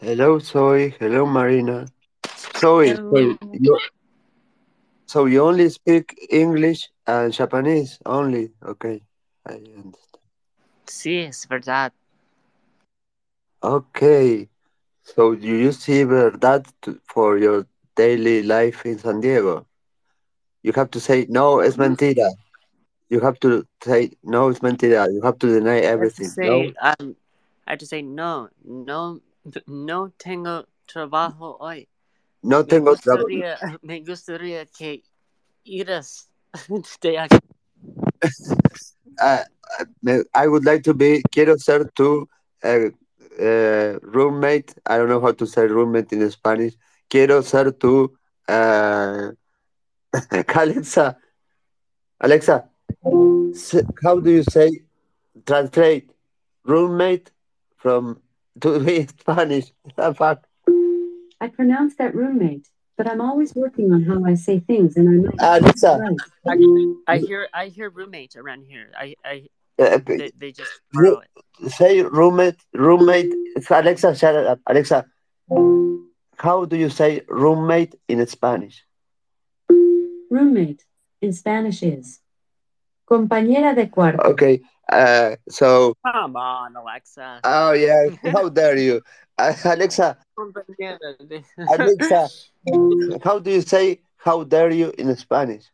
Hello, Zoe. Hello, Marina. Zoe, so you, so you only speak English and Japanese only? Okay, I understand. Sí, es verdad. Okay, so you use that to, for your daily life in San Diego? You have to say no, es mentira. You have to say no, es mentira. You have to deny I have to everything. No, um, I have to say no, no, no tengo trabajo hoy. no Me tengo trabajo. gustaría, me gustaría que iras de aquí. Uh, me- I would like to be. Quiero ser tu uh, uh, roommate. I don't know how to say roommate in Spanish. Quiero ser tu. Uh, Alexa, Alexa, how do you say translate roommate from to be Spanish? Fuck. I pronounce that roommate, but I'm always working on how I say things and I know Alexa, right. Actually, I hear, I hear roommate around here. I, I, uh, they, they just Ru- say roommate. Roommate. Alexa, shut up. Alexa, how do you say roommate in Spanish? Roommate in Spanish is compañera de cuarto. Okay. Uh, so, Come on, Alexa. oh yeah, how dare you, uh, Alexa? Alexa, how do you say "how dare you" in Spanish?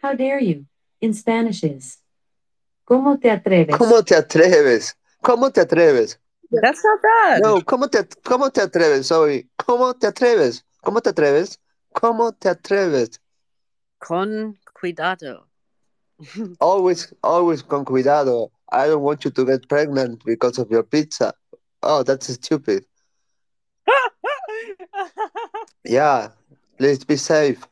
How dare you? In Spanish is ¿Cómo te atreves? ¿Cómo te atreves? ¿Cómo te atreves? That's not bad. No, ¿cómo te, cómo te atreves? Sorry, ¿cómo te atreves? ¿Cómo te atreves? ¿Cómo te atreves? Con cuidado. Always, always con cuidado. I don't want you to get pregnant because of your pizza. Oh, that's stupid. Yeah, please be safe.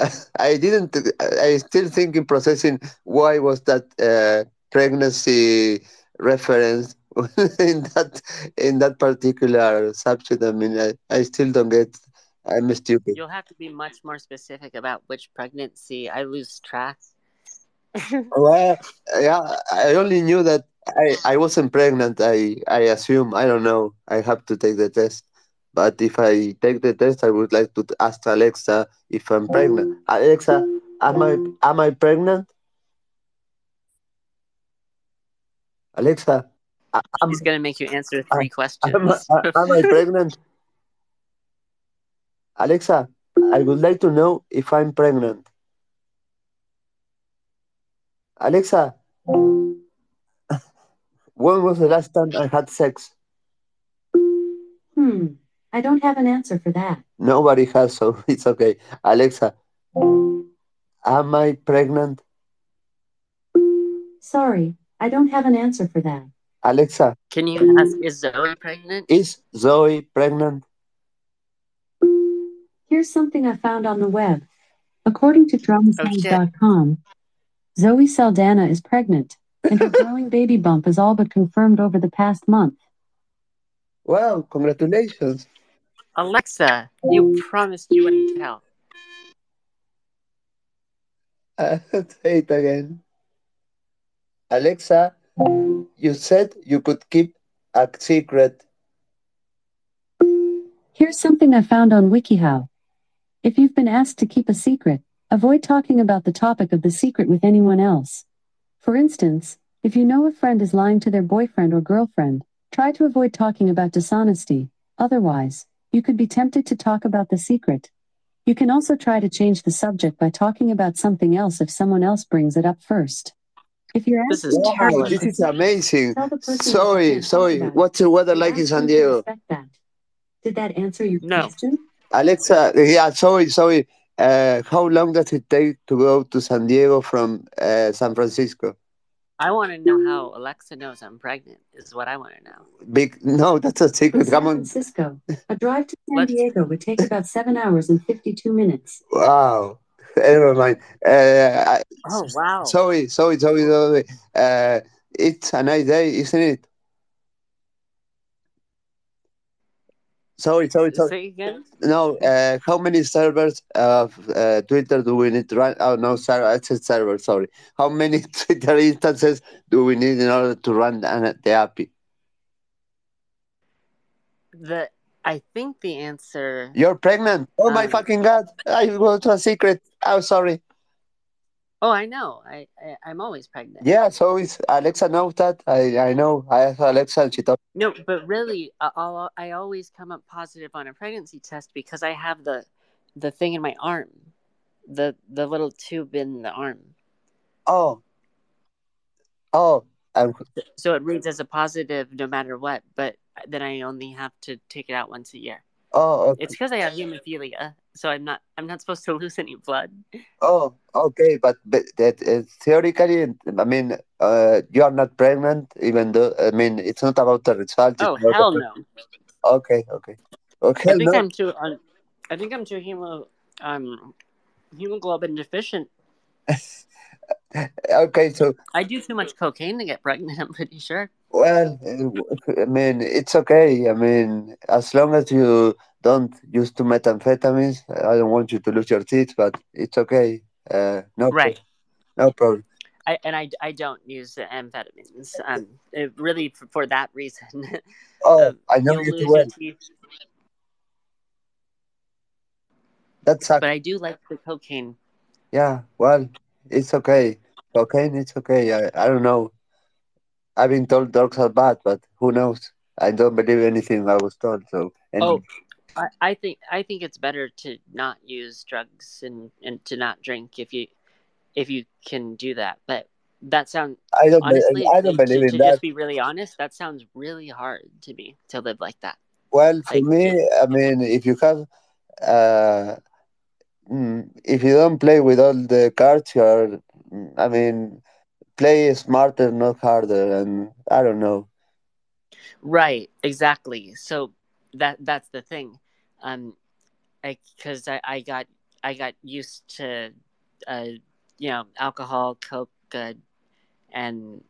I didn't. I still think in processing why was that uh, pregnancy reference in that in that particular subject. I mean, I, I still don't get. I'm stupid. You'll have to be much more specific about which pregnancy. I lose track. Well, yeah, I only knew that I, I wasn't pregnant. I I assume I don't know. I have to take the test. But if I take the test, I would like to ask Alexa if I'm pregnant. Oh. Alexa, am I am I pregnant? Alexa, a- am, He's gonna make you answer three am, questions. am I pregnant? Alexa, I would like to know if I'm pregnant. Alexa, when was the last time I had sex? Hmm. I don't have an answer for that. Nobody has, so it's okay. Alexa, am I pregnant? Sorry, I don't have an answer for that. Alexa, Can you ask? Is Zoe pregnant? is Zoe pregnant? Here's something I found on the web. According to DramaSound.com, Zoe Saldana is pregnant, and her growing baby bump is all but confirmed over the past month. Wow, congratulations. Alexa, you promised you wouldn't tell. Uh, say it again. Alexa, you said you could keep a secret. Here's something I found on WikiHow. If you've been asked to keep a secret, avoid talking about the topic of the secret with anyone else. For instance, if you know a friend is lying to their boyfriend or girlfriend, try to avoid talking about dishonesty. Otherwise, you could be tempted to talk about the secret. You can also try to change the subject by talking about something else if someone else brings it up first. If you're This is Wow, terrible. talk this is amazing. Tell the person what you Sorry, sorry. about. What's the weather and like in San Diego? that. Did that answer your No. question? Alexa, yeah, sorry, sorry. Uh, how long does it take to go to San Diego from uh, San Francisco? I want to know how Alexa knows I'm pregnant. Is what I want to know. Big no, that's a From secret. San Come on. Francisco, a drive to San Let's- Diego would take about seven hours and 52 minutes. Wow. Never mind. Uh, I- Oh wow. sorry, sorry, sorry, sorry. Uh, it's a nice day, isn't it? Sorry, sorry, sorry. Say again. No, uh, how many servers of uh, Twitter do we need to run? Oh no, sorry, I said server. Sorry. How many Twitter instances do we need in order to run the, the API? the I think the answer. You're pregnant. Oh my Um, fucking god! I go to a secret. I'm sorry. Oh, I know. I, I I'm always pregnant. Yeah, so it's Alexa knows that. I I know. I asked Alexa and she told. No, but really, I- I'll, I always come up positive on a pregnancy test because I have the the thing in my arm, the the little tube in the arm, Oh. Oh. Um, so it reads as a positive no matter what. But then I only have to take it out once a year. oh. Okay. It's because I have hemophilia, so I'm not I'm not supposed to lose any blood. Oh. Okay. But but that uh, theoretically, I mean, uh, you are not pregnant, even though I mean, it's not about the result. Oh hell no! Okay. Okay. Okay. I think no. I'm too. Um, I think I'm too hemo um hemoglobin deficient. Okay. So I do too much cocaine to get pregnant. I'm pretty sure. Well, uh, I mean, it's okay. I mean, as long as you don't use too methamphetamines, I don't want you to lose your teeth, but it's okay. Uh, no, pro- Right. no problem. I and I, I don't use the amphetamines. Um, it really for, for that reason. Oh, Um, I know lose too your well. teeth. That's. But I do like the cocaine. Yeah, well, it's okay. Cocaine, it's okay. I, I don't know. I've been told drugs are bad, but who knows? I don't believe anything I was told. So, Oh, I, I think I think it's better to not use drugs and, and to not drink if you if you can do that. But that sounds I don't. be- I don't to, believe to in that. just be really honest, that sounds really hard to me to live like that. Well, for Like, me, I mean, if you have, uh, if you don't play with all the cards, you're, mm, I mean, play smarter, not harder, and I don't know. Right, exactly. So that that's the thing. Um I cuz I, I got I got used to uh you know, alcohol, coke, uh, and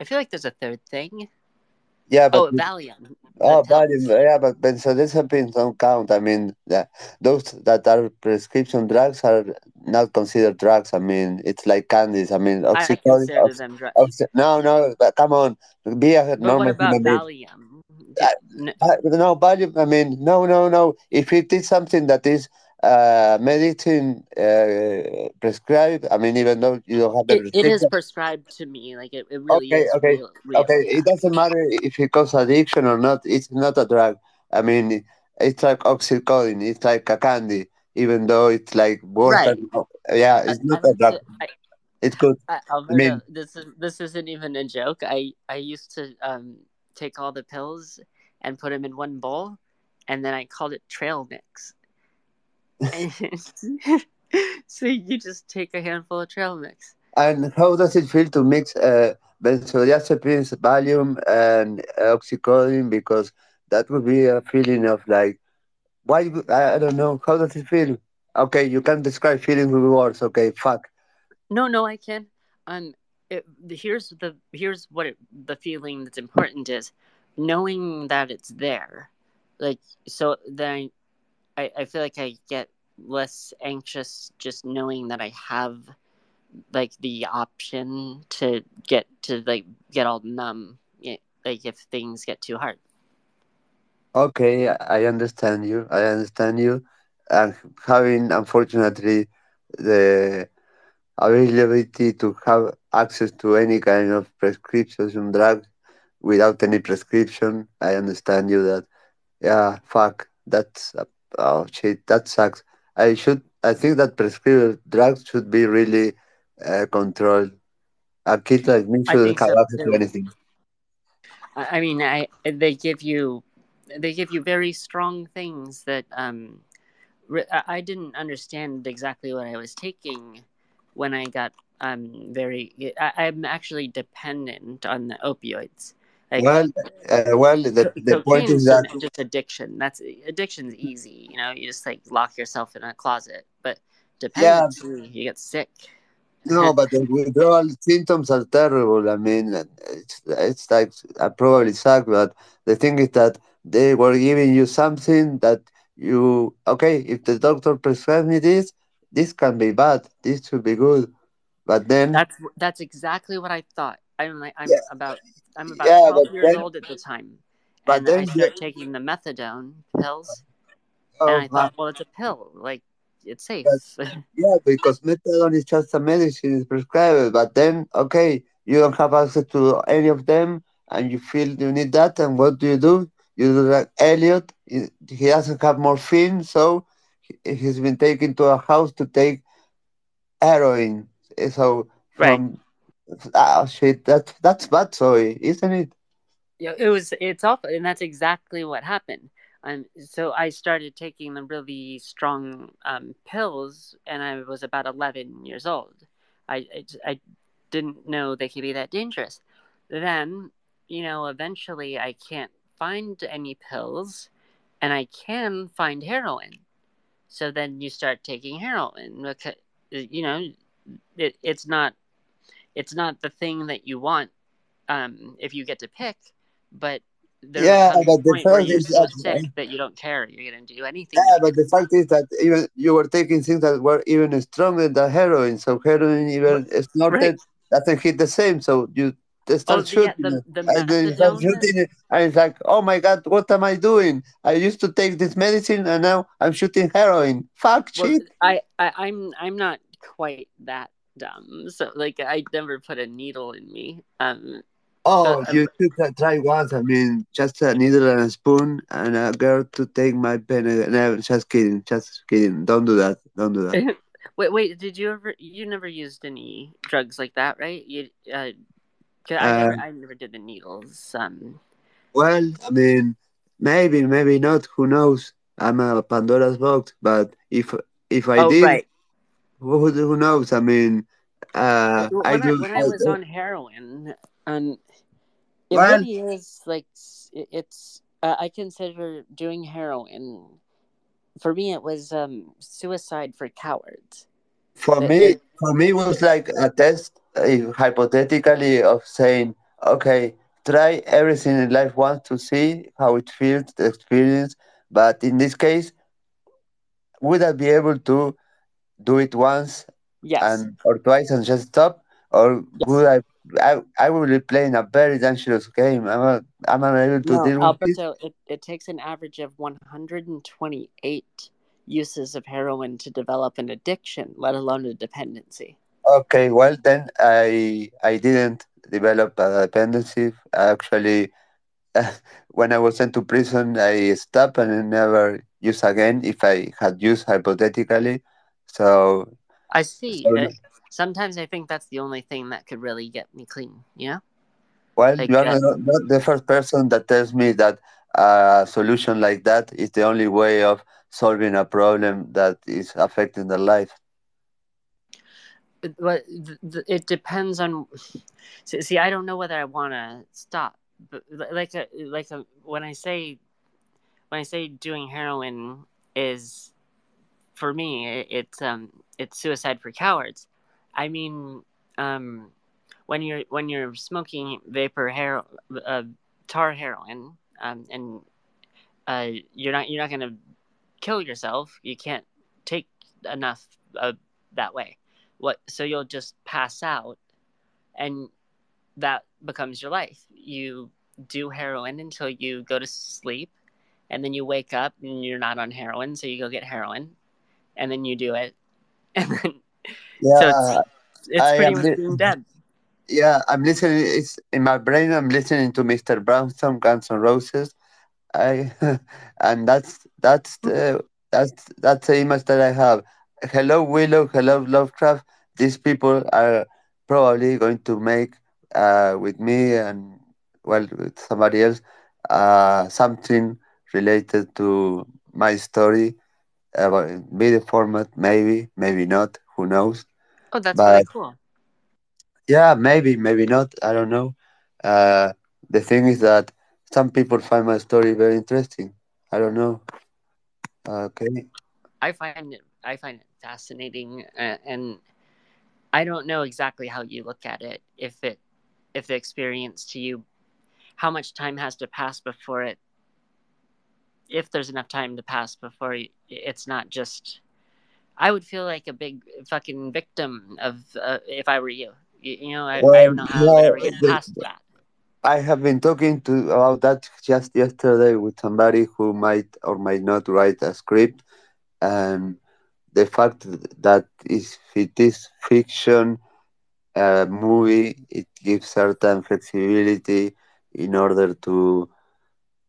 I feel like there's a third thing. Yeah, but Oh, Valium. Oh. Valium, yeah, but benzodiazepines don't count. I mean, yeah, those that are prescription drugs are not considered drugs. I mean, it's like candies. I mean, I, I oxycodone. consider Ox- them drugs. oxy- no, no, but come on, be a But what about. Valium? I- N- Uh, no, Valium. I mean, no, no, no. If it is something that is uh, medicine uh, prescribed, I mean, even though you don't have the It, it is prescribed to me. Like it, it really okay, is okay, real. real okay. yeah. It doesn't matter if it causes addiction or not. It's not a drug. I mean, it's like oxycodone. It's like a candy, even though it's like worse Right. Yeah, it's I not a drug. to. I, It's good. I, I mean, this is this isn't even a joke. I I used to um take all the pills and put them in one bowl, and then I called it trail mix. so you just take a handful of trail mix. and how does it feel to mix uh, benzodiazepines, Valium, and oxycodone? Because that would be a feeling of like, why? I, don't know. How does it feel? Okay, you can describe feelings with words. Okay, fuck. No, no, I can. Um, it, here's the here's what it, the feeling that's important is knowing that it's there. Like so, then I, I I feel like I get less anxious just knowing that I have like the option to get to like get all numb. Like if things get too hard. Okay, I understand you. I understand you. And having, unfortunately, the availability to have access to any kind of prescription drug without any prescription, I understand you that. Yeah, fuck. That's uh, oh shit. That sucks. I should. I think that prescribed drugs should be really uh, controlled. A kid like me shouldn't have so access to anything. I mean, I they give you they give you very strong things that um re- I I didn't understand exactly what I was taking when I got um very I, I'm actually dependent on the opioids. Like Well, uh, well, the the point is that just, addiction. That's addiction's easy, you know. You just like lock yourself in a closet, but yeah, you get sick. no, but the withdrawal symptoms are terrible. I mean, it's it's like I probably suck, but the thing is that they were giving you something that you okay. If the doctor prescribes me this, this can be bad. This should be good, but then That's that's exactly what I thought. I'm like I'm yeah, about I'm about yeah, twelve but years then old at the time, But and I then you- started taking the methadone pills, oh, and I thought, well, it's a pill, like it's safe. yeah, because methadone is just a medicine, it's prescribed. But then, okay, you don't have access to any of them, and you feel you need that, and what do you do? You do like Elliot. He, doesn't have morphine, so he, he's been taken to a house to take heroin. So Right. Oh shit, that that's bad, Zoe, isn't it? Yeah, it was it's awful, and that's exactly what happened. Um, so I started taking the really strong um, pills, and I was about eleven years old. I, I I didn't know they could be that dangerous. Then, you know, eventually I can't find any pills, and I can find heroin. So then you start taking heroin because you know it, it's not it's not the thing that you want um, if you get to pick, but Yeah, but the fact is so that- that you don't care. You're gonna do anything. Yeah, but the fact is that even you were taking things that were even stronger than heroin. So heroin even snorted Right. doesn't hit the same. So you they start Oh, the- yeah, shooting, the- the and then start shooting, it, and it's like, oh my god, what am I doing? I used to take this medicine, and now I'm shooting heroin. Fuck Well, shit. I, I I'm I'm not quite that dumb. So like I never put a needle in me. Um, Oh, uh, you should have tried once. I mean, just a needle and a spoon, and a girl to take my pen. No, just kidding, just kidding. Don't do that. Don't do that. wait, wait. Did you ever? You never used any drugs like that, right? You, uh, I never, Uh, I never did the needles. Um, Well, I mean, maybe, maybe not. Who knows? I'm a Pandora's box. But if if I oh, did, right. Who who knows? I mean, uh, when I I, do. when I was on heroin, um, it Well- really is like it's. Uh, I consider doing heroin. For me, it was um, suicide for cowards. For it- me, it- for me, it was like a test, uh, hypothetically, of saying, okay, try everything in life once to see how it feels, the experience. But in this case, would I be able to do it once Yes. and or twice and just stop, or Yes. would I? I, I will be playing a very dangerous game. I'm a, I'm unable to no, deal with this. It, it takes an average of 128 uses of heroin to develop an addiction, let alone a dependency. Okay, well then I I didn't develop a dependency. Actually, when I was sent to prison, I stopped and I never used again. If I had used hypothetically, so I see. So- Uh, sometimes I think that's the only thing that could really get me clean, you know? well, Like you are not, not the first person that tells me that a solution like that is the only way of solving a problem that is affecting their life. But it depends on. See, see, I don't know whether I want to stop. But like, a, like a, when I say, when I say doing heroin is, for me, it, it's um, it's suicide for cowards. I mean, um, when you're when you're smoking vapor hero, uh, tar heroin, um, and uh, you're not you're not gonna kill yourself. You can't take enough uh, that way what so you'll just pass out and that becomes your life you do heroin until you go to sleep and then you wake up and you're not on heroin so you go get heroin and then you do it and then Yeah, so it's, it's I pretty much li- being dead yeah. I'm listening. It's in my brain. I'm listening to Mr. Brownstone, Guns N' Roses. I and that's that's the that's that's the image that I have. Hello Willow, hello Lovecraft. These people are probably going to make uh, with me and well with somebody else uh, something related to my story about video format. Maybe, maybe not. Who knows? oh that's But- really cool Yeah, maybe, maybe not. I don't know. Uh, the thing is that some people find my story very interesting. I don't know. Okay. i find it i find it fascinating uh, and i don't know exactly how you look at it if it if the experience to you how much time has to pass before it if there's enough time to pass before y- it's not just i would feel like a big fucking victim of uh, if i were you. You, you know I, I don't know how no, I ever get the- past that. I have been talking to about that just yesterday with somebody who might or might not write a script, and the fact that if it is fiction uh, movie, it gives certain flexibility in order to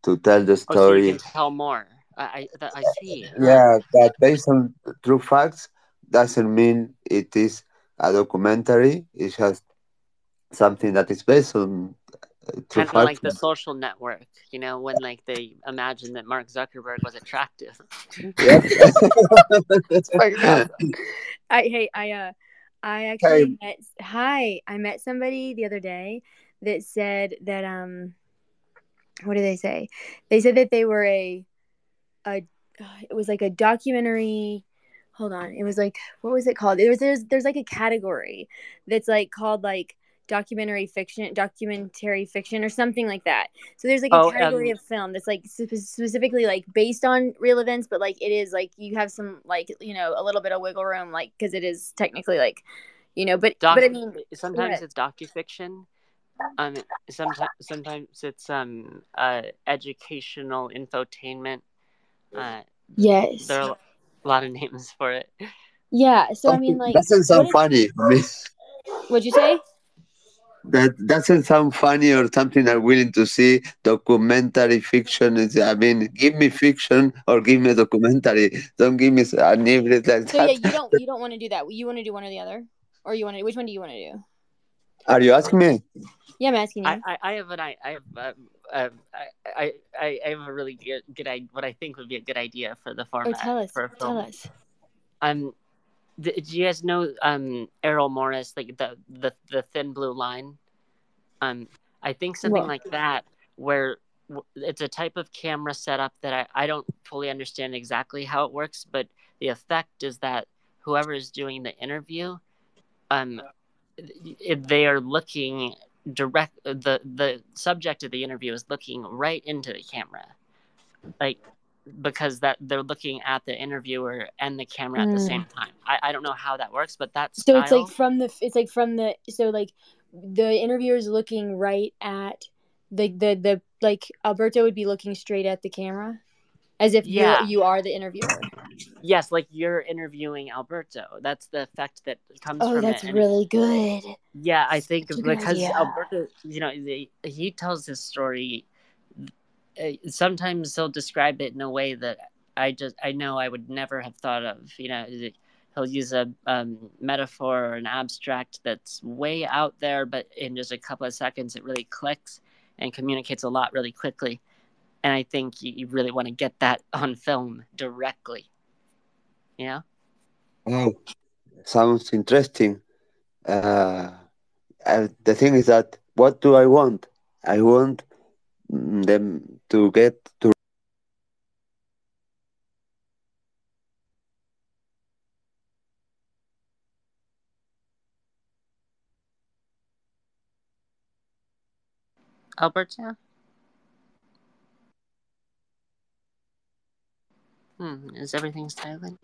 to tell the Oh, so you story. can tell more. I I, I see. Yeah, but based on true facts doesn't mean it is a documentary. It's just something that is based on uh, true Kind of like the social network, you know, when like they imagined that Mark Zuckerberg was attractive. Yep. It's fucking awesome. I hey I uh I actually met hi I met somebody the other day that said that um what did they say? They said that they were a a it was like a documentary. Hold on, it was like what was it called? There was there's there's like a category that's like called like documentary fiction, documentary fiction, or something like that. So there's like a Oh, category um, of film that's like spe- specifically like based on real events, but like it is like you have some like you know a little bit of wiggle room, like because it is technically like you know, but Doc- but I mean sometimes it's docufiction. Um, sometimes sometimes it's um uh educational infotainment. Uh, yes, there are a lot of names for it. yeah. So I mean like that doesn't sound what funny for me. what'd you say? That doesn't sound funny or something I'm willing to see. Documentary fiction is, I mean, give me fiction or give me documentary. Don't give me a hybrid like So yeah, you don't you don't want to do that. You want to do one or the other, or you want to which one do you want to do? Are you asking me? Yeah, I'm asking you. I, I, I have an I I have um, um, I, I I have a really good good idea. What I think would be a good idea for the format. oh, tell us, for tell us. Um, th- do you guys know um Errol Morris, like the the the thin blue line? Um, I think something like that, where it's a type of camera setup that I, I don't fully understand exactly how it works, but the effect is that whoever is doing the interview, um, they are looking direct, the the subject of the interview is looking right into the camera, like because that they're looking at the interviewer and the camera at the same time. I, I don't know how that works, but that Mm. So it's like from the it's like from the so like the interviewer is looking right at the the the like Alberto would be looking straight at the camera, as if Yeah. you you are the interviewer. yes, like you're interviewing Alberto. That's the effect that comes Oh, from that's it. really good. Yeah, I think Such because. Alberto, you know, he, he tells his story. Uh, sometimes he'll describe it in a way that I just I know I would never have thought of. You know, he'll use a um, metaphor or an abstract that's way out there, but in just a couple of seconds, it really clicks and communicates a lot really quickly. And I think you, you really want to get that on film directly. You know. Wow, sounds interesting. Uh, uh, the thing is that what do I want? I want them to get to Alberto? Hmm, is everything silent?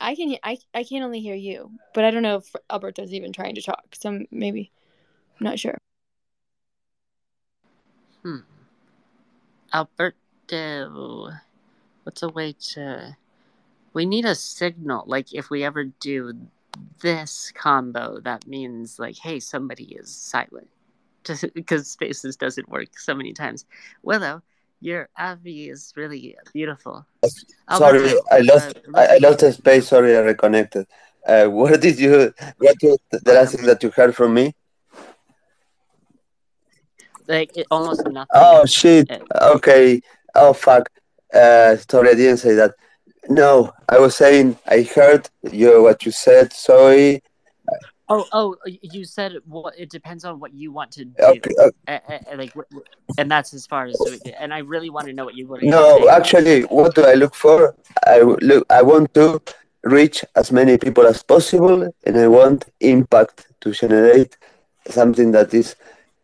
I can I I can only hear you, but I don't know if Alberto's even trying to talk. So maybe I'm not sure. Hmm. Alberto, what's a way to. We need a signal. Like, if we ever do this combo, that means, like, hey, somebody is silent. Because Spaces doesn't work so many times. Willow, your Avi is really beautiful. Sorry, I lost. uh, I, I lost the space. Sorry, I reconnected. Uh, what did you? What was the last thing that you heard from me? like, it, almost nothing. Oh shit. Uh, Okay. Oh fuck. Uh, sorry, I didn't say that. No, I was saying I heard you what you said. Sorry. Oh, oh, you said what? It depends on what you want to do. Okay. uh, like, and that's as far as. And I really want to know what you want to No, say. actually, what do I look for? I look. I want to reach as many people as possible, and I want impact to generate something that is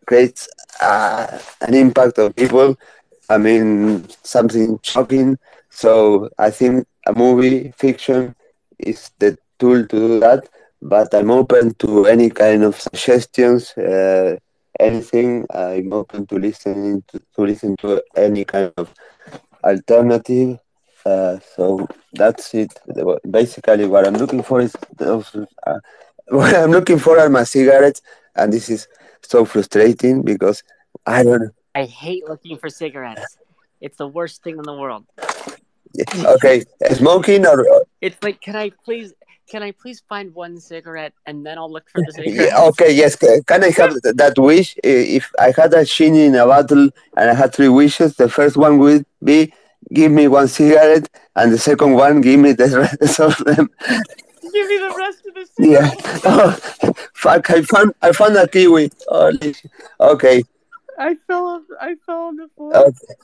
creates uh, an impact on people. I mean, something shocking. So I think a movie fiction is the tool to do that. But I'm open to any kind of suggestions, uh, anything. I'm open to listening to, to listen to any kind of alternative. Uh, so that's it. Basically, what I'm looking for is those, uh, what I'm looking for are my cigarettes, and this is so frustrating because I don't. I hate looking for cigarettes. It's the worst thing in the world. Okay, smoking or it's like, can I please, can I please find one cigarette and then I'll look for the cigarette? Yeah, okay, yes. Can I have that wish? If I had a genie in a bottle and I had three wishes, the first one would be give me one cigarette, and the second one give me the rest of them. Give me the rest of the cigarette. Yeah. Oh, fuck! I found I found a kiwi. Holy. Okay. I fell off. I fell on the floor. Okay.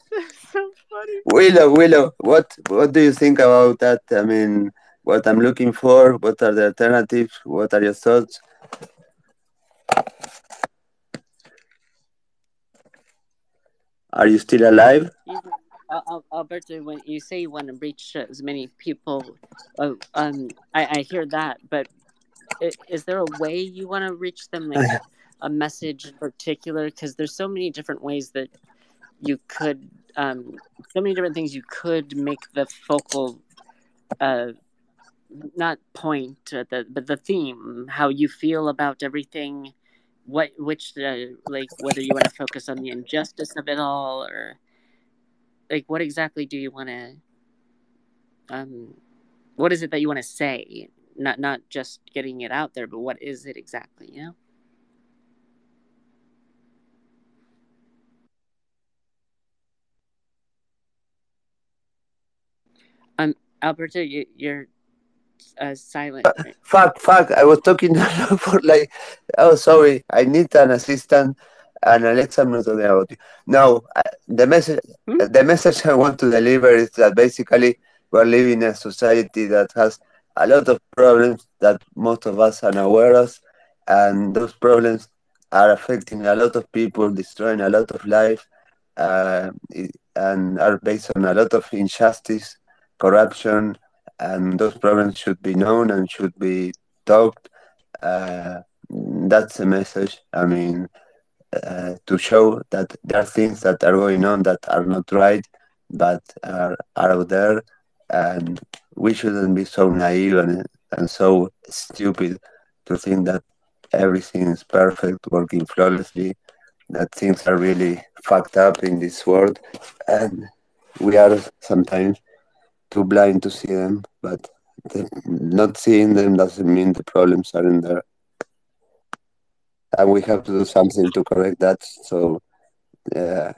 so funny. Willow, Willow, what what do you think about that? I mean, what I'm looking for? What are the alternatives? What are your thoughts? Are you still alive? Alberto, when you say you want to reach as many people, uh, um, I, I hear that, but is there a way you want to reach them? Like a message in particular? Because there's so many different ways that you could, um, so many different things you could make the focal, uh, not point, the but the theme, how you feel about everything, what which uh, like whether you want to focus on the injustice of it all or like what exactly do you want to um what is it that you want to say? Not not just getting it out there but what is it exactly you know? Um alberto you, you're uh, silent right? fuck fuck i was talking for like oh sorry i need an assistant and Alexa, I'm not talking about you. No, the message, hmm? the message I want to deliver is that basically we're living in a society that has a lot of problems that most of us are aware of, and those problems are affecting a lot of people, destroying a lot of life, uh, and are based on a lot of injustice, corruption, and those problems should be known and should be talked. Uh, that's the message. I mean, uh, to show that there are things that are going on that are not right, but are, are out there, and we shouldn't be so naive and, and so stupid to think that everything is perfect, working flawlessly, that things are really fucked up in this world, and we are sometimes too blind to see them, but the, not seeing them doesn't mean the problems aren't there and we have to do something to correct that. So uh,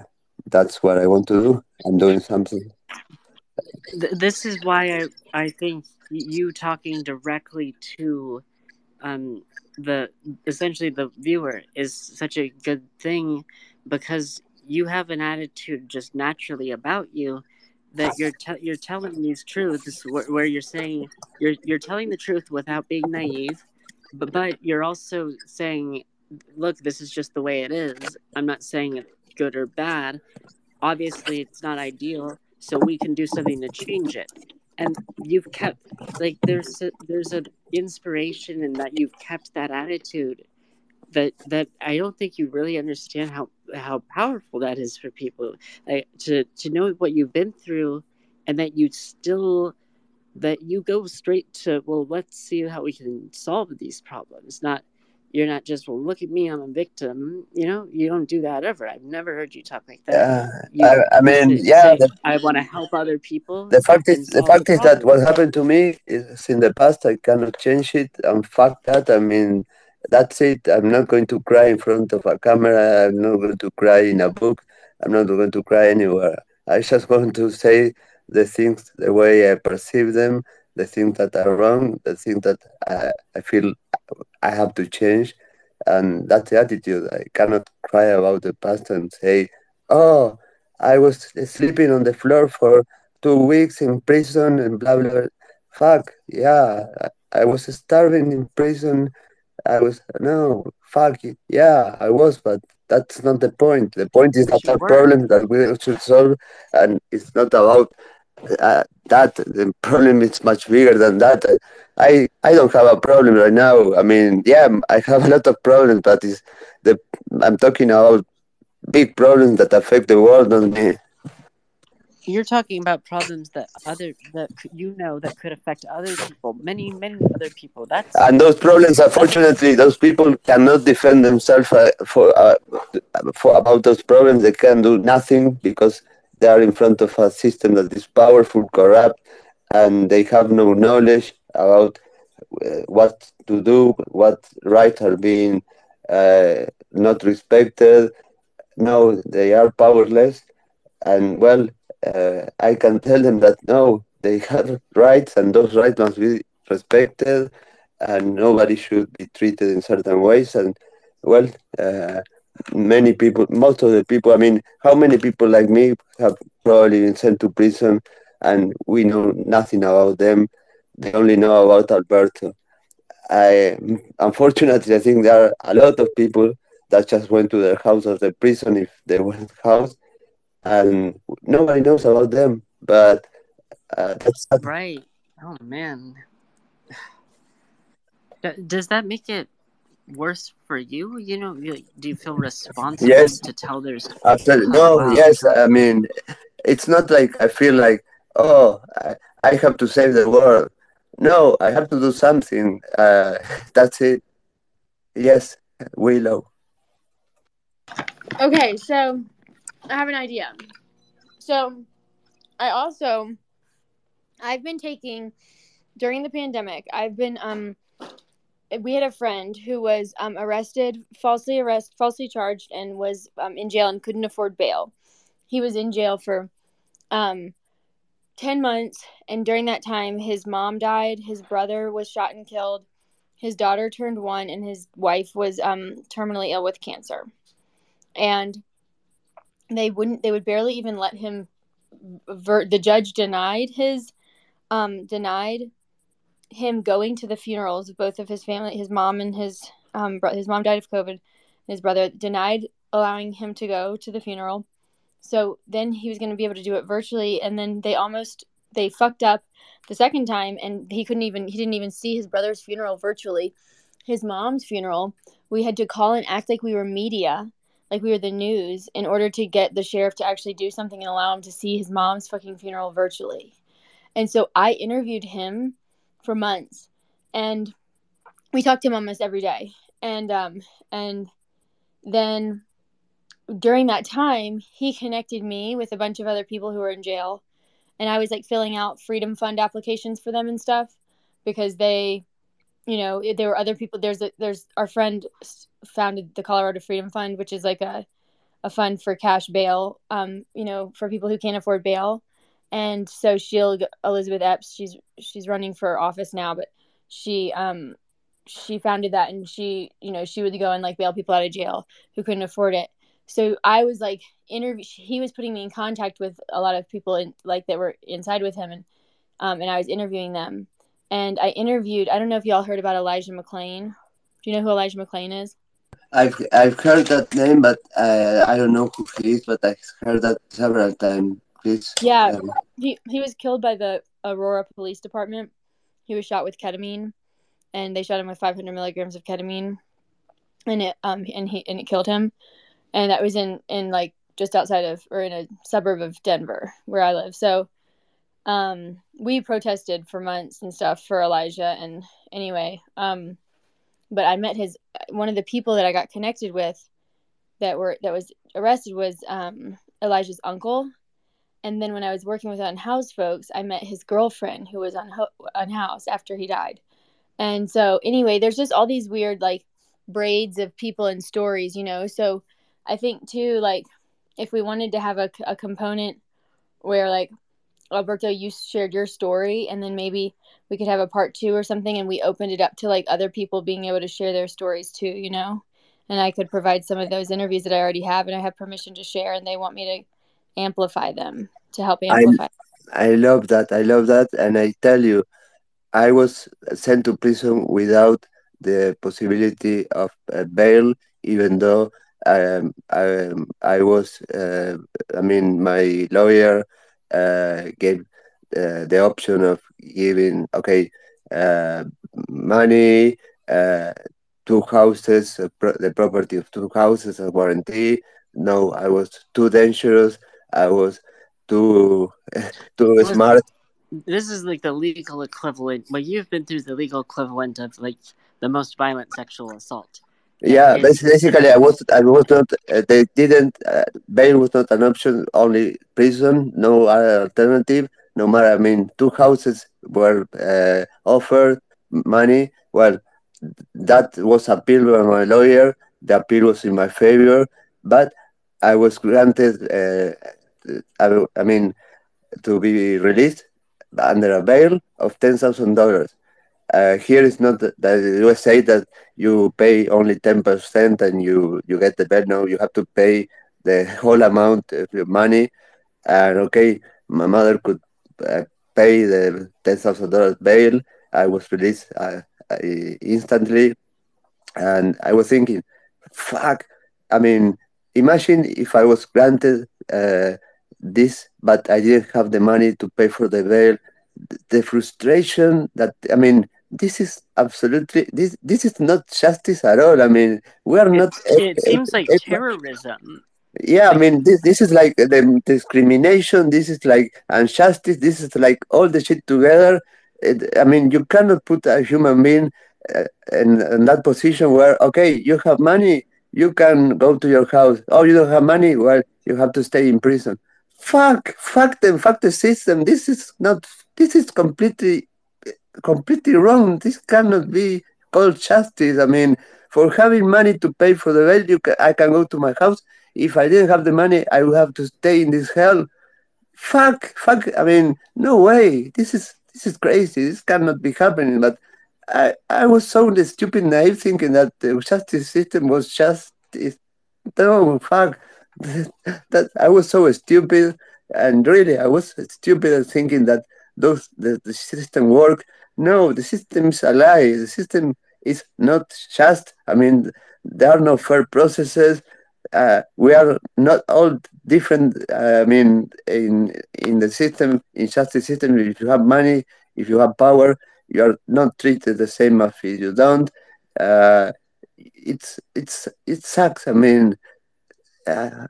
that's what I want to do. I'm doing something. This is why I I think you talking directly to um, the essentially the viewer is such a good thing because you have an attitude just naturally about you that you're te- you're telling these truths where, where you're saying you're you're telling the truth without being naive but, but you're also saying look, this is just the way it is. I'm not saying it's good or bad. Obviously, it's not ideal, so we can do something to change it. And you've kept like there's a, there's an inspiration in that you've kept that attitude that that I don't think you really understand how how powerful that is for people. Like, to to know what you've been through, and that you still that you go straight to well, let's see how we can solve these problems, not you're not just well look at me i'm a victim. You know you don't do that ever. I've never heard you talk like that. Yeah I, I, mean yeah the, i want to help other people the fact is the fact is that what happened to me is in the past i cannot change it. And fuck that i mean that's it i'm not going to cry in front of a camera i'm not going to cry in a book i'm not going to cry anywhere i just want to say the things the way i perceive them the things that are wrong the things that I, I feel I have to change. And that's the attitude. I cannot cry about the past and say, oh, I was sleeping on the floor for two weeks in prison and blah, blah, blah. Fuck, yeah. I, I was starving in prison. I was, no, fuck it. Yeah, I was, but that's not the point. The point is that a problem that we should solve, and it's not about uh, that the problem is much bigger than that. I I don't have a problem right now. I mean, yeah, I have a lot of problems, but it's the I'm talking about big problems that affect the world, not me. You're talking about problems that other that you know that could affect other people, many many other people. That's and those problems. Unfortunately, those people cannot defend themselves uh, for uh, for about those problems. They can do nothing because they are in front of a system that is powerful, corrupt, and they have no knowledge about uh, what to do, what rights are being uh, not respected. No, they are powerless, and well, uh, I can tell them that no, they have rights, and those rights must be respected, and nobody should be treated in certain ways. And well, uh, many people, most of the people, I mean, how many people like me have probably been sent to prison, and we know nothing about them. They only know about Alberto. I unfortunately, I think there are a lot of people that just went to their house or the prison if they went house, and nobody knows about them. But uh, that's right. Oh man, does that make it worse for you? You know, do you feel responsible yes. to tell their Absolutely. No, wow. yes. I mean, it's not like I feel like, oh, I, I have to save the world. No, I have to do something. Uh, that's it. Yes, Willow. Okay, so I have an idea. So I also I've been taking during the pandemic. I've been um we had a friend who was um, arrested, falsely arrested, falsely charged, and was um, in jail and couldn't afford bail. He was in jail for um, 10 months, and during that time, his mom died, his brother was shot and killed, his daughter turned one, and his wife was um, terminally ill with cancer. And they wouldn't, they would barely even let him. Ver- the judge denied his, um, denied him going to the funerals of both of his family, his mom and his um, bro- his mom died of COVID. His brother denied allowing him to go to the funeral. So then he was going to be able to do it virtually, and then they almost they fucked up the second time, and he couldn't even he didn't even see his brother's funeral virtually. His mom's funeral, we had to call and act like we were media, like we were the news, in order to get the sheriff to actually do something and allow him to see his mom's fucking funeral virtually. And so I interviewed him for months, and we talked to him almost every day. And um, and then during that time, he connected me with a bunch of other people who were in jail, and I was like filling out Freedom Fund applications for them and stuff because they, you know, there were other people. There's a there's our friend founded the Colorado Freedom Fund, which is like a a fund for cash bail, um, you know, for people who can't afford bail and so she'll Elizabeth Epps she's she's running for office now but she um she founded that and she you know she would go and like bail people out of jail who couldn't afford it so I was like interview he was putting me in contact with a lot of people in like that were inside with him and um and I was interviewing them and I interviewed I don't know if y'all heard about Elijah McClain do you know who Elijah McClain is I've I've heard that name, but uh, I don't know who he is. But I've heard that several times. Please. Yeah, um, he he was killed by the Aurora Police Department. He was shot with ketamine, and they shot him with 500 milligrams of ketamine, and it um and he and it killed him, and that was in in like just outside of or in a suburb of Denver where I live. So, um, we protested for months and stuff for Elijah, and anyway, um, but I met his one of the people that I got connected with that were that was arrested was um Elijah's uncle and then when I was working with unhoused folks, I met his girlfriend who was unho- unhoused after he died. And so, anyway, there's just all these weird like braids of people and stories, you know. So I think too, like if we wanted to have a, a component where like Alberto, you shared your story, and then maybe we could have a part two or something, and we opened it up to like other people being able to share their stories too, you know. And I could provide some of those interviews that I already have, and I have permission to share, and they want me to amplify them to help amplify. I, I love that. I love that. And I tell you, I was sent to prison without the possibility of uh, bail, even though um, I, I was, uh, I mean, my lawyer uh, gave uh, the option of giving, okay, uh, money, uh, two houses, uh, pro- the property of two houses, a warranty. No, I was too dangerous. I was too too Well, smart. This is like the legal equivalent. Well, you've been through the legal equivalent of like the most violent sexual assault. Yeah, basically, I was I was not. Uh, they didn't. Uh, bail was not an option. Only prison. No other alternative. No matter. I mean, two houses were uh, offered money. Well, that was appealed by my lawyer. The appeal was in my favor, but I was granted. Uh, I, I mean, to be released under a bail of ten thousand dollars. Uh, here is not that the USA that you pay only ten percent and you you get the bail. No, you have to pay the whole amount of your money. And okay, my mother could uh, pay the ten thousand dollars bail. I was released uh, uh, instantly, and I was thinking, fuck. I mean, imagine if I was granted uh, this, but I didn't have the money to pay for the bail. The frustration that I mean, this is absolutely this. This is not justice at all. I mean, we are not. It seems like terrorism. Yeah, I mean, this this is like the discrimination. This is like injustice. This is like all the shit together. It, I mean, you cannot put a human being uh, in, in that position where okay, you have money, you can go to your house. Oh, you don't have money, well, you have to stay in prison. Fuck, fuck them, fuck the system. This is not. This is completely, completely wrong. This cannot be called justice. I mean, for having money to pay for the bail, you I can go to my house if I didn't have the money, I would have to stay in this hell. Fuck, fuck. I mean, no way. This is this is crazy. This cannot be happening. But I I was so stupid naive thinking that the justice system was just no fuck. that I was so stupid, and really I was stupid thinking that those the, the system work. No, the system is a lie. The system is not just. I mean, there are no fair processes uh, we are not all different. Uh, I mean, in in the system, in justice system, if you have money, if you have power, you are not treated the same as if you don't. Uh, it's it's it sucks. I mean, uh,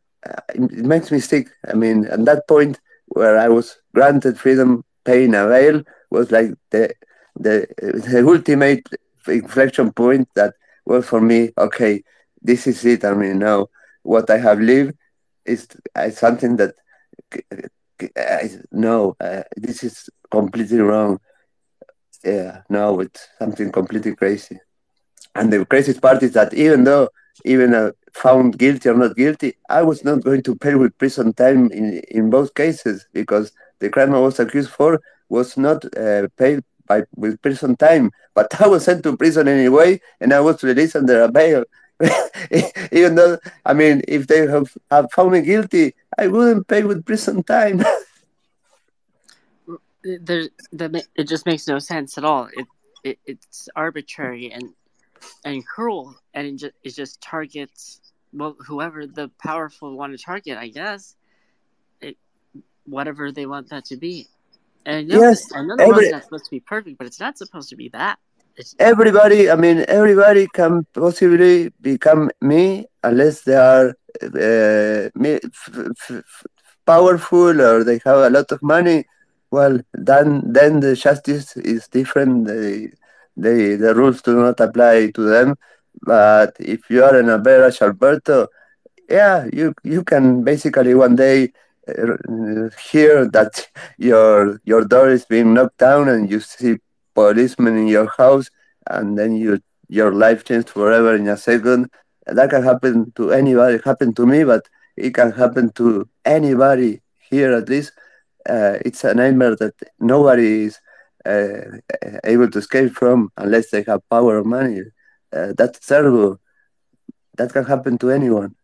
it makes me sick. I mean, at that point where I was granted freedom, paying a bail was like the the the ultimate inflection point that was for me. Okay, this is it. I mean, now what I have lived is, is something that I, no, uh, this is completely wrong. Yeah, no, it's something completely crazy. And the craziest part is that even though, even uh, found guilty or not guilty, I was not going to pay with prison time in, in both cases because the crime I was accused for was not uh, paid by with prison time. But I was sent to prison anyway, and I was released under a bail. Even though, I mean, if they have, have found me guilty, I wouldn't pay with prison time. there, it just makes no sense at all. It, it it's arbitrary and and cruel, and it just, it just targets well whoever the powerful want to target. I guess it whatever they want that to be. And know, Yes, the every- not supposed to be perfect, but it's not supposed to be that. It's, everybody, I mean, everybody can possibly become me unless they are uh, me, f- f- f- powerful or they have a lot of money. Well, then then the justice is different. They, they the rules do not apply to them. But if you are an average Alberto, yeah, you you can basically one day hear that your your door is being knocked down and you see policemen in your house and then you your life changed forever in a second. That can happen to anybody. Happened to me, but it can happen to anybody here at least. Uh, it's a nightmare that nobody is uh, able to escape from unless they have power or money. Uh, that's terrible. That can happen to anyone.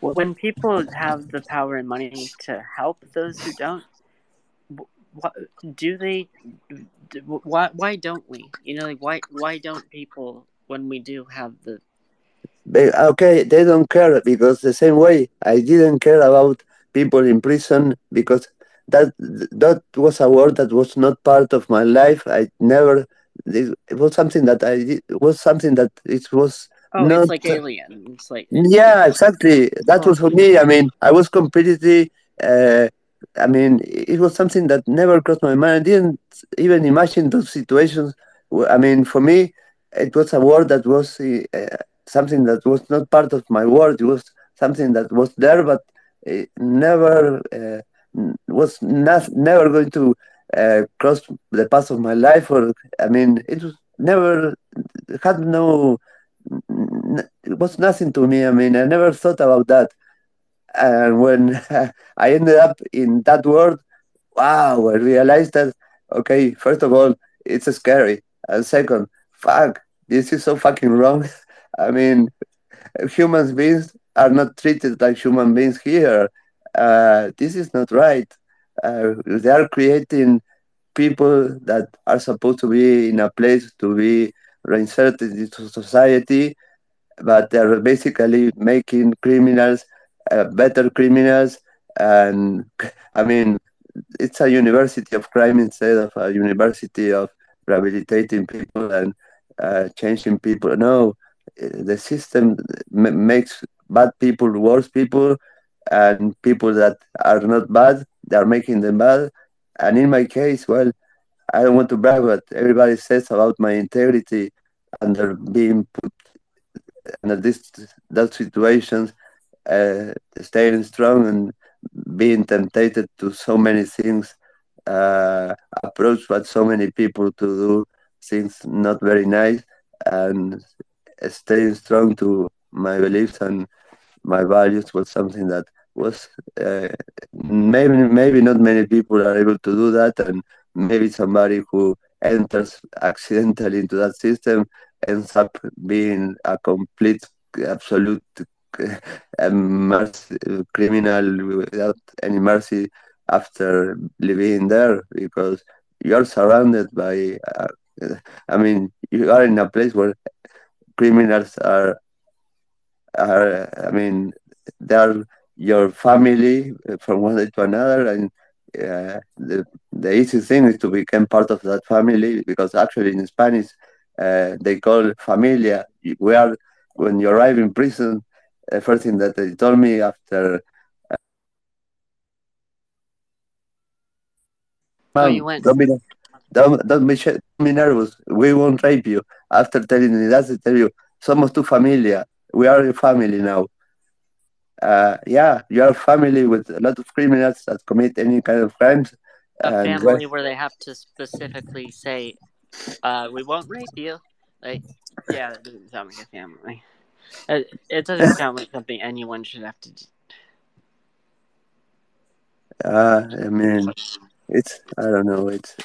When people have the power and money to help those who don't, what, do they? Why why don't we? You know, like why why don't people when we do have the okay, they don't care because the same way I didn't care about people in prison because that that was a word that was not part of my life. I never it, was something that I was something that it was Oh, not. it's like Alien. It's like Yeah, exactly. That was for me. I mean, I was completely. Uh, I mean, it was something that never crossed my mind. I didn't even imagine those situations. I mean, for me, it was a word that was uh, something that was not part of my world. It was something that was there, but it never uh, was not never going to uh, cross the path of my life. Or I mean, it was never had no. It was nothing to me. I mean, I never thought about that. And when I ended up in that world, wow, I realized that, okay, first of all, it's scary. And second, fuck, this is so fucking wrong. I mean, human beings are not treated like human beings here. Uh, this is not right. Uh, they are creating people that are supposed to be in a place to be reinserted into society but they're basically making criminals uh, better criminals. And I mean, it's a university of crime instead of a university of rehabilitating people and uh, changing people. No, the system makes bad people worse people, and people that are not bad, they are making them bad. And in my case, well, I don't want to brag, but everybody says about my integrity under being put under this that situations, uh, staying strong and being tempted to so many things, uh, approached so many people to do things not very nice, and staying strong to my beliefs and my values was something that was uh, maybe maybe not many people are able to do that, and maybe somebody who enters accidentally into that system ends up being a complete, absolute mercy, criminal without any mercy after living there because you're surrounded by. Uh, I mean, you are in a place where criminals are are I mean they are your family from one day to another and uh, the the easy thing is to become part of that family because actually in Spanish uh, they call familia. We are when you arrive in prison. The first thing that they told me after oh, you went. don't be don't, don't be, don't be nervous. We won't rape you. After telling me that, they tell you somos tu familia. We are your family now. Uh, yeah, you a family with a lot of criminals that commit any kind of crimes. A family where they have to specifically say, uh, "We won't rape you." Like, yeah, that doesn't sound like a family. It, it doesn't sound like something anyone should have to. do. uh, I mean, it's I don't know. It's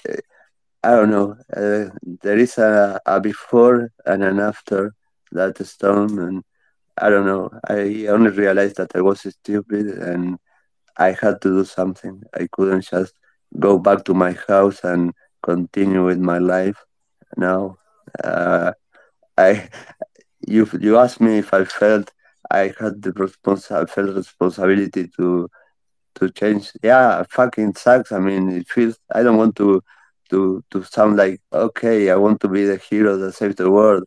I don't know. Uh, there is a, a before and an after that storm, and I don't know. I only realized that I was stupid and I had to do something. I couldn't just go back to my house and continue with my life. Now, uh, I you you asked me if I felt I had the respons I felt responsibility to to change. Yeah, fucking sucks. I mean, it feels. I don't want to to to sound like okay. I want to be the hero that saves the world,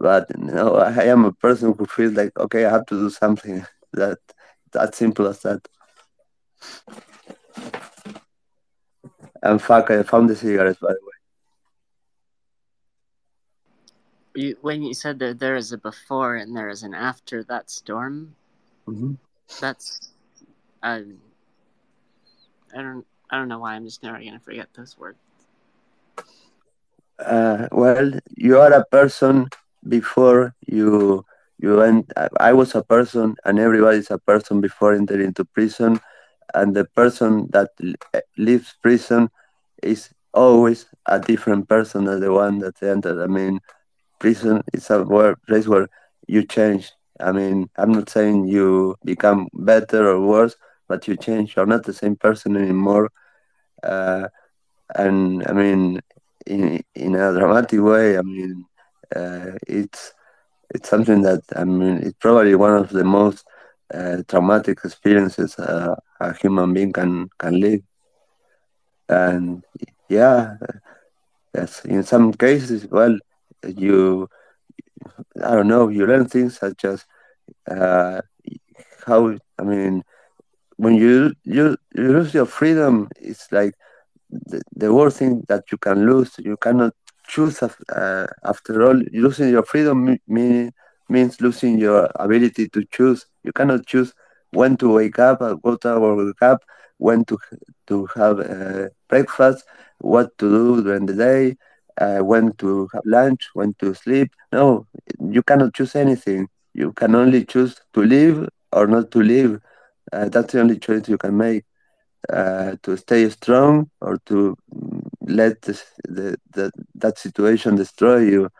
but no, I am a person who feels like okay. I have to do something. That that simple as that. And fuck, I found the cigarettes by the way. You, when you said that there is a before and there is an after that storm, hmm that's uh, I don't I don't know why I'm just never gonna forget those words. Uh, well, you are a person before you you went. I was a person, and everybody's a person before entering into prison. And the person that eh, leaves prison is always a different person than the one that entered. I mean, prison is a place where you change. I mean, I'm not saying you become better or worse, but you change. You're not the same person anymore. Uh, and I mean, in in a dramatic way. I mean, uh, it's it's something that I mean, it's probably one of the most uh, traumatic experiences uh, a human being can can live. And yeah, Yes, in some cases, well, you, I don't know, you learn things such as uh, how, I mean, when you you you lose your freedom, it's like the, the worst thing that you can lose. You cannot choose. Uh, after all, losing your freedom mean, means losing your ability to choose. You cannot choose when to wake up, uh, go to wake up, when to to have uh, breakfast, what to do during the day, uh, when to have lunch, when to sleep. No, you cannot choose anything. You can only choose to live or not to live. Uh, that's the only choice you can make. Uh, to stay strong or to let this, the, the, that situation destroy you.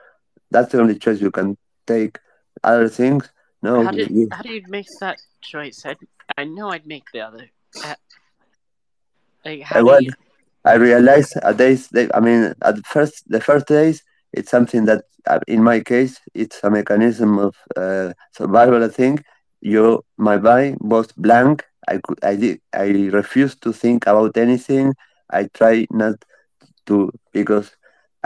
That's the only choice you can take. Other things, no. How did you, how do you make that choice? I, I know I'd make the other. Uh, like how well, you... I realized at days. I mean, at first the first days, it's something that, uh, in my case, it's a mechanism of uh, survival. I think you, my body was blank. I could, I did, I refused to think about anything. I try not to because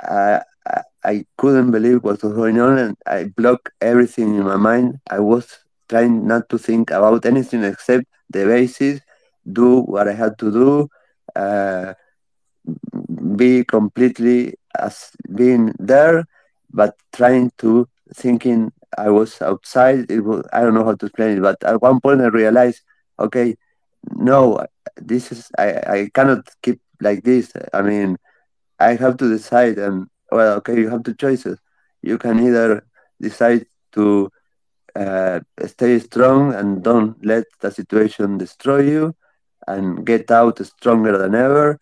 I, I, I couldn't believe what was going on, and I blocked everything in my mind. I was trying not to think about anything except the basics, do what I had to do, uh, be completely as being there, but trying to thinking I was outside. It was, I don't know how to explain it, but at one point I realized, okay, no, this is I, I cannot keep like this. I mean, I have to decide, and well, okay, you have two choices. You can either decide to uh, stay strong and don't let the situation destroy you and get out stronger than ever,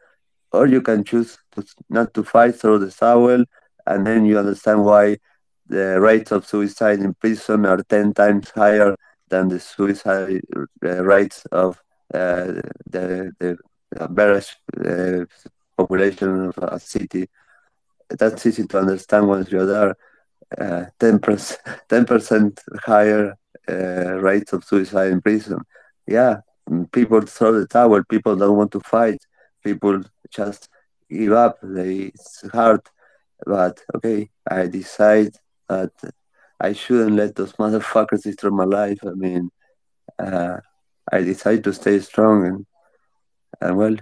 or you can choose to, not to fight, throw the towel, and then you understand why the rates of suicide in prison are 10 times higher than the suicide uh, rates of uh, the, the average uh, population of a city. That's easy to understand once you're there. Uh, 10%, 10% higher uh, rates of suicide in prison. Yeah, people throw the towel. People don't want to fight. People just give up. They, it's hard. But okay, I decide that I shouldn't let those motherfuckers destroy my life. I mean, uh, I decide to stay strong, and, and well,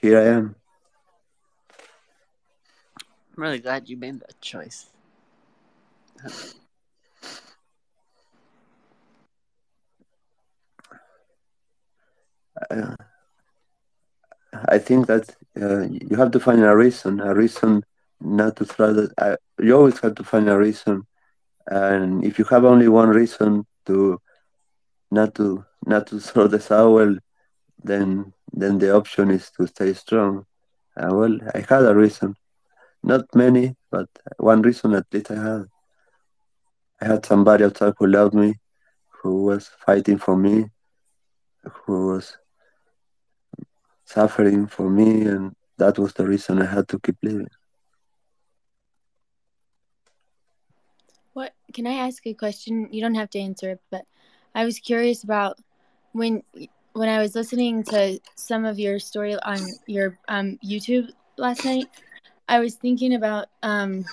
here I am. I'm really glad you made that choice. Uh, I think that uh, you have to find a reason, a reason not to throw that. Uh, you always have to find a reason, and if you have only one reason to not to not to throw the towel, then then the option is to stay strong. Uh, well, I had a reason. Not many, but one reason at least I had. I had somebody outside who loved me, who was fighting for me, who was suffering for me, and that was the reason I had to keep living. What can I ask a question? You don't have to answer it, but I was curious about when when I was listening to some of your story on your um, YouTube last night. I was thinking about um,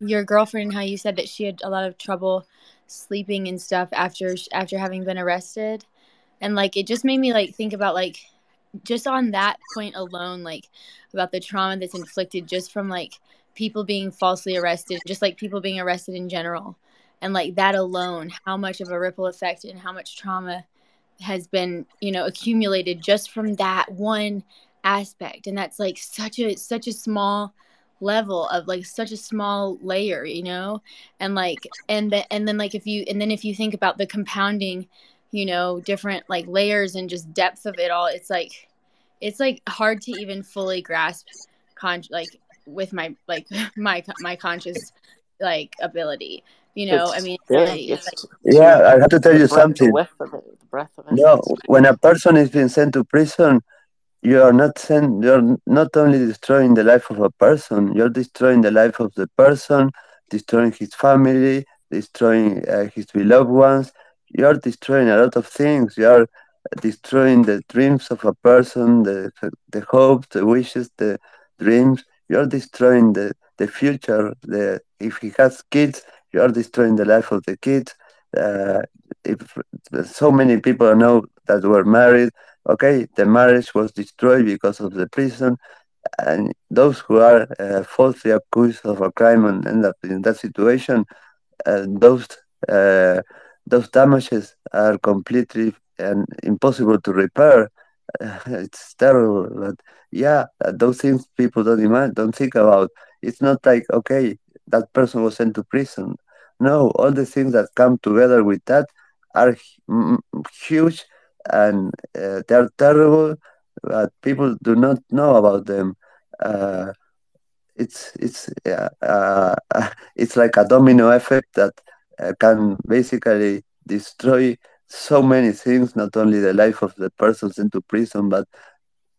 your girlfriend and how you said that she had a lot of trouble sleeping and stuff after after having been arrested, and like it just made me like think about like just on that point alone, like about the trauma that's inflicted just from like people being falsely arrested, just like people being arrested in general, and like that alone, how much of a ripple effect and how much trauma has been you know accumulated just from that one aspect. And that's like such a such a small level of like such a small layer you know and like and then and then like if you and then if you think about the compounding you know different like layers and just depth of it all it's like it's like hard to even fully grasp con like with my like my my conscious like ability you know It's i mean yeah, it's it's like, Yeah, I have to tell you the something. whiff of it, the breath of it. No, when a person is being sent to prison, you are not sent. You're not only destroying the life of a person, you're destroying the life of the person, destroying his family, destroying uh, his beloved ones. You're destroying a lot of things. You're destroying the dreams of a person, the the hopes, the wishes, the dreams. You're destroying the the future. The if he has kids, you are destroying the life of the kids. Uh, if so many people know that were married, okay, the marriage was destroyed because of the prison, and those who are uh, falsely accused of a crime and end up in that situation, uh, those uh, those damages are completely and impossible to repair. it's terrible, but yeah, those things people don't imagine, don't think about. It's not like okay, that person was sent to prison. No, all the things that come together with that are huge and uh, they're terrible, but people do not know about them. Uh, it's it's uh, it's like a domino effect that uh, can basically destroy so many things, not only the life of the person sent to prison, but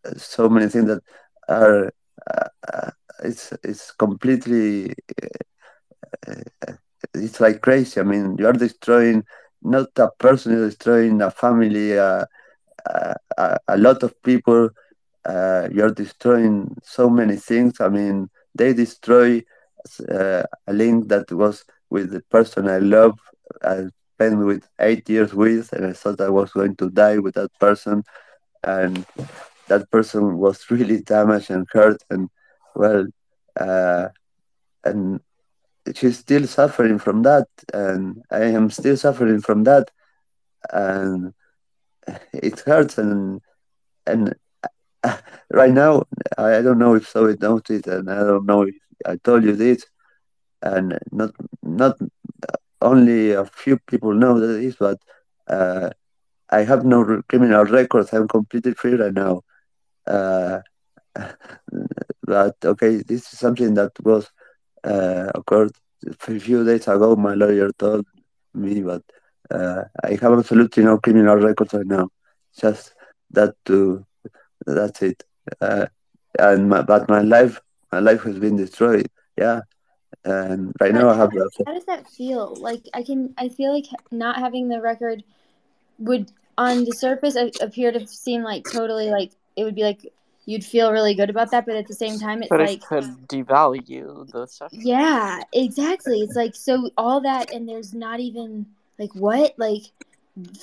uh, so many things that are uh, uh it's it's completely uh, it's like crazy. I mean, you are destroying not a person, destroying a family, uh, a, a, lot of people. you're destroying so many things. I mean, they destroy a link that was with the person I love. I spent with eight years with, and I thought I was going to die with that person, and that person was really damaged and hurt, and well, uh, and she's still suffering from that, and I am still suffering from that, and it hurts, and and right now I don't know if knows it, and I don't know if I told you this, and not not only a few people know that this, but uh, I have no criminal records. I'm completely free right now. Uh, but okay, this is something that was uh, occurred a few days ago. My lawyer told me, but uh, I have absolutely no criminal records right now. Just that to that's it. Uh, and my, but my life, my life has been destroyed. Yeah, and right now I have. How does that feel? Like I can, I feel like not having the record would, on the surface, appear to seem like totally like it would be like you'd feel really good about that, but at the same time, it's but like it could devalue the stuff. Yeah, exactly. It's like so all that, and there's not even like what like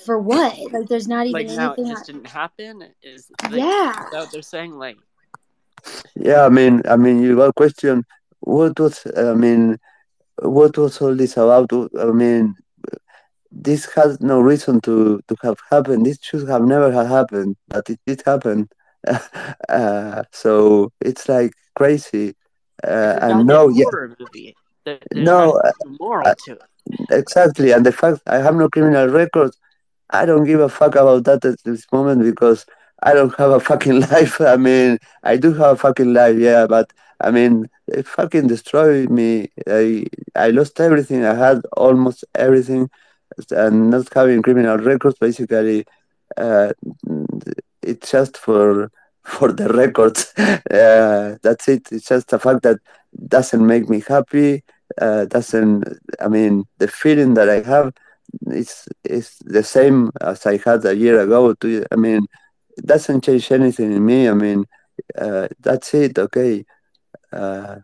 for what? Like there's not even like anything. Now it just didn't happen. Is like, yeah. Is they're saying like. Yeah, I mean, I mean, you got question what was I mean, what was all this about? I mean, this has no reason to to have happened. This should have never have happened, but it did happen. uh, so it's like crazy. Uh, and no, yeah, movie. There, no, uh, moral uh, to it. Exactly, and the fact I have no criminal record, I don't give a fuck about that at this moment because I don't have a fucking life. I mean, I do have a fucking life, yeah, but I mean, it fucking destroyed me. I I lost everything. I had almost everything, and not having criminal records basically. Uh, it's just for for the records. Uh, that's it. It's just a fact that doesn't make me happy. Uh, doesn't. I mean, the feeling that I have is is the same as I had a year ago. To I mean, it doesn't change anything in me. I mean, uh, that's it. Okay. Uh,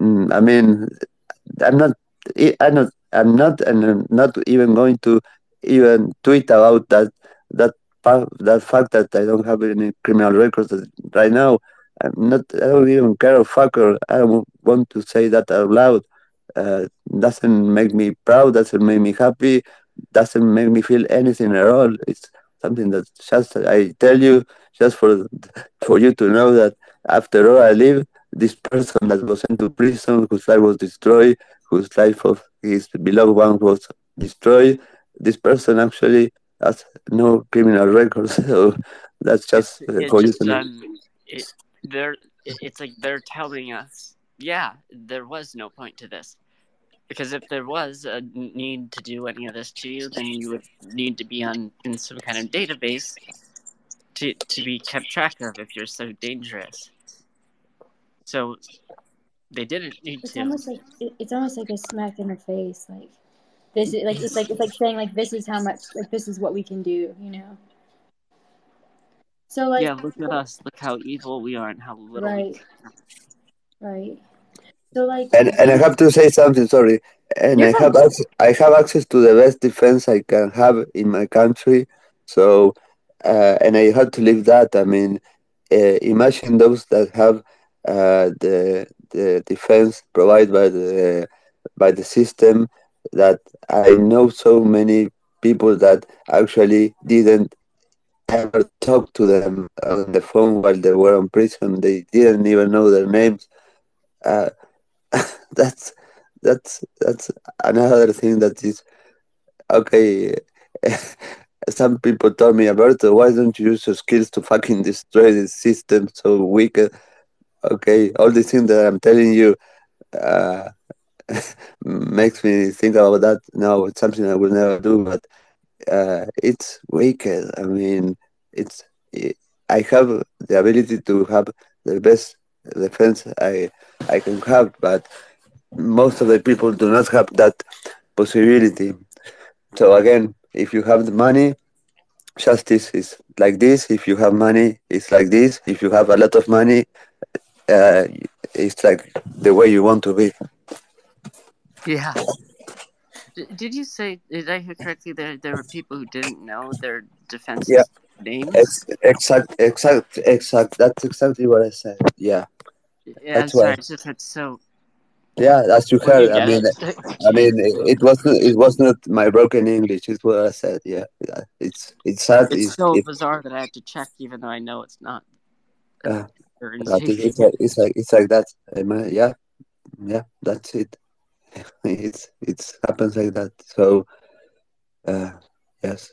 mm, I mean, I'm not. I'm not. I'm not, and I'm not even going to even tweet about that. That that fact that I don't have any criminal records right now. I'm not. I don't even care a fucker. I don't want to say that out loud. Uh, doesn't make me proud. Doesn't make me happy. Doesn't make me feel anything at all. It's something that just I tell you just for for you to know that after all I live, this person that was sent to prison, whose life was destroyed, whose life of his beloved one was destroyed, this person actually has no criminal record. So that's just uh, for just, you to know. Um, it, they're, it's like they're telling us, yeah, there was no point to this. Because if there was a need to do any of this to you, then you would need to be on in some kind of database to to be kept track of if you're so dangerous. So they didn't need it's to. Almost like, it's almost like a smack in the face. Like this is like it's like it's like saying like this is how much like this is what we can do. You know. So like yeah, look at us. Look how evil we are and how little. Right. Right. So like, and and I have to say something. Sorry, and I have access, I have access to the best defense I can have in my country. So, uh, and I had to leave that. I mean, uh, imagine those that have uh, the the defense provided by the by the system. That I know so many people that actually didn't ever talk to them on the phone while they were in prison. They didn't even know their names. Uh, that's that's that's another thing that is okay. Some people told me, Alberto, why don't you use your skills to fucking destroy the system so we can? Okay, all the things that I'm telling you uh, makes me think about that. No, it's something I will never do, but uh, it's wicked. I mean, it's it, I have the ability to have the best defense I I can have, but most of the people do not have that possibility. So again, if you have the money, justice is like this. If you have money, it's like this. If you have a lot of money, uh, it's like the way you want to be. Yeah. Did you say? Did I hear correctly? That there were people who didn't know their defense yeah. names. Ex- exact, exact, exact. That's exactly what I said. Yeah. Yeah, that's I'm sorry. Why. It's just it's so yeah, as you heard. I mean, I mean, it, wasn't. It was not my broken English. It's what I said. Yeah, it's it's sad. It's, so bizarre that I have to check, even though I know it's not. Uh, it's, like, it's like it's like that. Yeah, yeah, that's it. It's it happens like that. So, uh, yes.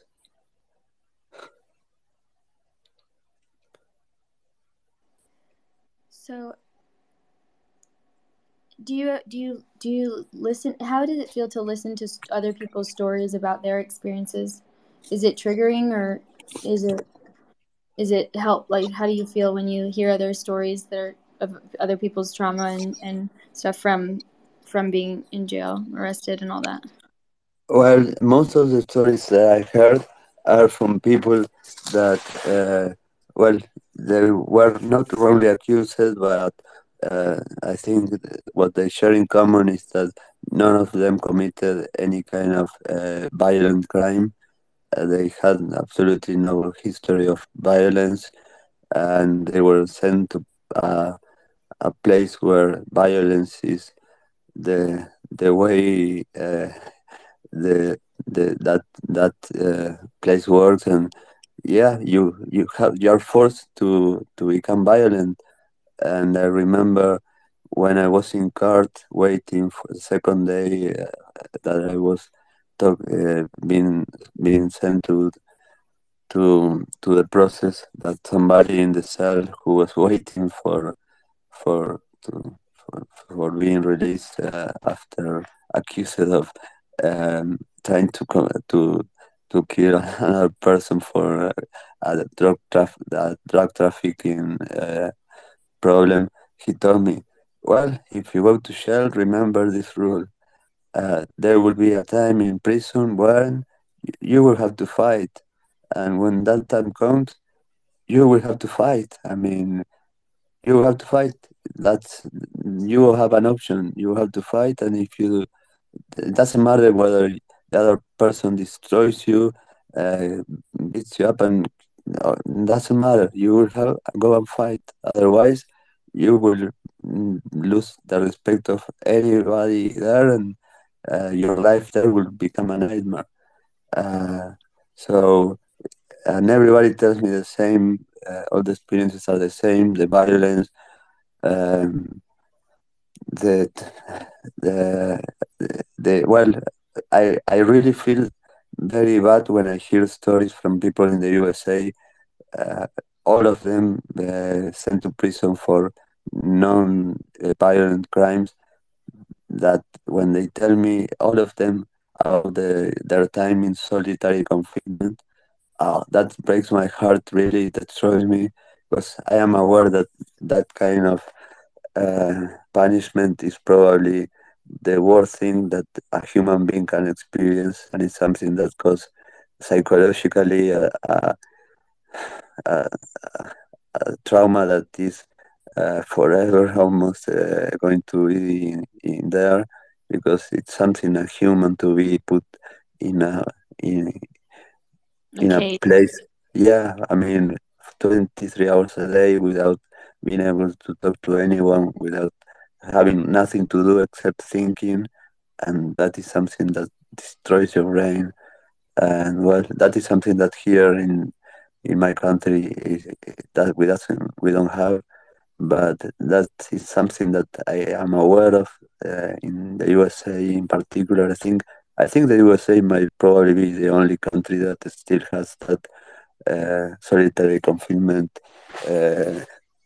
So do you do you do you listen how does it feel to listen to other people's stories about their experiences is it triggering or is it is it help like how do you feel when you hear other stories that are of other people's trauma and, and stuff from from being in jail arrested and all that well most of the stories that i heard are from people that uh, well they were not wrongly accused but uh, I think what they share in common is that none of them committed any kind of uh, violent crime. Uh, they had absolutely no history of violence, and they were sent to uh, a place where violence is the the way uh, the the that that uh, place works, and yeah, you you have you're forced to to become violent. And I remember when I was in cart waiting for the second day uh, that I was talk, uh, being being sent to to to the process that somebody in the cell who was waiting for for to, for, being released uh, after accused of um, trying to to to kill another person for uh, a drug traf- a drug trafficking uh, problem, he told me, Well, if you go to jail, remember this rule. Uh, there will be a time in prison when you will have to fight. And when that time comes, you will have to fight. I mean, you have to fight. That's you have an option. You have to fight, and if you, it doesn't matter whether the other person destroys you, uh, beats you up, and uh, doesn't matter. You will have go and fight. Otherwise, you will lose the respect of anybody there and uh, your life there will become a nightmare uh, so and everybody tells me the same uh, all the experiences are the same the violence um, the, the the well i i really feel very bad when i hear stories from people in the usa uh, all of them uh, sent to prison for non-violent crimes that when they tell me all of them about the, their time in solitary confinement, uh, that breaks my heart really, that destroys me, because I am aware that that kind of uh, punishment is probably the worst thing that a human being can experience, and it's something that causes psychologically a, a, a, a trauma that is uh, forever almost uh, going to be in, in, there because it's something a human to be put in a in in okay. a place. Yeah, I mean, 23 hours a day without being able to talk to anyone, without having nothing to do except thinking, and that is something that destroys your brain. And well, that is something that here in in my country is, that we doesn't we don't have, but that is something that I am aware of uh, in the USA in particular. I think I think the USA might probably be the only country that still has that solitary confinement uh,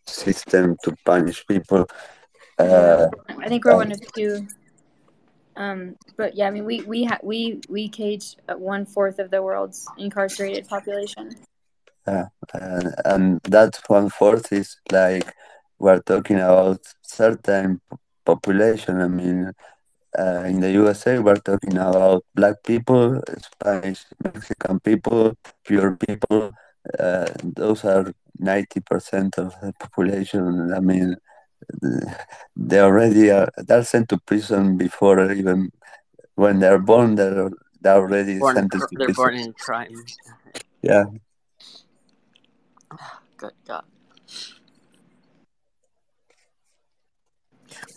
system to punish people. Uh, I think we're one of two. Um, but yeah, I mean, we we ha- we we cage one fourth of the world's incarcerated population. Yeah, uh, and that one fourth is like we're talking about certain population. I mean, uh, in the USA, we're talking about black people, Spanish, Mexican people, pure people. Uh, those are 90% of the population. I mean, they already are, they're sent to prison before even when they're born, they're, they're already born, sentenced They're born in crime. Yeah. Good God.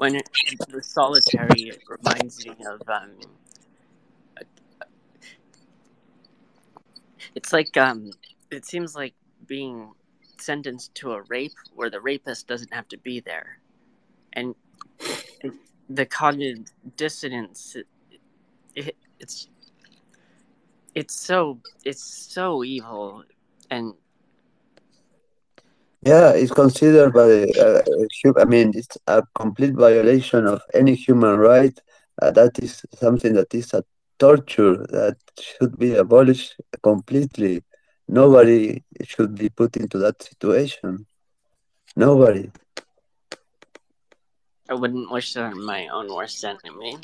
When it, the solitary it reminds me of um, it's like um, it seems like being sentenced to a rape where the rapist doesn't have to be there, and the cognitive dissonance. It, it, it's it's so it's so evil and yeah, it's considered by, uh, I mean, it's a complete violation of any human right. Uh, that is something that is a torture that should be abolished completely. Nobody should be put into that situation. Nobody. I wouldn't wish that on my own worst enemy.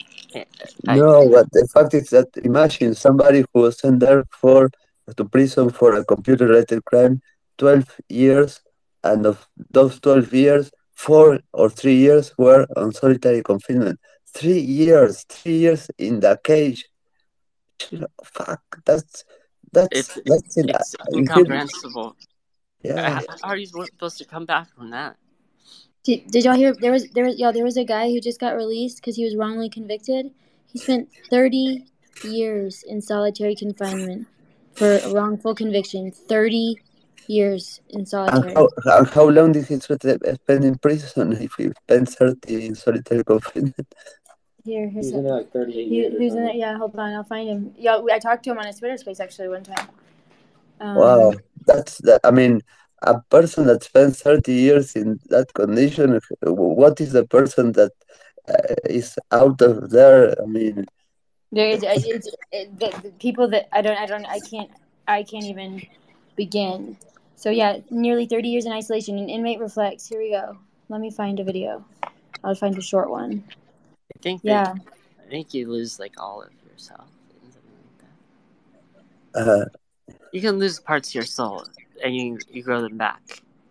I, no, but the fact is that imagine somebody who was sent there for to prison for a computer-related crime, 12 years and of those 12 years, four or three years were on solitary confinement. Three years, three years in the cage. Fuck, that's that's it's, that's it's incomprehensible. Yeah, how are you supposed to come back from that? Did, did y'all hear? There was there was yeah there was a guy who just got released because he was wrongly convicted. He spent thirty years in solitary confinement for a wrongful conviction. Thirty years in solitary. And how, how long did he spend in prison if he spent 30 in solitary confinement? Here, here's he's in there like 38 he, years. He's in there, yeah, hold on, I'll find him. Yeah, I talked to him on his Twitter space actually one time. Um, wow, that's that. I mean, a person that spends 30 years in that condition, what is the person that uh, is out of there? I mean, there is it's, it, the, the people that I don't, I don't, I can't, I can't even begin so yeah, nearly 30 years in isolation. An inmate reflects. Here we go. Let me find a video. I'll find the short one. I think. Yeah. I think you lose like all of yourself. Like uh, you can lose parts of your soul, and you you grow them back.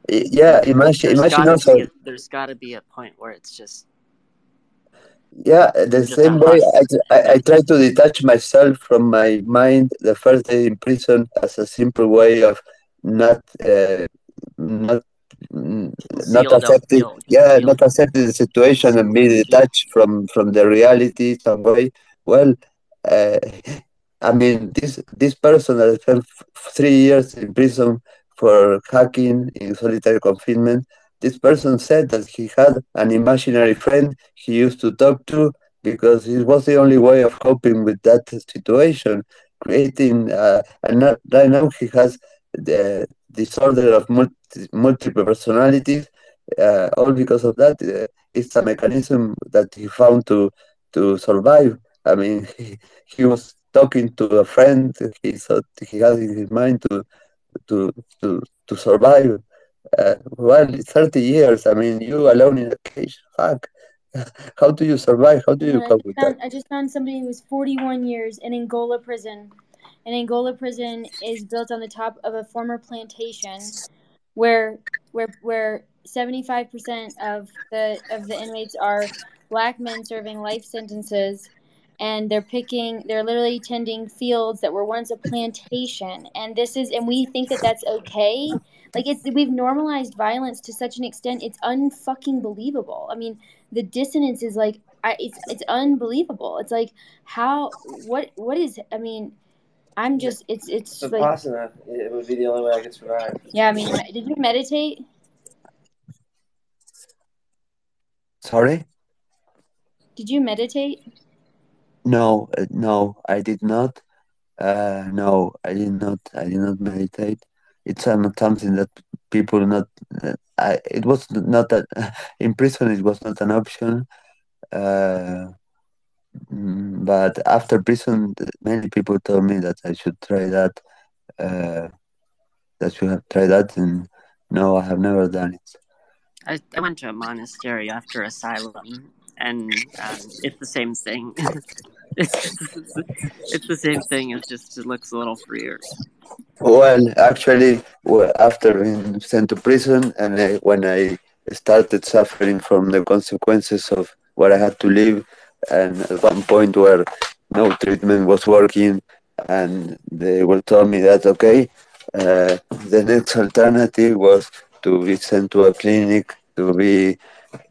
Yeah, imagine. There's imagine also. A, there's got to be a point where it's just. Yeah, the same way I, I, I try to detach myself from my mind the first day in prison as a simple way of not uh, not not accepting yeah not accepting the situation and be detached from from the reality some way. Well uh, i mean this this person that spent three years in prison for hacking in solitary confinement this person said that he had an imaginary friend he used to talk to because it was the only way of coping with that situation creating uh, and not, right now he has the disorder of multi, multiple personalities. Uh, all because of that, uh, it's a mechanism that he found to to survive. I mean, he, he was talking to a friend. He thought he had in his mind to to to to survive. Uh, well, 30 years. I mean, you alone in a cage. Fuck. How do you survive? How do you cope with found, that? I just found somebody who was 41 years in Angola prison an Angola prison is built on the top of a former plantation where where where 75% of the of the inmates are black men serving life sentences. And they're picking they're literally tending fields that were once a plantation. And this is and we think that that's okay. Like it's we've normalized violence to such an extent it's unfucking believable. I mean the dissonance is like I, it's it's unbelievable. It's like how what what is i mean i'm just it's it's But like Vipassana, it would be the only way I could survive. yeah i mean did you meditate Sorry? did you meditate No, uh, no, I did not. Uh, no, I did not. I did not meditate. It's uh, not something that people not. Uh, I, it was not that in prison. It was not an option. Uh, mm, but after prison, many people told me that I should try that. Uh, that should have tried that, and no, I have never done it. I, I went to a monastery after asylum, and um, it's the same thing. it's, it's, it's the same thing. It just it looks a little freer. Well, actually, well, after being sent to prison, and I, when I started suffering from the consequences of what I had to live, and at one point where no treatment was working, and they were told me that okay, uh, the next alternative was to be sent to a clinic to be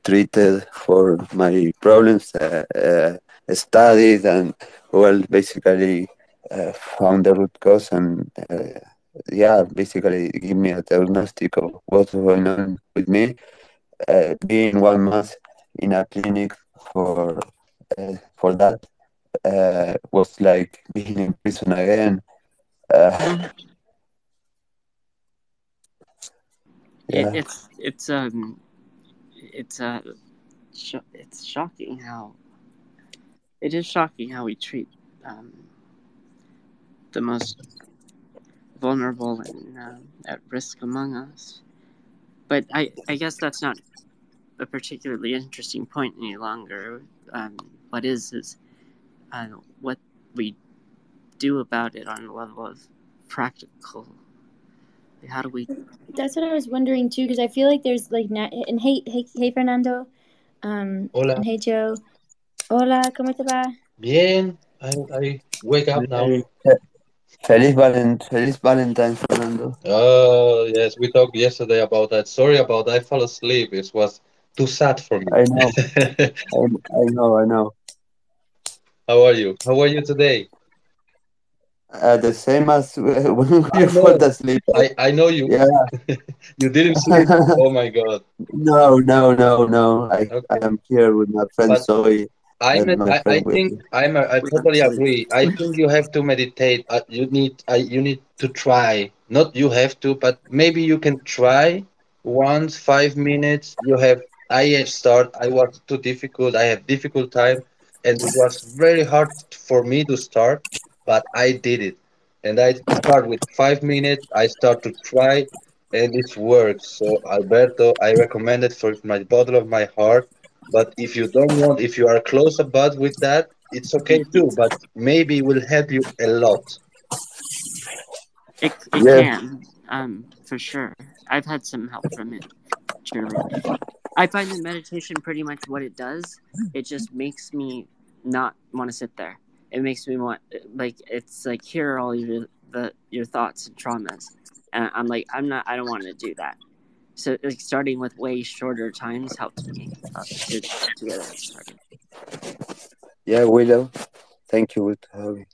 treated for my problems, uh, uh, studied, and well, basically uh, found the root cause and uh, yeah, basically give me a diagnostic of what's going on with me. Uh, being one month in a clinic for for that uh, was like being in prison again. Uh, yeah, It, it's it's um it's uh sho- it's shocking how it is shocking how we treat um, the most vulnerable and uh, at risk among us. But I I guess that's not a particularly interesting point any longer. Um, what is is uh, what we do about it on a level of practical. How do we that's what i was wondering too because i feel like there's like na- and hey hey hey fernando um Hola. and hey joe hola cómo te va Bien. I, I wake up now. Feliz, Valen- Feliz Valentine, Fernando. Oh, yes. We talked yesterday about that. Sorry about that. I fell asleep. It was too sad for me. I know, I, I know, I know. How are you? How are you today? Uh, the same as when you fall asleep. I, I know you. Yeah. You didn't sleep. Oh my God. No, no, no, no. I, Okay. I am here with my friend But Zoe. I'm and a, my I, I think I'm a, I totally agree. I think you have to meditate. Uh, you need I, you need to try. Not you have to, but maybe you can try once five minutes. You have I start. I was too difficult. I have difficult time, and it was very hard for me to start, but I did it. And I start with five minutes. I start to try, and it works. So Alberto, I recommend it for my bottle of my heart. But if you don't want, if you are close about with that, it's okay too. But maybe it will help you a lot. It, it Yeah. can, um, for sure. I've had some help from it, truly. I find that meditation pretty much what it does. It just makes me not want to sit there. It makes me want, like, it's like here are all your the your thoughts and traumas, and I'm like, I'm not, I don't want to do that. So like starting with way shorter times helped me uh, to, to get that started. Yeah, Willow. Thank you, Toby.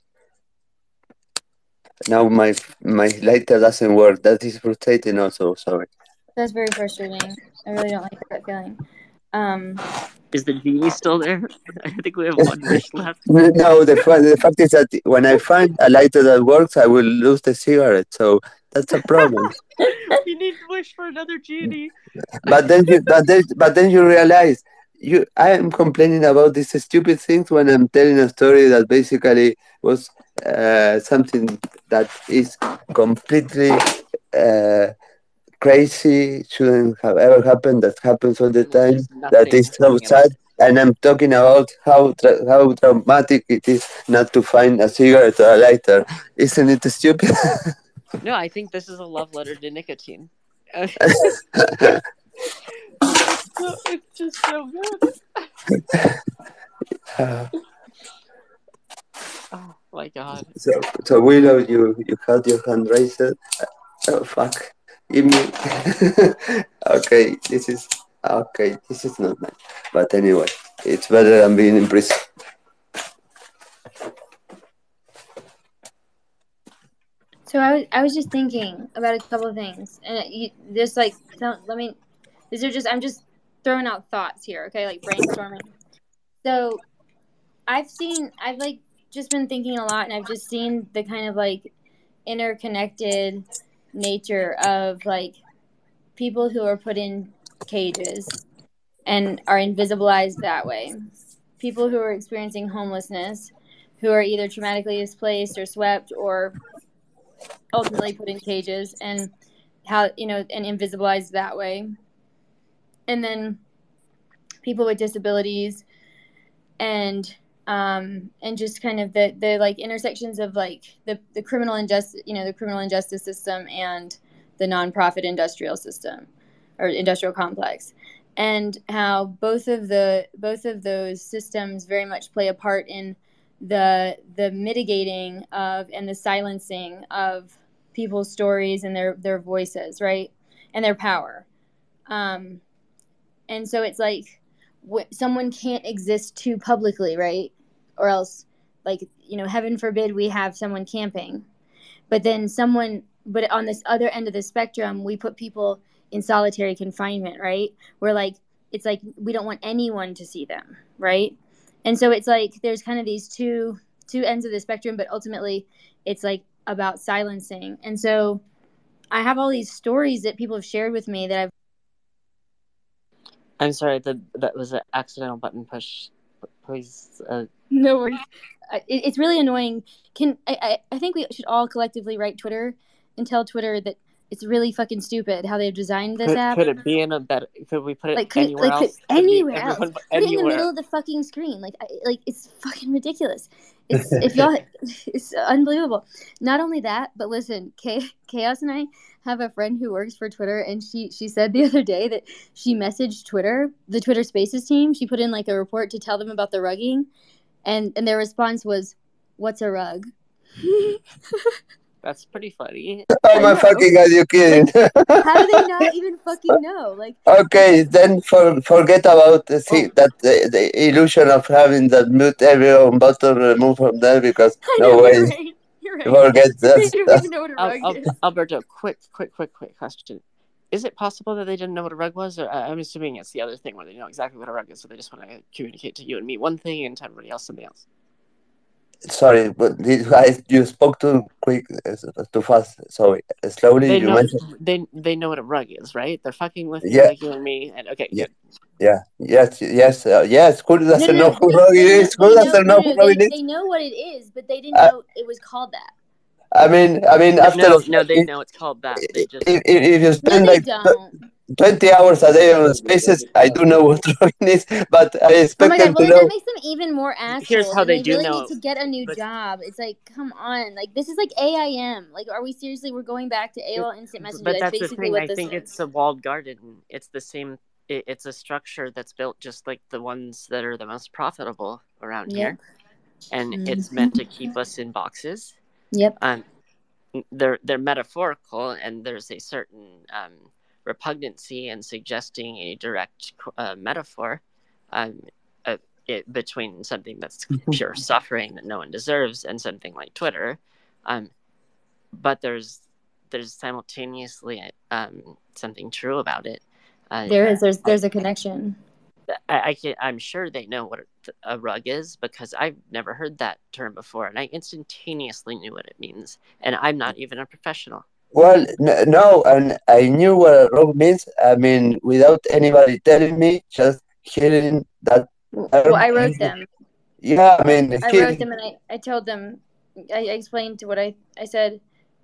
Now my my lighter doesn't work. That is frustrating also, sorry. that's very frustrating i really don't like that feeling um Is the genie still there? I think we have one wish left. No, the, the fact is that when I find a lighter that works, I will lose the cigarette. So that's a problem. you need to wish for another genie. but then you but then, but then you realize you I am complaining about these stupid things when I'm telling a story that basically was uh, something that is completely uh, crazy, shouldn't have ever happened, that happens all the time, that is so sad. And I'm talking about how tra- how traumatic it is not to find a cigarette or a lighter. Isn't it stupid? No, I think this is a love letter to nicotine. it's just so good. Oh my god. so, so Willow, you you had your hand raised. Oh fuck! Okay, this is okay. This is not nice, but anyway, it's better than being in prison. So I was, I was just thinking about a couple of things, and you, just like let me. These are just I'm just throwing out thoughts here, okay, like brainstorming. So I've seen I've like just been thinking a lot, and I've just seen the kind of like interconnected nature of like people who are put in cages and are invisibilized that way. People who are experiencing homelessness, who are either traumatically displaced or swept or ultimately put in cages and how you know and invisibilized that way and then people with disabilities and um and just kind of the the like intersections of like the the criminal injustice you know the criminal injustice system and the nonprofit industrial system or industrial complex. And how both of the both of those systems very much play a part in the the mitigating of and the silencing of people's stories and their their voices right? And their power. Um and so it's like wh- someone can't exist too publicly right? Or else like you know heaven forbid we have someone camping. But then someone but on this other end of the spectrum we put people in solitary confinement right? Where like it's like we don't want anyone to see them right? And so it's like there's kind of these two two ends of the spectrum but ultimately it's like about silencing. And so i have all these stories that people have shared with me that i've I'm sorry, the, that was an accidental button push. Please, uh, no worries it, it's really annoying can I, I i think we should all collectively write twitter and tell twitter that it's really fucking stupid how they've designed this could, app could it be in a better? Could we put it like could, anywhere like could, else? Be anywhere else everyone- put it in the middle of the fucking screen like I, like it's fucking ridiculous it's if y'all it's unbelievable. Not only that but listen chaos and i have a friend who works for twitter and she she said the other day that she messaged twitter the twitter spaces team. She put in like a report to tell them about the rugging and and their response was what's a rug That's pretty funny. Oh my know. fucking god, you kidding? how do they not even fucking know like okay, then for, forget about uh, the thing, oh. that the, the illusion of having that mute everyone button removed from there because I no know, way. you're right. You're right. Forget that. don't That's, know what a rug Al- is. Alberto, quick, quick, quick, quick question. Is it possible that they didn't know what a rug was? Or I- I'm assuming it's the other thing where they know exactly what a rug is, so they just want to communicate to you and me one thing and to everybody else something else. Sorry, but did, I, you spoke too quick, uh, too fast. Sorry, slowly. They you know mentioned. they they know what a rug is, right? They're fucking with Yeah. like you and me. And okay, Yeah. good. Yeah. Yes. Yes. Uh, yes. Who doesn't no, know no. who They, Rogue know, is? Who doesn't no, know who no. Rogue They, is? they know what it is, but they didn't Uh, know it was called that. I mean, I mean, after No, no, they know it's called that. They just if, if you No, spend they like don't. 20 hours a day on spaces, I do know what Rogue is, but I expect Oh expect my them god, to well that makes them even more here's how they they do really know. need to get a new But job. It's like, come on, like this is like AIM. Like, are we seriously? We're going back to AOL Instant Messenger. but That's that's the basically thing. what I this think is. it's a walled garden. It's the same. It, it's a structure that's built just like the ones that are the most profitable around Yep. here, and it's Mhm. meant to keep us in boxes. Yep. Um, they're they're metaphorical, and there's a certain um, repugnancy and suggesting a direct uh, metaphor um, uh, it, between something that's pure suffering that no one deserves and something like Twitter. Um, but there's there's simultaneously um, something true about it. Uh, There is. There's there's a connection. I, I can, I'm sure they know what a rug is because I've never heard that term before, and I instantaneously knew what it means. And I'm not even a professional. Well, n- no, and I knew what a Rogue means. I mean, without anybody telling me, just hearing that Well, I wrote them. Yeah, I mean, I hear- wrote them and I, I told them, I, explained to what I, I said,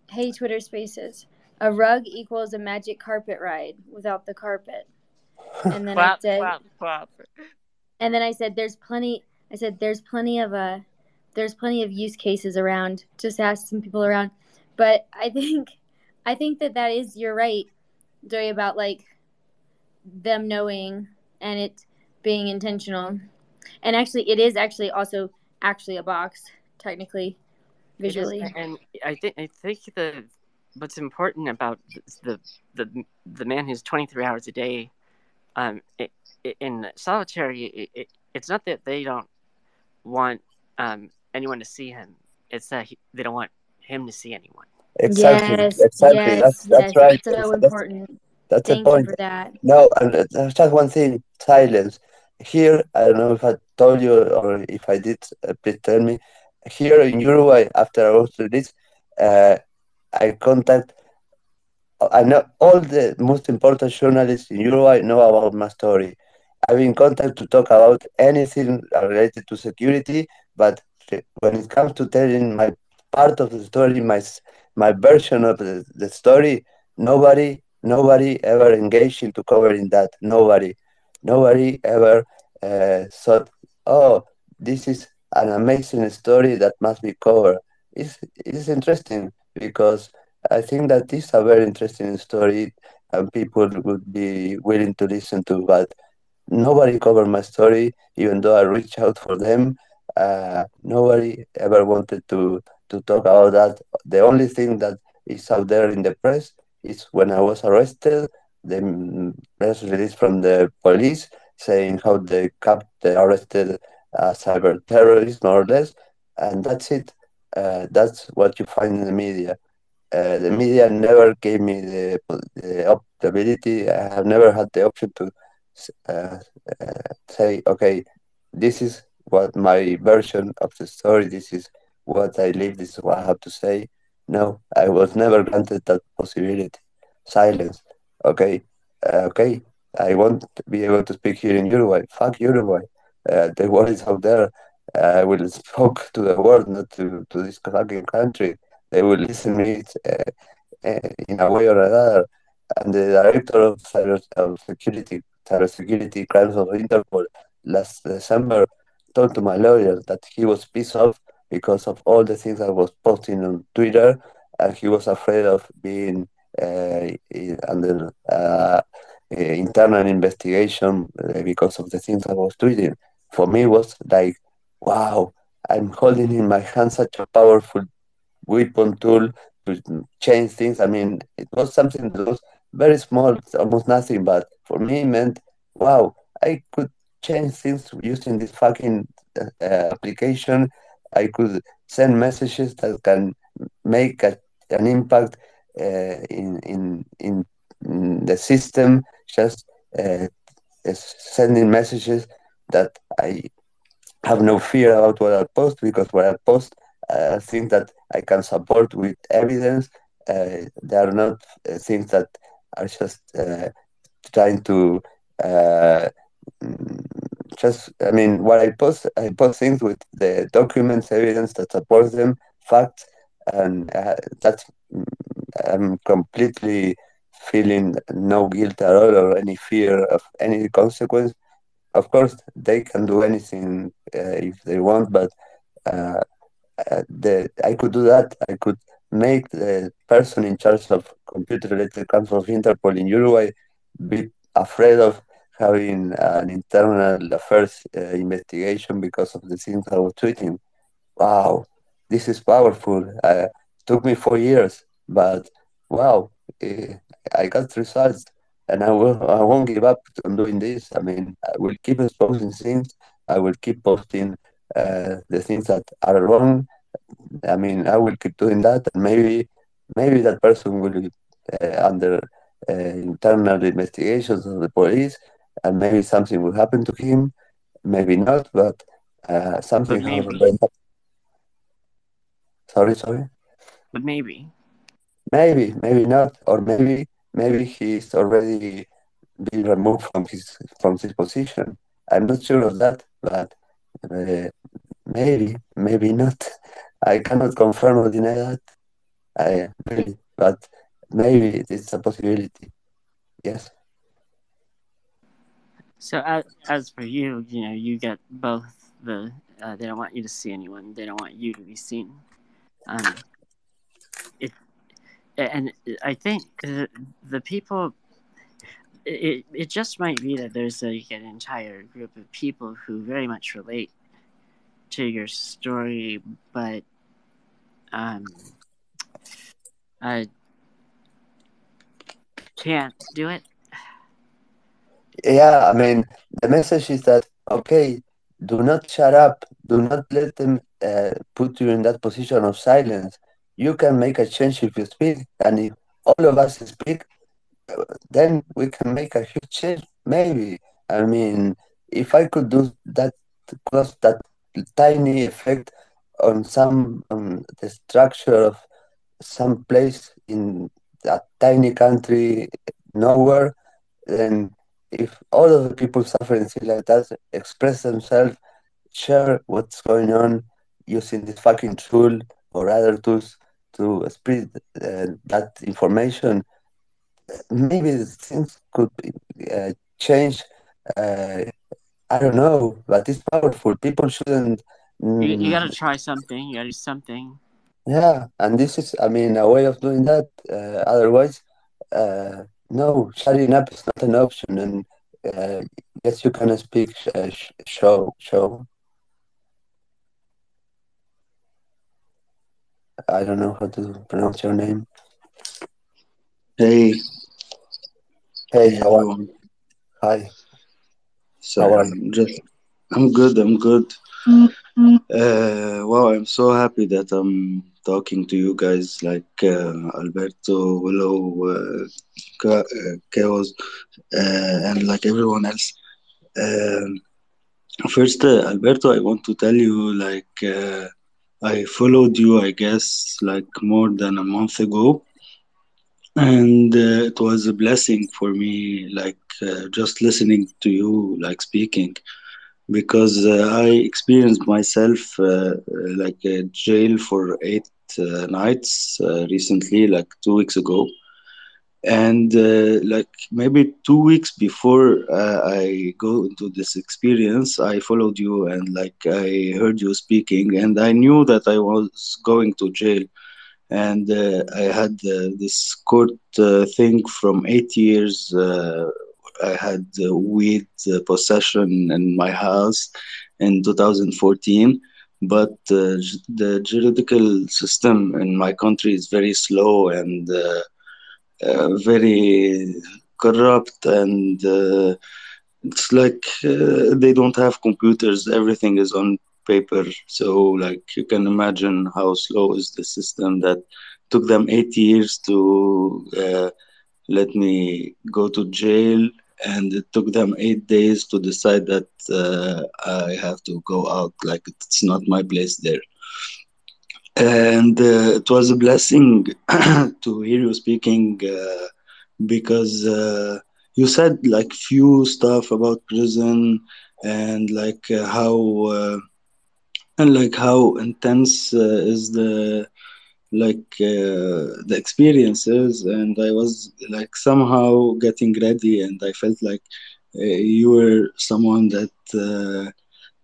hey, Twitter spaces, a rug equals a magic carpet ride without the carpet. And then I Clap, said, clap, clap. and then I said, there's plenty, I said, there's plenty of, uh, there's plenty of use cases around. Just ask some people around. But I think, I think that that is, you're right, Joey, about like them knowing and it being intentional. And actually, it is actually also actually a box, technically, visually. and I think I think the what's important about the the the man who's 23 hours a day um it, it, in solitary it, it, it's not that they don't want um anyone to see him it's that he, they don't want him to see anyone Exactly, Yes, exactly. yes, That's that's yes, right. So That's, that's, important. that's Thank point. that. No, and uh, there's just one thing: silence. Here, I don't know if I told you or if I did. Uh, please tell me. Here in Uruguay, after I was released, uh, I contact. I know all the most important journalists in Uruguay know about my story. I've been contacted to talk about anything related to security, but when it comes to telling my part of the story, my my version of the, the story, nobody nobody ever engaged into covering that. Nobody, nobody ever uh, thought, oh, this is an amazing story that must be covered. It's it's interesting because I think that is a very interesting story and people would be willing to listen to, but nobody covered my story, even though I reached out for them. Uh, nobody ever wanted to, to talk about that. The only thing that is out there in the press is when I was arrested, the press release from the police saying how they kept the arrested uh, cyber terrorists, more or less, and that's it. Uh, that's what you find in the media. Uh, the media never gave me the, the, the ability. I have never had the option to uh, uh, say, okay, this is what my version of the story, this is what I live, is what I have to say. No, I was never granted that possibility. Silence. Okay, uh, okay, I won't be able to speak here in Uruguay. Fuck Uruguay. Uh, the world is out there. I will speak to the world, not to, to this fucking country. They will listen me uh, uh, in a way or another. And the director of cyber of security crimes of Interpol last December told to my lawyer that he was pissed off because of all the things I was posting on Twitter, and he was afraid of being uh, under uh, internal investigation uh, because of the things I was tweeting. For me, it was like, wow, I'm holding in my hand such a powerful weapon tool to change things. I mean, it was something that was very small, almost nothing, but for me, it meant, wow, I could change things using this fucking uh, application. I could send messages that can make a, an impact uh, in, in, in, the system, just uh, sending messages that I have no fear about what I post because what I post, I think that I can support with evidence. Uh, they are not uh, things that are just uh, trying to uh, just I mean what I post I post things with the documents evidence that supports them facts and uh, that's I'm completely feeling no guilt at all or any fear of any consequence. Of course they can do anything uh, if they want but uh, the I could do that. I could make the person in charge of computer related crimes of Interpol in Uruguay be afraid of having an internal affairs uh, investigation because of the things I was tweeting. Wow, this is powerful. Uh, took me four years, but wow, uh, I got results, and I will. I won't give up on doing this. I mean, I will keep exposing things. I will keep posting uh, the things that are wrong. I mean, I will keep doing that, and maybe, maybe that person will be uh, under uh, internal investigations of the police, and maybe something will happen to him. Maybe not, but uh, something. But maybe. Sorry, sorry. But maybe. Maybe, maybe not, or maybe, maybe he's already been removed from his from his position. I'm not sure of that, but uh, maybe, maybe not. I cannot confirm or deny that. I really, but maybe it's a possibility. Yes. So as, as for you, you know, you get both the uh, they don't want you to see anyone, they don't want you to be seen. Um, it, and I think the, the people, it, it just might be that there's like an entire group of people who very much relate to your story, but um, I can't do it. Yeah, I mean, the message is that okay, do not shut up, do not let them uh, put you in that position of silence. You can make a change if you speak, and if all of us speak, then we can make a huge change. Maybe. I mean, if I could do that, cause that tiny effect on some on the structure of some place in a tiny country nowhere, then if all of the people suffering things like that express themselves, share what's going on using this fucking tool or other tools to spread uh, that information, maybe things could uh, change. Uh, I don't know, but it's powerful. People shouldn't. Mm, you, you gotta try something. You gotta do something. Yeah, and this is, I mean, a way of doing that. Uh, otherwise, uh, no, shutting up is not an option. And uh, yes, you can speak. Uh, show, show. I don't know how to pronounce your name. Hey. Hey, how are you? Hi. So how are you? Just, I'm good. I'm good. Uh, wow, I'm so happy that I'm talking to you guys like uh, Alberto, Willow, uh, uh Chaos, uh, and like everyone else. Um, first, uh, Alberto, I want to tell you like I followed you, I guess, like more than a month ago and uh, it was a blessing for me like uh, just listening to you like speaking because uh, i experienced myself uh, like a jail for eight uh, nights uh, recently like two weeks ago and like maybe two weeks before i go into this experience i followed you and like i heard you speaking and i knew that i was going to jail and uh, I had uh, this court uh, thing from eight years. I had weed possession in my house in 2014 but uh, the juridical system in my country is very slow and uh, uh, very corrupt and it's like they don't have computers everything is on paper. So, like, you can imagine how slow is the system that took them eight years to uh, let me go to jail, and it took them eight days to decide that uh, I have to go out. Like, it's not my place there. And uh, it was a blessing to hear you speaking uh, because uh, you said like few stuff about prison and like uh, how and like how intense uh, is the like uh, the experiences and i was like somehow getting ready and i felt like uh, you were someone that uh,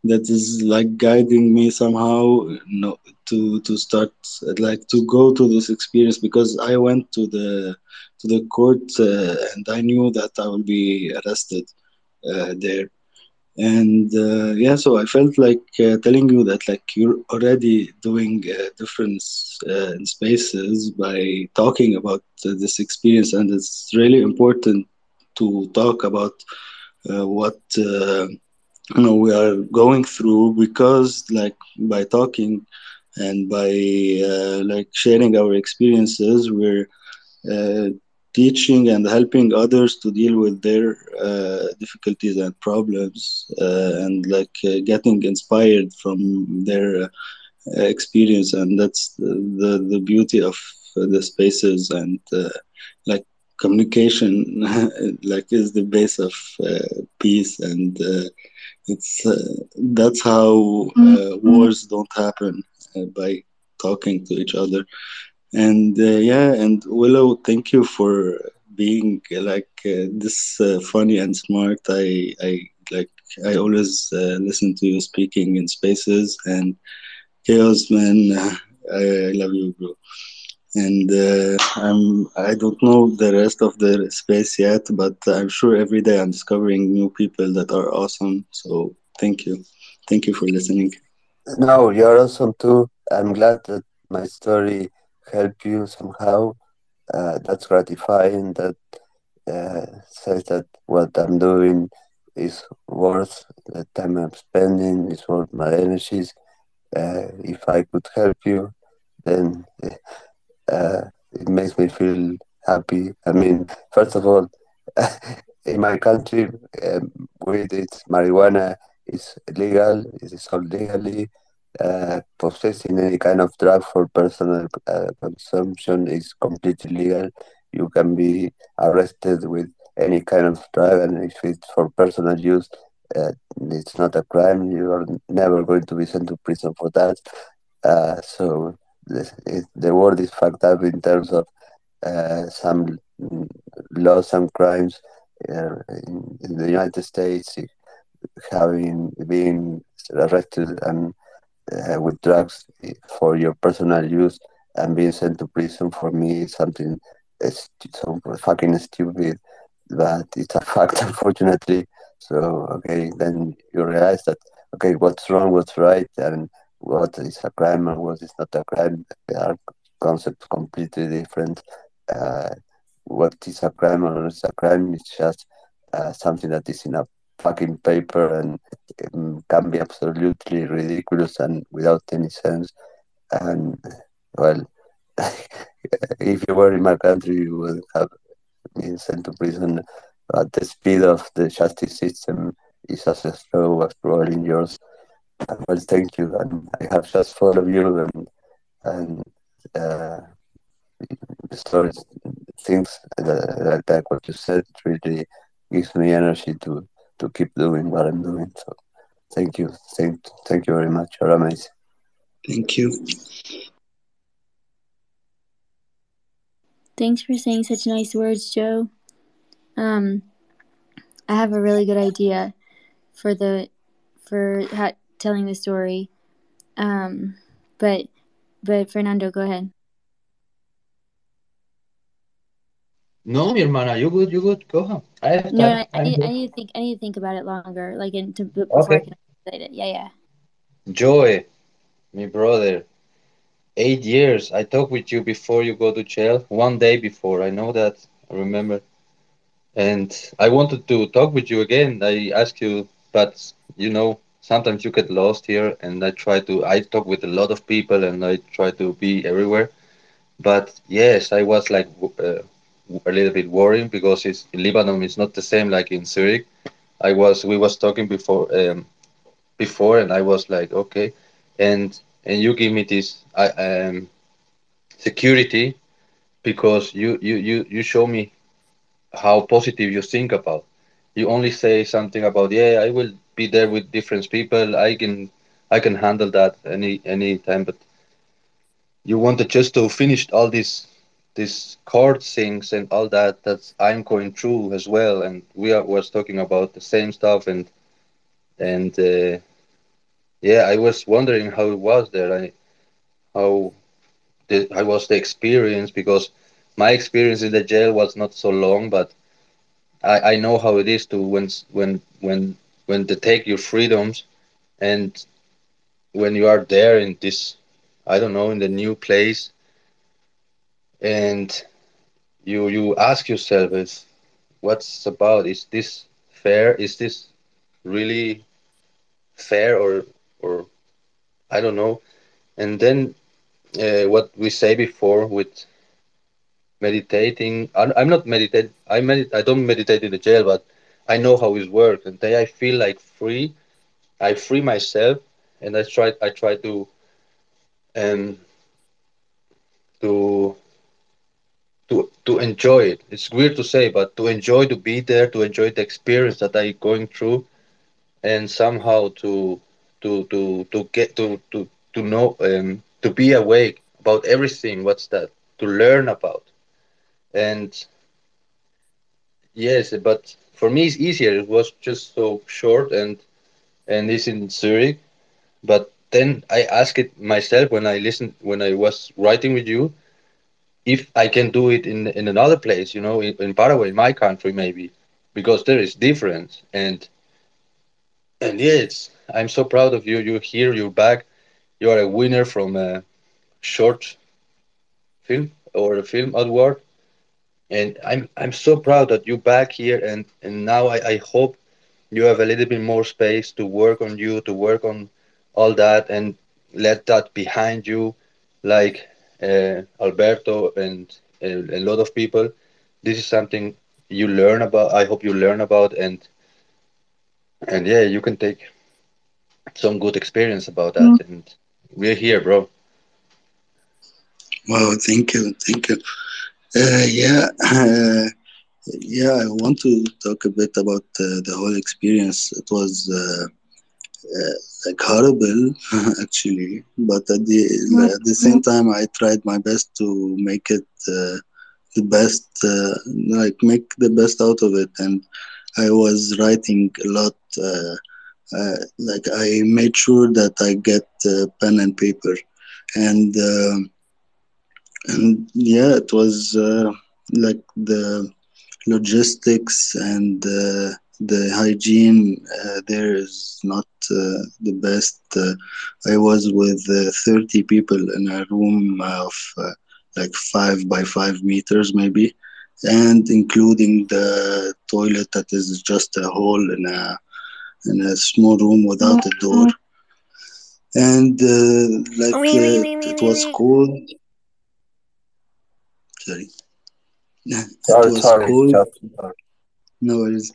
that is like guiding me somehow no, to to start like to go to this experience because i went to the to the court uh, and i knew that i will be arrested uh, there and uh, yeah so i felt like uh, telling you that like you're already doing uh, difference uh, in spaces by talking about uh, this experience. And it's really important to talk about uh, what you know we are going through because like by talking and by like sharing our experiences we're teaching and helping others to deal with their uh, difficulties and problems uh, and like uh, getting inspired from their uh, experience. And that's the, the, beauty of the spaces and uh, like communication like is the base of uh, peace. And it's that's how mm-hmm. wars don't happen by talking to each other and uh, yeah and willow thank you for being like uh, this uh, funny and smart i i like i always uh, listen to you speaking in spaces and chaos man i, I love you bro and uh, I'm I don't know the rest of the space yet, but I'm sure every day I'm discovering new people that are awesome. So thank you, thank you for listening. No, you're awesome too. I'm glad that my story helped you somehow. Uh, that's gratifying. That uh, says that what I'm doing is worth the time I'm spending, is worth my energies. Uh, if I could help you, then uh, it makes me feel happy. I mean, first of all, in my country, um, weed is marijuana is legal. It is sold legally. Uh, possessing any kind of drug for personal uh, consumption is completely legal. You can be arrested with any kind of drug, and if it's for personal use, uh, it's not a crime. You are never going to be sent to prison for that. Uh, so the, the world is fucked up in terms of uh, some laws and crimes in, in, the United States, having been arrested and uh, with drugs for your personal use and being sent to prison for me is something so fucking stupid, but it's a fact, unfortunately. So okay, then you realize that okay, what's wrong, what's right, and what is a crime and what is not a crime. They are concepts completely different. Uh, what is a crime or is a crime is just uh, something that is in a fucking paper and um, can be absolutely ridiculous and without any sense. And well, if you were in my country, you would have been sent to prison at the speed of the justice system is as slow as probably in yours. Well, thank you. And I have just followed you and and uh, stories, things like that. What you said really gives me energy to to keep doing what I'm doing. So, thank you, thank thank you very much. You're amazing. Thank you. Thanks for saying such nice words, Joe. Um, I have a really good idea for the for ha- telling the story. Um, but but Fernando, go ahead. No, mi hermana, you good, you good. Go home. I have No, time. I, I I'm need I need to think I need to think about it longer, like in, to, before I can say it. Yeah, yeah. Joy, my brother. Eight years. I talked with you before you go to jail. One day before. I know that. I remember. And I wanted to talk with you again. I asked you, but you know, sometimes you get lost here, and I try to. I talk with a lot of people, and I try to be everywhere. But yes, I was like uh, a little bit worrying because it's in Lebanon. It's not the same like in Zurich. I was. We was talking before. Um, before, and I was like, okay, and and you give me this I um security because you you you you show me how positive you think about. You only say something about yeah, I will be there with different people. I can I can handle that any any time, but you wanted just to finish all these these chord things and all that that I'm going through as well, and we are was talking about the same stuff and and uh, yeah, I was wondering how it was there. I how the how was the experience because my experience in the jail was not so long, but I, I know how it is to when when when when they take your freedoms and when you are there in this I don't know in the new place and you you ask yourself is what's about is this fair is this really fair or or I don't know and then uh, what we say before with meditating. I'm, not meditate. I medit. I don't meditate in the jail, but I know how it works. And then I feel like free. I free myself, and I try. I try to um to to to enjoy it. It's weird to say, but to enjoy to be there, to enjoy the experience that I going through, and somehow to to to to get to to to know um to be awake about everything. What's that? To learn about and Yes, but for me it's easier. It was just so short and and it's in Zurich. But then I asked it myself when I listened when I was writing with you. If I can do it in in another place, you know, in, in Paraguay, in my country, maybe, because there is difference. And and yes, I'm so proud of you. You're here. You're back. You are a winner from a short film or a film award. And I'm I'm so proud that you're back here. And and now I, I hope you have a little bit more space to work on you, to work on all that, and let that behind you, like Alberto and a, a lot of people. This is something you learn about. I hope you learn about, and and yeah, you can take some good experience about that. And we're here, bro. Wow, thank you, thank you. Uh, yeah, uh, yeah, I want to talk a bit about uh, the whole experience. It was uh, uh, like horrible, actually, but at the at the same time, I tried my best to make it uh, the best, uh, like make the best out of it, and I was writing a lot. Uh, uh, like I made sure that I get uh, pen and paper, and um, and yeah, it was uh, like the logistics and uh, the hygiene uh, there is not uh, the best. Uh, I was with uh, 30 people in a room of uh, like five by five meters, maybe, and including the toilet that is just a hole in a in a small room without a door. And uh, like uh, it was cold. Sorry. it Sorry, was sorry, cold. Justin, sorry. No worries.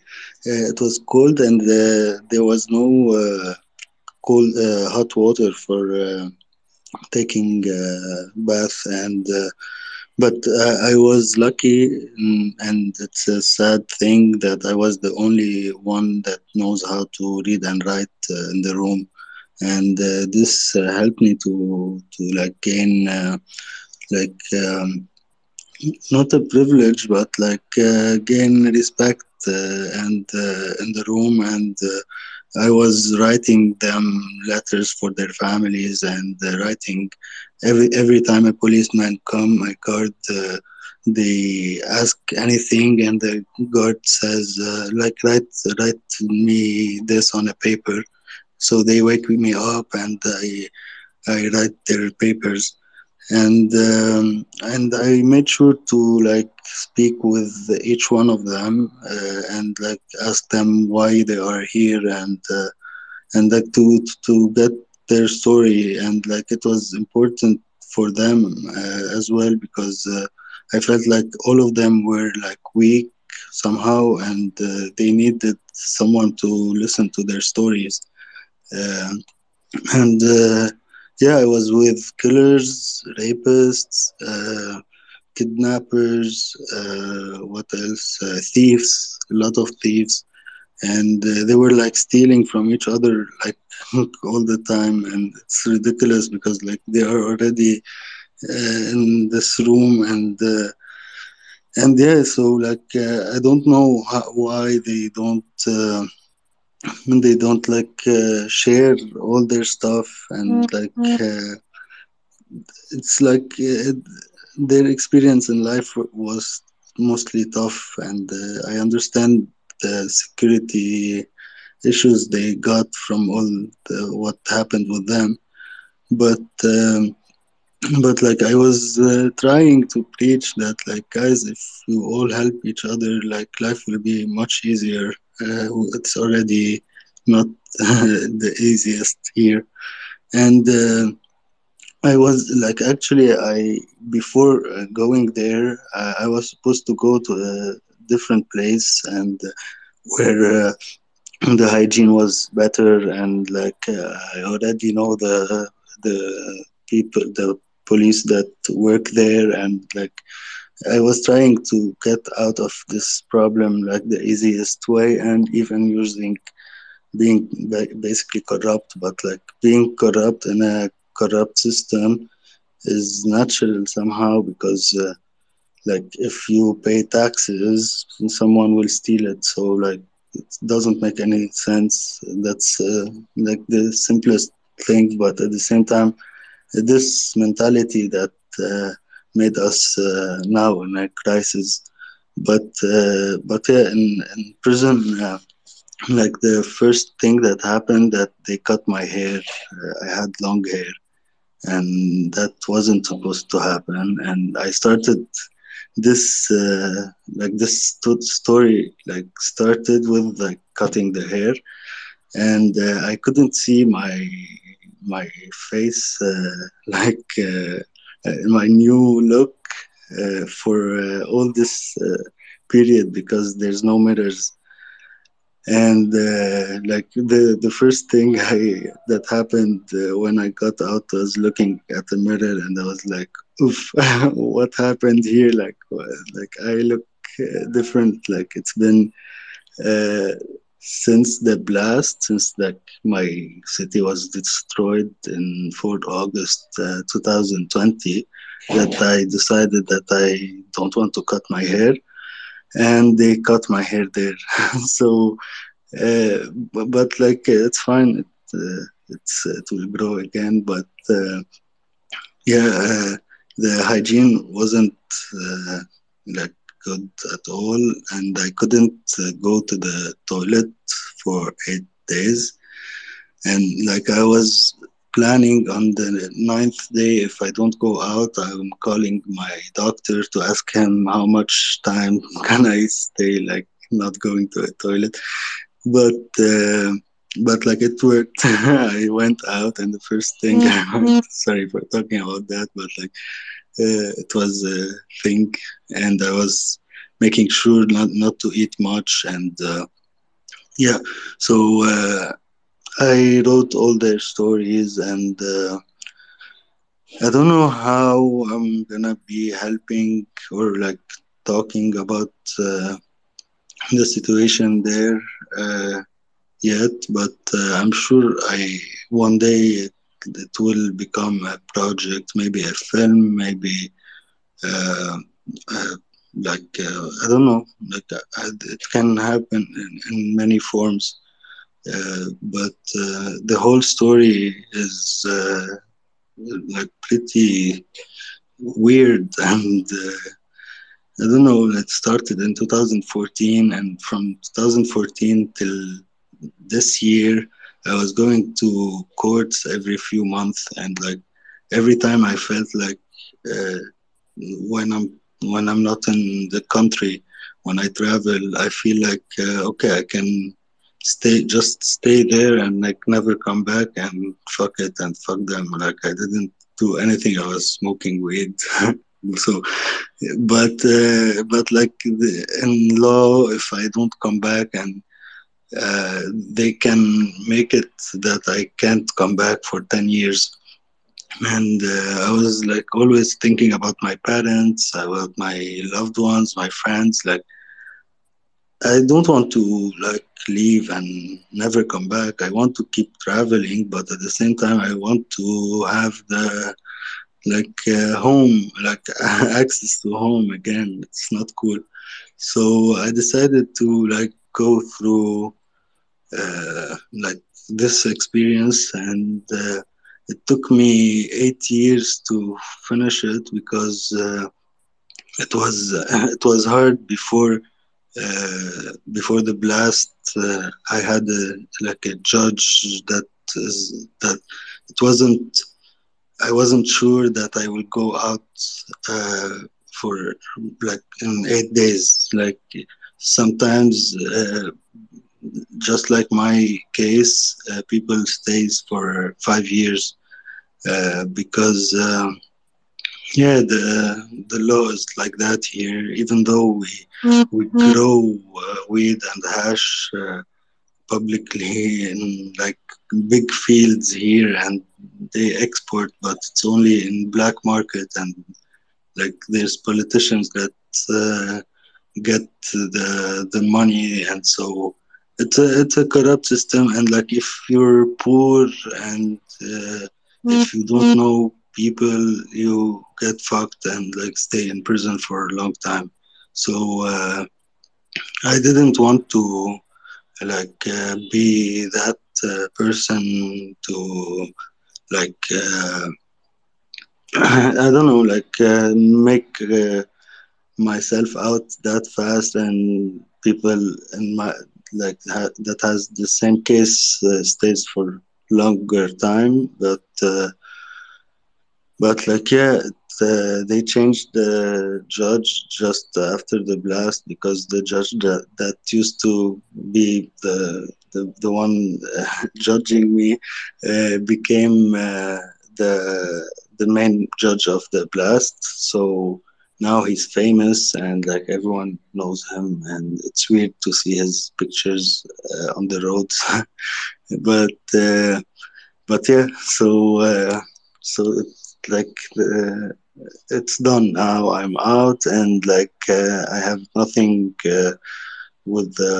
Uh, it was cold and uh, there was no uh, cold uh, hot water for uh, taking uh, bath and but I was lucky and it's a sad thing that I was the only one that knows how to read and write in the room and this helped me to to like gain like um, not a privilege but like uh, gain respect uh, and uh, in the room and I was writing them letters for their families and writing every every time a policeman come my guard they ask anything and the guard says uh, like write write me this on a paper. So they wake me up and I I write their papers and um, and I made sure to like speak with each one of them uh, and like ask them why they are here and uh, and like to to get their story. And like it was important for them uh, as well because uh, I felt like all of them were like weak somehow and uh, they needed someone to listen to their stories. Uh, and yeah I was with killers rapists uh, kidnappers uh, what else? Uh, thieves a lot of thieves. And uh, they were like stealing from each other like all the time. And it's ridiculous because like they are already uh, in this room. And uh, and yeah so like i don't know how, why they don't they don't like uh, share all their stuff and like uh, it's like uh, their experience in life was mostly tough and uh, i understand the security issues they got from all the, what happened with them. But um, but like i was uh, trying to preach that like guys if you all help each other like life will be much easier it's already not the easiest here. And uh, i was like actually i before uh, going there uh, i was supposed to go to a different place and uh, where uh, the hygiene was better and like uh, i already know the the people the police that work there and like i was trying to get out of this problem like the easiest way and even using being basically corrupt but like being corrupt in a corrupt system is natural somehow because uh, like if you pay taxes someone will steal it. So like it doesn't make any sense. That's uh, like the simplest thing but at the same time this mentality that uh, made us uh, now in a crisis. But uh, but yeah, in, in prison, uh, like the first thing that happened that they cut my hair. I had long hair, and that wasn't supposed to happen. And I started this uh, like this story like started with like cutting the hair and uh, i couldn't see my my face uh, like my new look uh, for uh, all this period because there's no mirrors and uh, like the the first thing I that happened uh, when I got out was looking at the mirror and I was like, "Oof, what happened here?" Like, like I look uh, different. Like it's been uh, since the blast, since like my city was destroyed in 4th August uh, 2020, that I decided that I don't want to cut my hair and they cut my hair there. so, uh, but, like uh, it's fine. It, uh, it's it will grow again. But uh, yeah, uh, the hygiene wasn't uh, like at all, and I couldn't go to the toilet for eight days. And like I was planning on the ninth day if i don't go out i'm calling my doctor to ask him how much time can i stay like not going to a toilet but uh, but like it worked i went out and the first thing mm-hmm. sorry for talking about that but like uh, it was a thing and i was making sure not not to eat much and uh, yeah so uh, I wrote all their stories, and uh, I don't know how I'm gonna be helping or like talking about uh, the situation there uh, yet, but uh, I'm sure I one day it, will become a project, maybe a film, maybe uh, uh, like I don't know, like it can happen in, in many forms. Uh, but uh, the whole story is uh, like pretty weird and I don't know. It started in 2014, and from 2014 till this year, I was going to courts every few months, and like every time I felt like uh, when I'm when I'm not in the country, when I travel, I feel like uh, okay, I can stay just stay there and like never come back and fuck it and fuck them. Like i didn't do anything. I was smoking weed. So but uh, but like the, in law if i don't come back and uh, they can make it that i can't come back for 10 years and uh, i was like always thinking about my parents about my loved ones my friends like I don't want to like leave and never come back. I want to keep traveling, but at the same time, I want to have the like uh, home, like access to home again. It's not cool. So I decided to like go through like this experience, and uh, it took me eight years to finish it because uh, it was it was hard before uh, before the blast, uh, I had a, like a judge that is that it wasn't. I wasn't sure that I will go out uh, for like in eight days. Like sometimes, uh, just like my case, uh, people stays for five years because. Um, yeah, the the law is like that here. Even though we mm-hmm. we grow uh, weed and hash uh, publicly in like big fields here, and they export, but it's only in black market, and like there's politicians that uh, get the the money, and so it's a it's a corrupt system. And like if you're poor and uh, if you don't mm-hmm. know people you get fucked and like stay in prison for a long time so uh, i didn't want to like uh, be that uh, person to like uh, I don't know, like uh, make uh, myself out that fast, and people in my like ha- that has the same case uh, stays for longer time, but uh, but like yeah, it, uh, they changed the judge just after the blast because the judge that, that used to be the the, the one uh, judging me uh, became the the main judge of the blast. So now he's famous and like everyone knows him, and it's weird to see his pictures uh, on the roads. but uh, but yeah, so uh, so it's like uh, it's done now. I'm out, and like uh, I have nothing uh, with the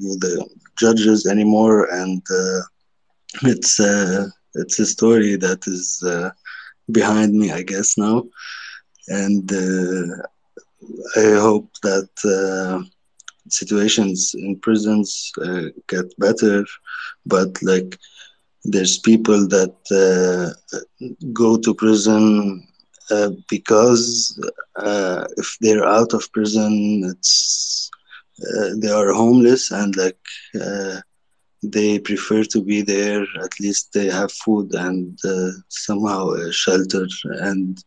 with the judges anymore, and it's it's a story that is behind me, I guess now, and uh, I hope that uh, situations in prisons uh, get better, but like there's people that go to prison uh, because uh, if they're out of prison, it's uh, they are homeless and like they prefer to be there. At least they have food and somehow a shelter. And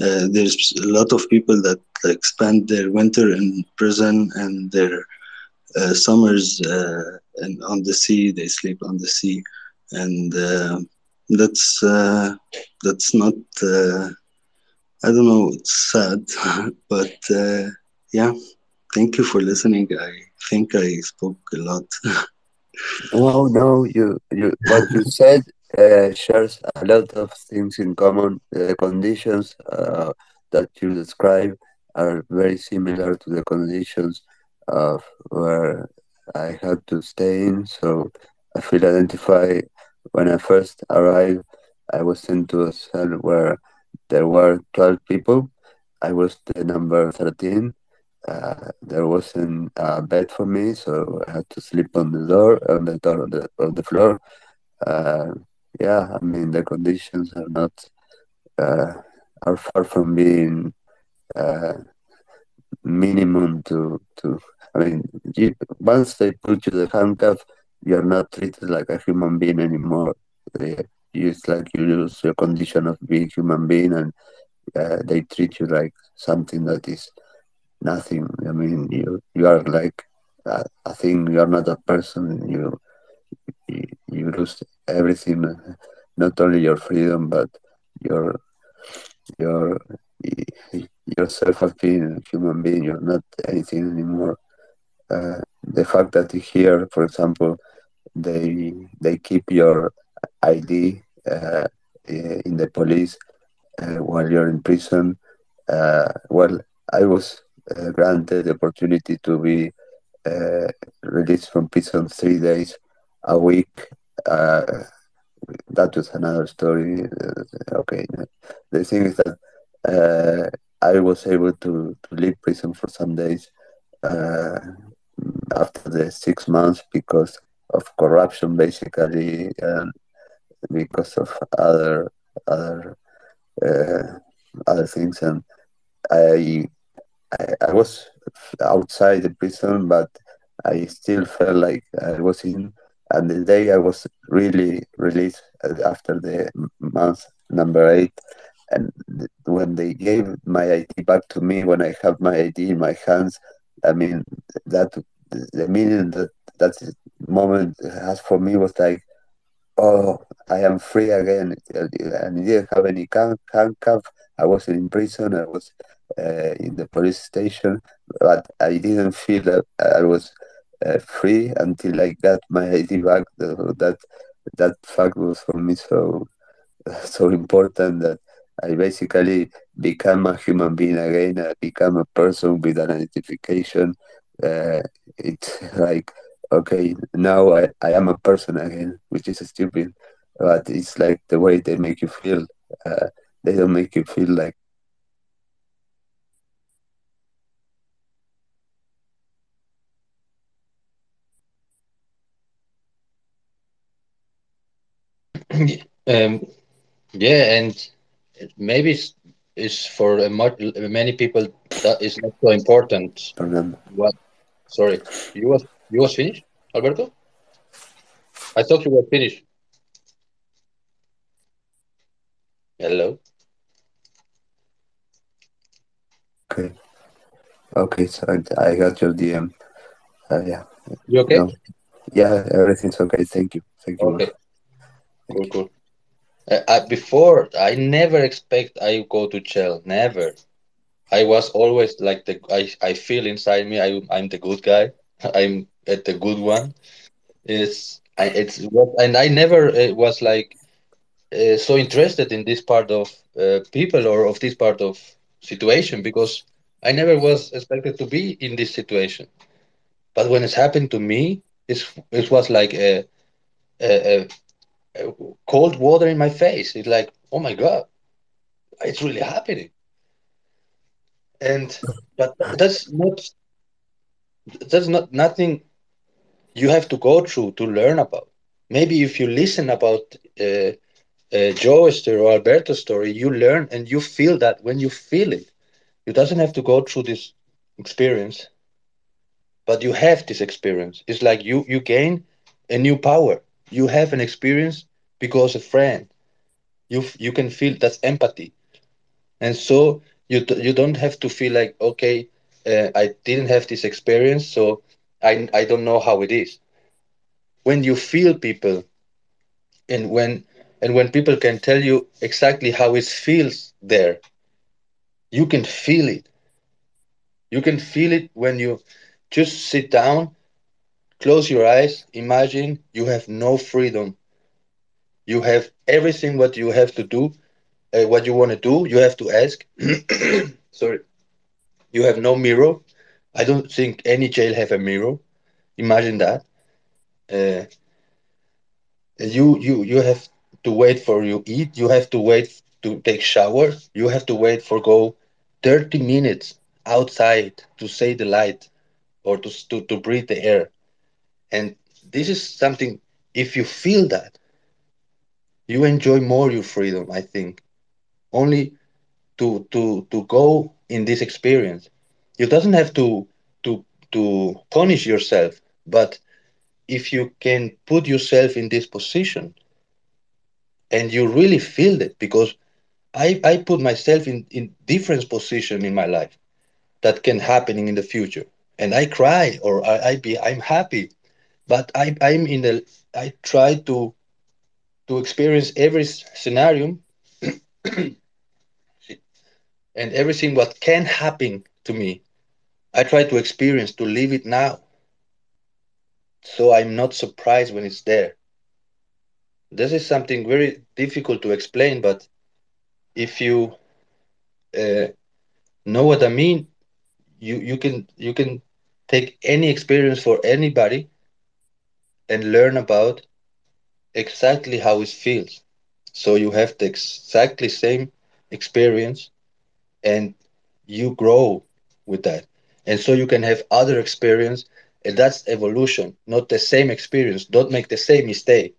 uh, there's a lot of people that like spend their winter in prison and their uh, summers uh, and on the sea. They sleep on the sea, and uh, that's uh, that's not. I don't know. It's sad, but yeah. Thank you for listening. I think I spoke a lot. No, no, you, you, what you said uh, shares a lot of things in common. The conditions uh, that you describe are very similar to the conditions of where I had to stay in. So I feel identified. When I first arrived, I was sent to a cell where there were 12 people. I was the number 13 uh, there wasn't a bed for me, so I had to sleep on the door, on the door, on the, on the floor. Uh, yeah, I mean the conditions are not uh, are far from being uh, minimum to to. I mean, you, once they put you the handcuff, you're not treated like a human being anymore. They, it's like you lose your condition of being human being, and uh, they treat you like something that is nothing. I mean, you you are like I think you are not a person. You, you lose everything, not only your freedom but your your yourself as being human being. You're not anything anymore. Uh, the fact that here, for example, they they keep your ID uh, in the police uh, while you're in prison. Uh, well, I was uh, granted the opportunity to be uh, released from prison three days a week. Uh, that was another story. okay, the thing is that I was able to, to leave prison for some days after the six months because of corruption, basically, and because of other other uh, other things, and I I, I was outside the prison, but I still felt like I was in. And the day I was really released uh, after the month number eight, and when they gave my ID back to me, when I have my ID in my hands, I mean that the meaning that that moment has for me was like, oh, I am free again. And didn't have any handcuff. I wasn't in prison. I was uh, in the police station, but I didn't feel that I was uh, free until I got my ID back. That that fact was for me so so important that I basically become a human being again. I become a person with an identification. Uh, it's like okay, now I, I am a person again, which is stupid, but it's like the way they make you feel. Uh, they don't make you feel like um, yeah, and maybe it's, it's for a much, many people that is not so important. What? Sorry, you was you was finished, Alberto? I thought you were finished. Hello. Okay. Okay, so I, I got your DM. Uh, yeah. You okay? No. Yeah, everything's okay. Thank you. Thank you. Okay. Cool, cool. Uh, I, before, I never expect I go to jail. Never. I was always like the I, I feel inside me I I'm the good guy. I'm at the good one. Is I it's what and I never uh, was like uh, so interested in this part of uh, people or of this part of situation because I never was expected to be in this situation. But when it's happened to me, it's, it was like a, a, a cold water in my face. It's like, oh my God, it's really happening. And but that's not that's not nothing you have to go through to learn about. Maybe if you listen about uh, uh, Joe's story or Alberto's story, you learn and you feel that when you feel it, you doesn't have to go through this experience, but you have this experience. It's like you you gain a new power. You have an experience because a friend. You you can feel that's empathy, and so you you don't have to feel like okay, uh, I didn't have this experience, so I I don't know how it is. When you feel people, and when and when people can tell you exactly how it feels there, you can feel it. You can feel it when you just sit down, close your eyes, imagine you have no freedom. You have everything what you have to do, uh, what you want to do, you have to ask. Sorry. You have no mirror. I don't think any jail have a mirror. Imagine that. Uh, you you you have to wait for you eat. You have to wait to take shower. You have to wait for go 30 minutes outside to see the light or to, to, to breathe the air. And this is something, if you feel that, you enjoy more your freedom, I think. Only to to to go in this experience. You doesn't have to to to punish yourself, but if you can put yourself in this position and you really feel it because I, I put myself in, in different position in my life that can happen in the future and i cry or i, I be i'm happy but I, i'm in the i try to to experience every scenario. And everything what can happen to me i try to experience to live it now. So i'm not surprised when it's there. This is something very difficult to explain but if you uh, know what i mean you you can you can take any experience for anybody and learn about exactly how it feels. So you have the exactly same experience and you grow with that. And so you can have other experience and that's evolution not the same experience. Don't make the same mistake.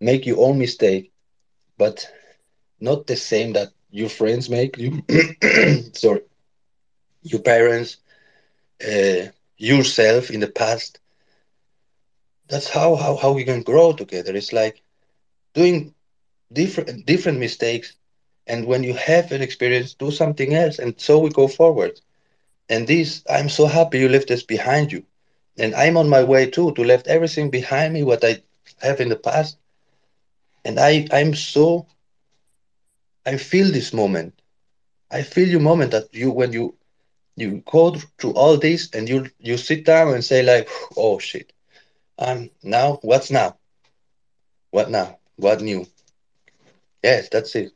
Make your own mistake but not the same that your friends make you sorry your parents uh, yourself in the past that's how, how how we can grow together. It's like doing different different mistakes and when you have an experience do something else and so we go forward. And this i'm so happy you left this behind you. And i'm on my way too to left everything behind me what i have in the past. And i i'm so i feel this moment. I feel your moment that you when you you go through all this and you you sit down and say like oh shit um now what's now? What now? What new? Yes that's it.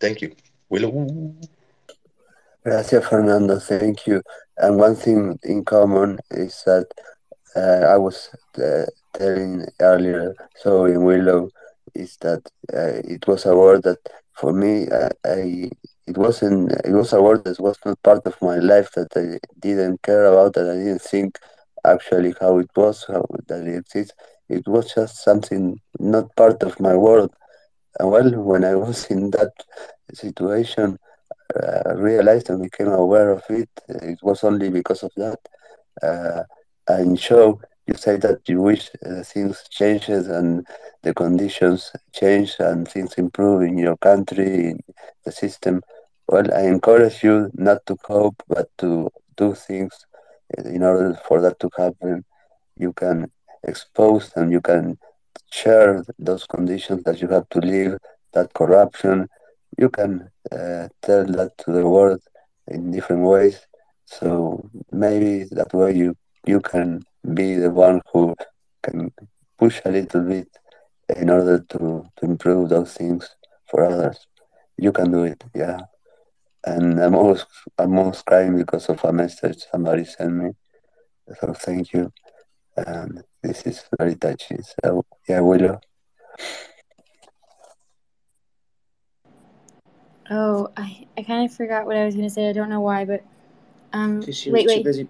Thank you. Willow. Gracias, Fernando. Thank you. And one thing in common is that uh, I was uh, telling earlier, so in Willow, is that uh, it was a word that for me, I, I it wasn't it was a word that was not part of my life that I didn't care about that I didn't think actually how it was how that it exists it was just something not part of my world well, when I was in that situation, uh, realized and became aware of it, it was only because of that. Uh, and so you say that you wish uh, things changes and the conditions change and things improve in your country, in the system. Well, I encourage you not to hope, but to do things in order for that to happen. You can expose and you can share those conditions that you have to live, that corruption. You can uh, tell that to the world in different ways. So maybe that way you you can be the one who can push a little bit in order to, to improve those things for others. You can do it, yeah. And I'm almost I'm almost crying because of a message somebody sent me. So thank you. And this is very touching. So yeah, Willow. Oh, I, I kind of forgot what I was gonna say. I don't know why, but um, She wait, wait. busy.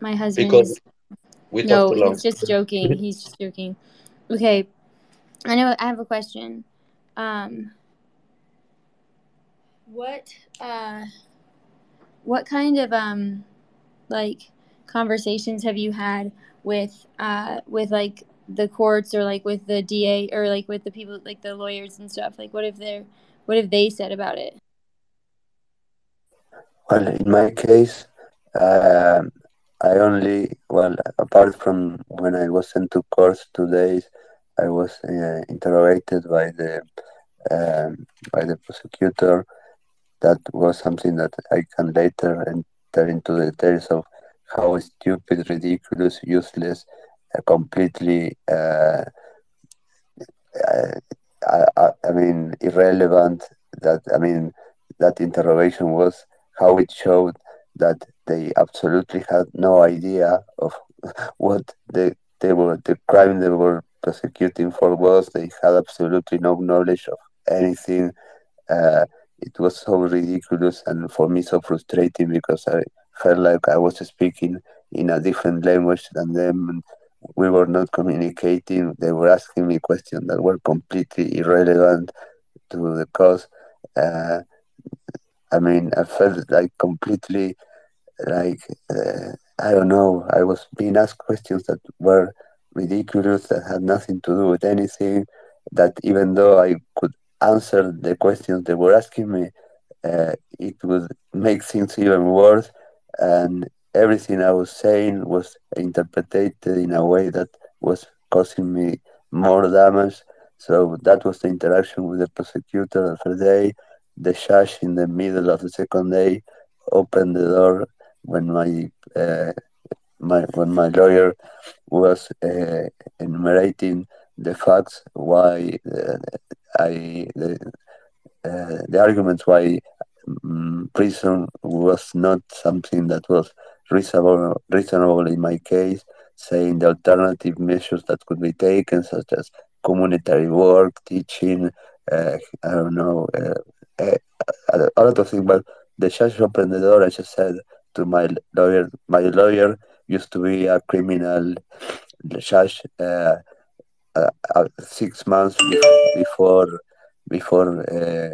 My husband Because is we talked no, too long. he's just joking. He's just joking. Okay, I know. I have a question. Um, what uh, what kind of um, like conversations have you had with uh with like the courts or like with the DA or like with the people like the lawyers and stuff? Like, what if they're what have they said about it? Well, in my case, um I only well apart from when I was sent to court two days, I was uh, interrogated by the um, by the prosecutor. That was something that I can later enter into the details of how stupid, ridiculous, useless, uh, completely. Uh, uh, I, I, I mean, irrelevant. That I mean, that interrogation was how it showed that they absolutely had no idea of what they they were the crime they were prosecuting for was. They had absolutely no knowledge of anything. Uh, it was so ridiculous and for me so frustrating because I felt like I was speaking in a different language than them. We were not communicating. They were asking me questions that were completely irrelevant to the cause. Uh, I mean, I felt like completely like uh, I don't know. I was being asked questions that were ridiculous, that had nothing to do with anything. That even though I could answer the questions they were asking me, uh, it would make things even worse. And everything I was saying was interpreted in a way that was causing me more damage. So that was the interaction with the prosecutor the day. The judge in the middle of the second day opened the door when my uh, my when my lawyer was uh, enumerating the facts why uh, I the, uh, the arguments why um, prison was not something that was reasonable reasonable in my case, saying the alternative measures that could be taken, such as communitary work, teaching, uh, I don't know, uh, uh, a lot of things. But the judge opened the door and just said to my lawyer, my lawyer used to be a criminal judge uh, uh, six months before before uh,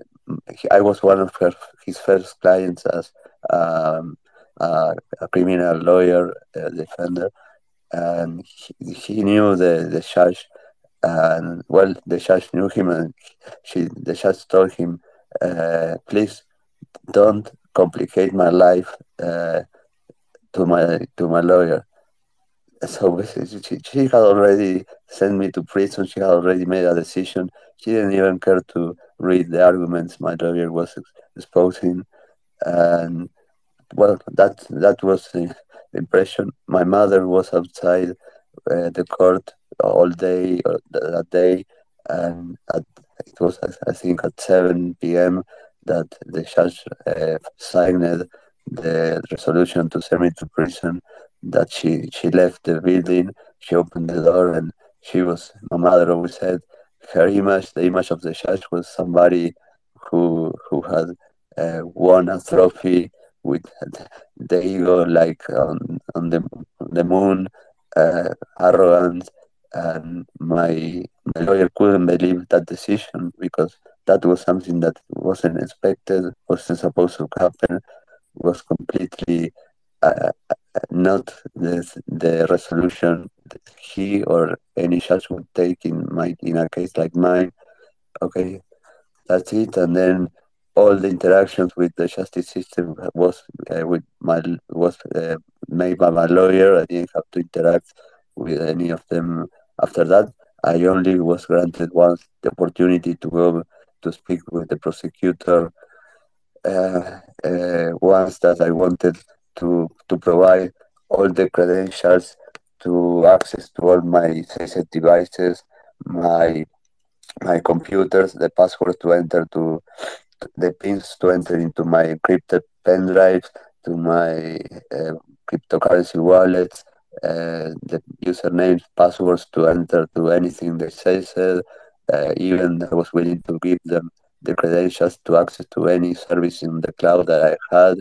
I was one of her, his first clients as um, uh, a criminal lawyer uh, defender, and he, he, knew the the judge, and well, the judge knew him, and she the judge told him, uh, please don't complicate my life to my to my lawyer. So she, she had already sent me to prison. She had already made a decision. She didn't even care to read the arguments my lawyer was exposing, and well, that that was the impression. My mother was outside uh, the court all day uh, that day, and at, it was I think at seven p.m. that the judge uh, signed the resolution to send me to prison. That she she left the building, she opened the door, and she was. My mother always said her image, the image of the judge, was somebody who who had uh, won a trophy with the ego like on on the the moon, uh, arrogant, and my my lawyer couldn't believe that decision because that was something that wasn't expected, wasn't supposed to happen, was completely uh, not the the resolution he or any judge would take in my in a case like mine. Okay, that's it, and then all the interactions with the justice system was uh, with my was uh, made by my lawyer. I didn't have to interact with any of them after that. I only was granted once the opportunity to go to speak with the prosecutor uh, uh, once that I wanted to to provide all the credentials to access to all my CSET devices, my my computers, the passwords to enter to the pins to enter into my encrypted pen drive, to my uh, cryptocurrency wallets, uh, the usernames, passwords to enter to anything they say. Uh, even I was willing to give them the credentials to access to any service in the cloud that I had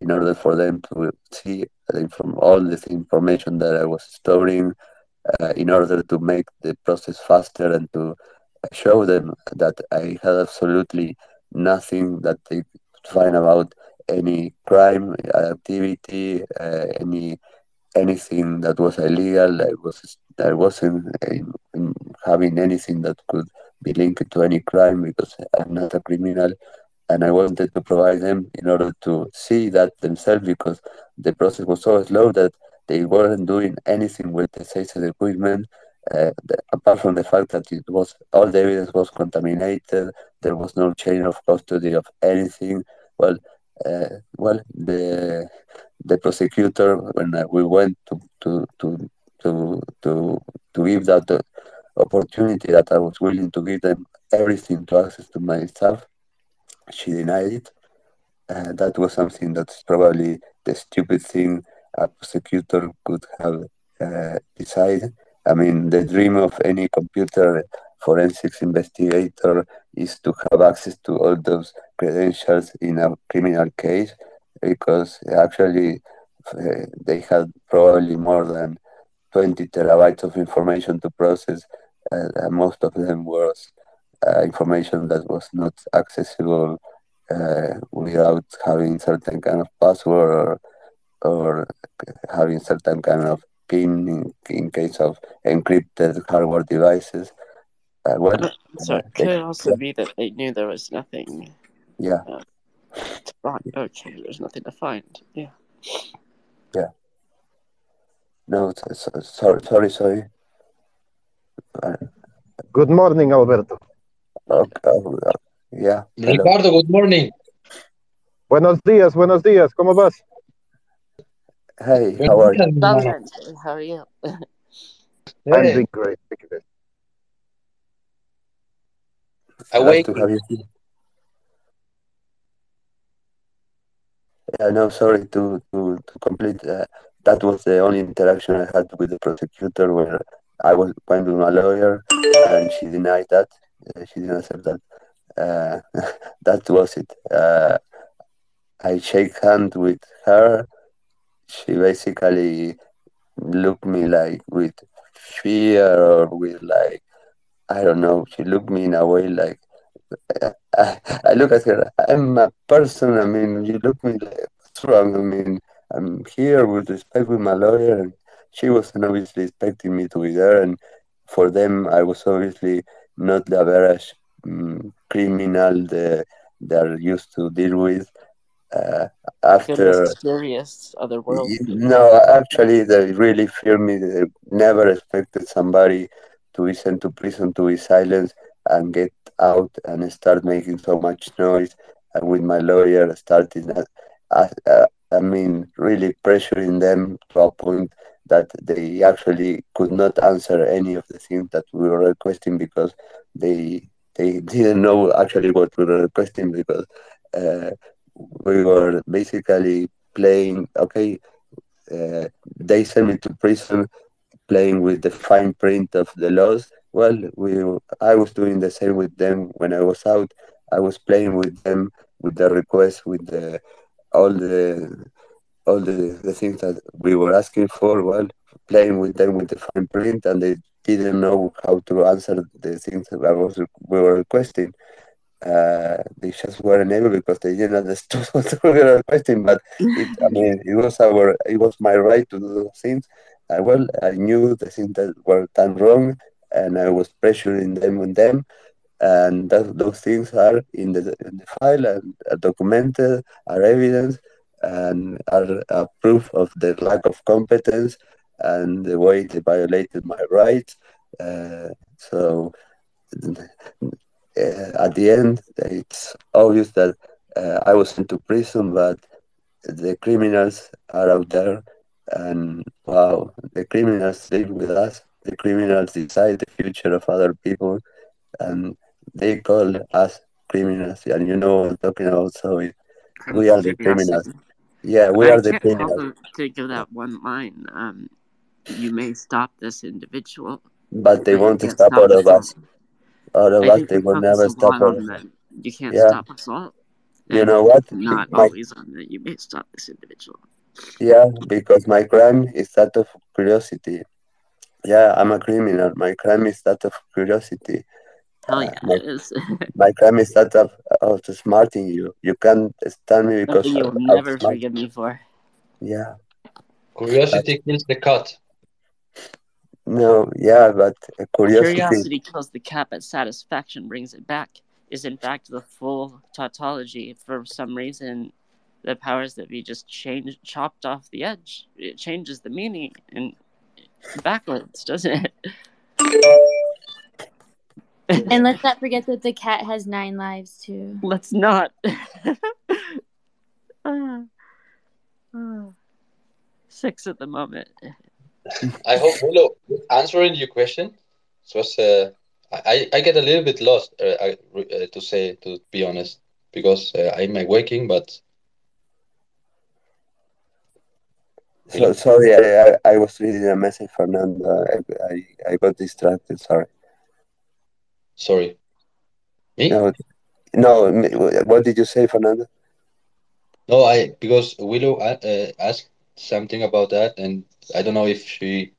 in order for them to see from all this information that I was storing uh, in order to make the process faster and to show them that I had absolutely nothing that they could find about any crime activity, uh, any anything that was illegal. I was I wasn't in, in having anything that could be linked to any crime because I'm not a criminal, and I wanted to provide them in order to see that themselves because the process was so slow that they weren't doing anything with the safety equipment. Uh, the, apart from the fact that it was all the evidence was contaminated, there was no chain of custody of anything. Well, uh, well, the the prosecutor when we went to to to to to, to give that uh, opportunity that I was willing to give them everything to access to my stuff, she denied it. Uh, that was something that's probably the stupid thing a prosecutor could have uh, decided. I mean, the dream of any computer forensics investigator is to have access to all those credentials in a criminal case because actually uh, they had probably more than 20 terabytes of information to process, uh, most of them was uh, information that was not accessible uh, without having certain kind of password or, or having certain kind of pin in, in case of encrypted hardware devices. Uh, well, so it could also be that they knew there was nothing. Yeah. Uh, to find. Okay, there's nothing to find. Yeah. Yeah. No, sorry, sorry, sorry. Uh, good morning, Alberto. Okay, yeah. Ricardo, good morning. Buenos días, buenos días. ¿Cómo vas? Hey, how are you? How are you? I'm doing great. Thank you. Awake. to have you here. Yeah, no, sorry to to to complete. Uh, that was the only interaction I had with the prosecutor, where I was went with my lawyer, and she denied that. Uh, she didn't accept that. Uh, that was it. Uh, I shake hand with her. She basically looked me like with fear or with like I don't know. She looked me in a way like I, I look at her. I'm a person. I mean, you look me like strong. I mean, I'm here with respect with my lawyer, and she wasn't obviously expecting me to be there. And for them, I was obviously not the average um, criminal that they're used to deal with. Uh, after mysterious other world. No, actually, they really fear me. They never expected somebody to be sent to prison to be silenced and get out and start making so much noise. And with my lawyer starting, uh, uh, I mean, really pressuring them to a point that they actually could not answer any of the things that we were requesting because they they didn't know actually what we were requesting because uh, we were basically playing. Okay, uh, they sent me to prison playing with the fine print of the laws well, we I was doing the same with them when I was out. I was playing with them with the requests, with the all the all the, the things that we were asking for. Well, playing with them with the fine print, and they didn't know how to answer the things that I was we were requesting. Uh, they just weren't able because they didn't understand what we were requesting. But it, I mean, it was our, it was my right to do those things. Uh, well, I knew the things that were done wrong, and I was pressuring them on them. And that, those things are in the, in the file and are documented, are evidence, and are a proof of the lack of competence and the way they violated my rights. Uh, so uh, at the end, it's obvious that uh, I was sent to prison, but the criminals are out there, and wow, the criminals live with us. The criminals decide the future of other people, and they call us criminals. And you know what I'm talking about. So it, we are the criminals. Yeah, we I are the can't help criminals. but think of that one line. Um, you may stop this individual, But they but you want to can't stop stop all of us. All of us, they will never stop all of us. You can't Yeah. stop assault. You and know what? Not My always on that. You may stop this individual. Yeah, because my crime is that of curiosity. Yeah, I'm a criminal. My crime is that of curiosity. Hell Uh, yeah, my, it is. my crime is that of, of smarting you. You can't stand me because Something I you'll never outsmart. forgive me for. Yeah, but Curiosity kills the cat. no, yeah, but uh, curiosity. Curiosity kills the cat, but satisfaction brings it back. Is in fact the full tautology. For some reason, the powers that be just changed, chopped off the edge. It changes the meaning and backwards, doesn't it? And let's not forget that the cat has nine lives too. Let's not. Ah. Ah. Six at the moment. I hope Willow answering your question. It was uh, I I get a little bit lost. Uh, I, uh, to say to be honest, because uh, I'm uh, working, but So sorry, I, I, I was reading a message, Fernando. I, I, I got distracted. Sorry. Sorry. Me? No, no. What did you say, Fernando? No, I because Willow uh, uh, asked something about that, and I don't know if she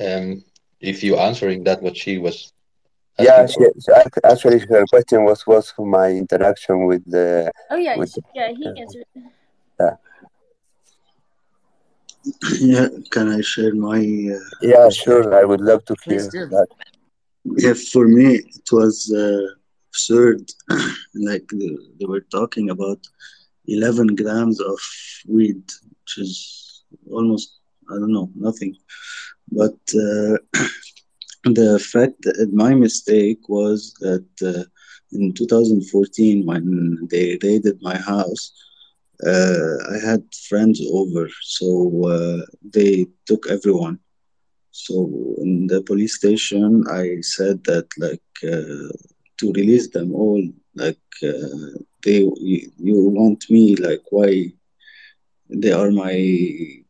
um if you answering that what she was Yeah, asking she, actually, her question was was for my interaction with the Oh yeah, with she- yeah, he uh, answered. yeah. Yeah, can I share my uh, Yeah, sure. I would love to hear that. Yeah, for me, it was uh, absurd. like they, were talking about 11 grams of weed, which is almost, I don't know, nothing. But uh, the fact that my mistake was that uh, in 2014, when they raided my house, uh, I had friends over, so uh, they took everyone. So in the police station, I said that like uh, to release them all, like uh, they you, you want me like why they are my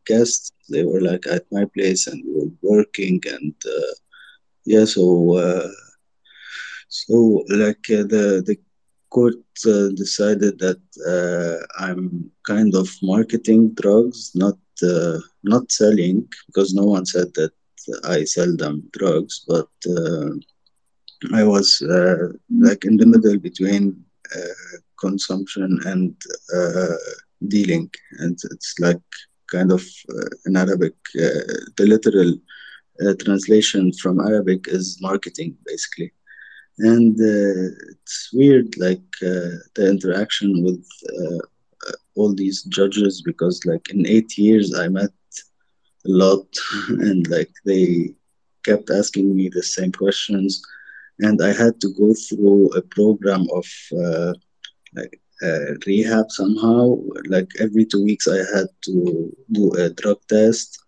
guests. They were like at my place and we were working and uh, yeah. So uh, so like uh, the the court uh, decided that uh, I'm kind of marketing drugs, not uh, not selling, because no one said that I sell them drugs, but uh, I was uh, like in the middle between uh, consumption and uh, dealing, and it's like kind of uh, in Arabic, uh, the literal uh, translation from Arabic is marketing, basically. And uh, it's weird like uh, the interaction with uh, uh, all these judges because like in eight years i met lot and like they kept asking me the same questions and i had to go through a program of uh, like uh, rehab somehow like every two weeks i had to do a drug test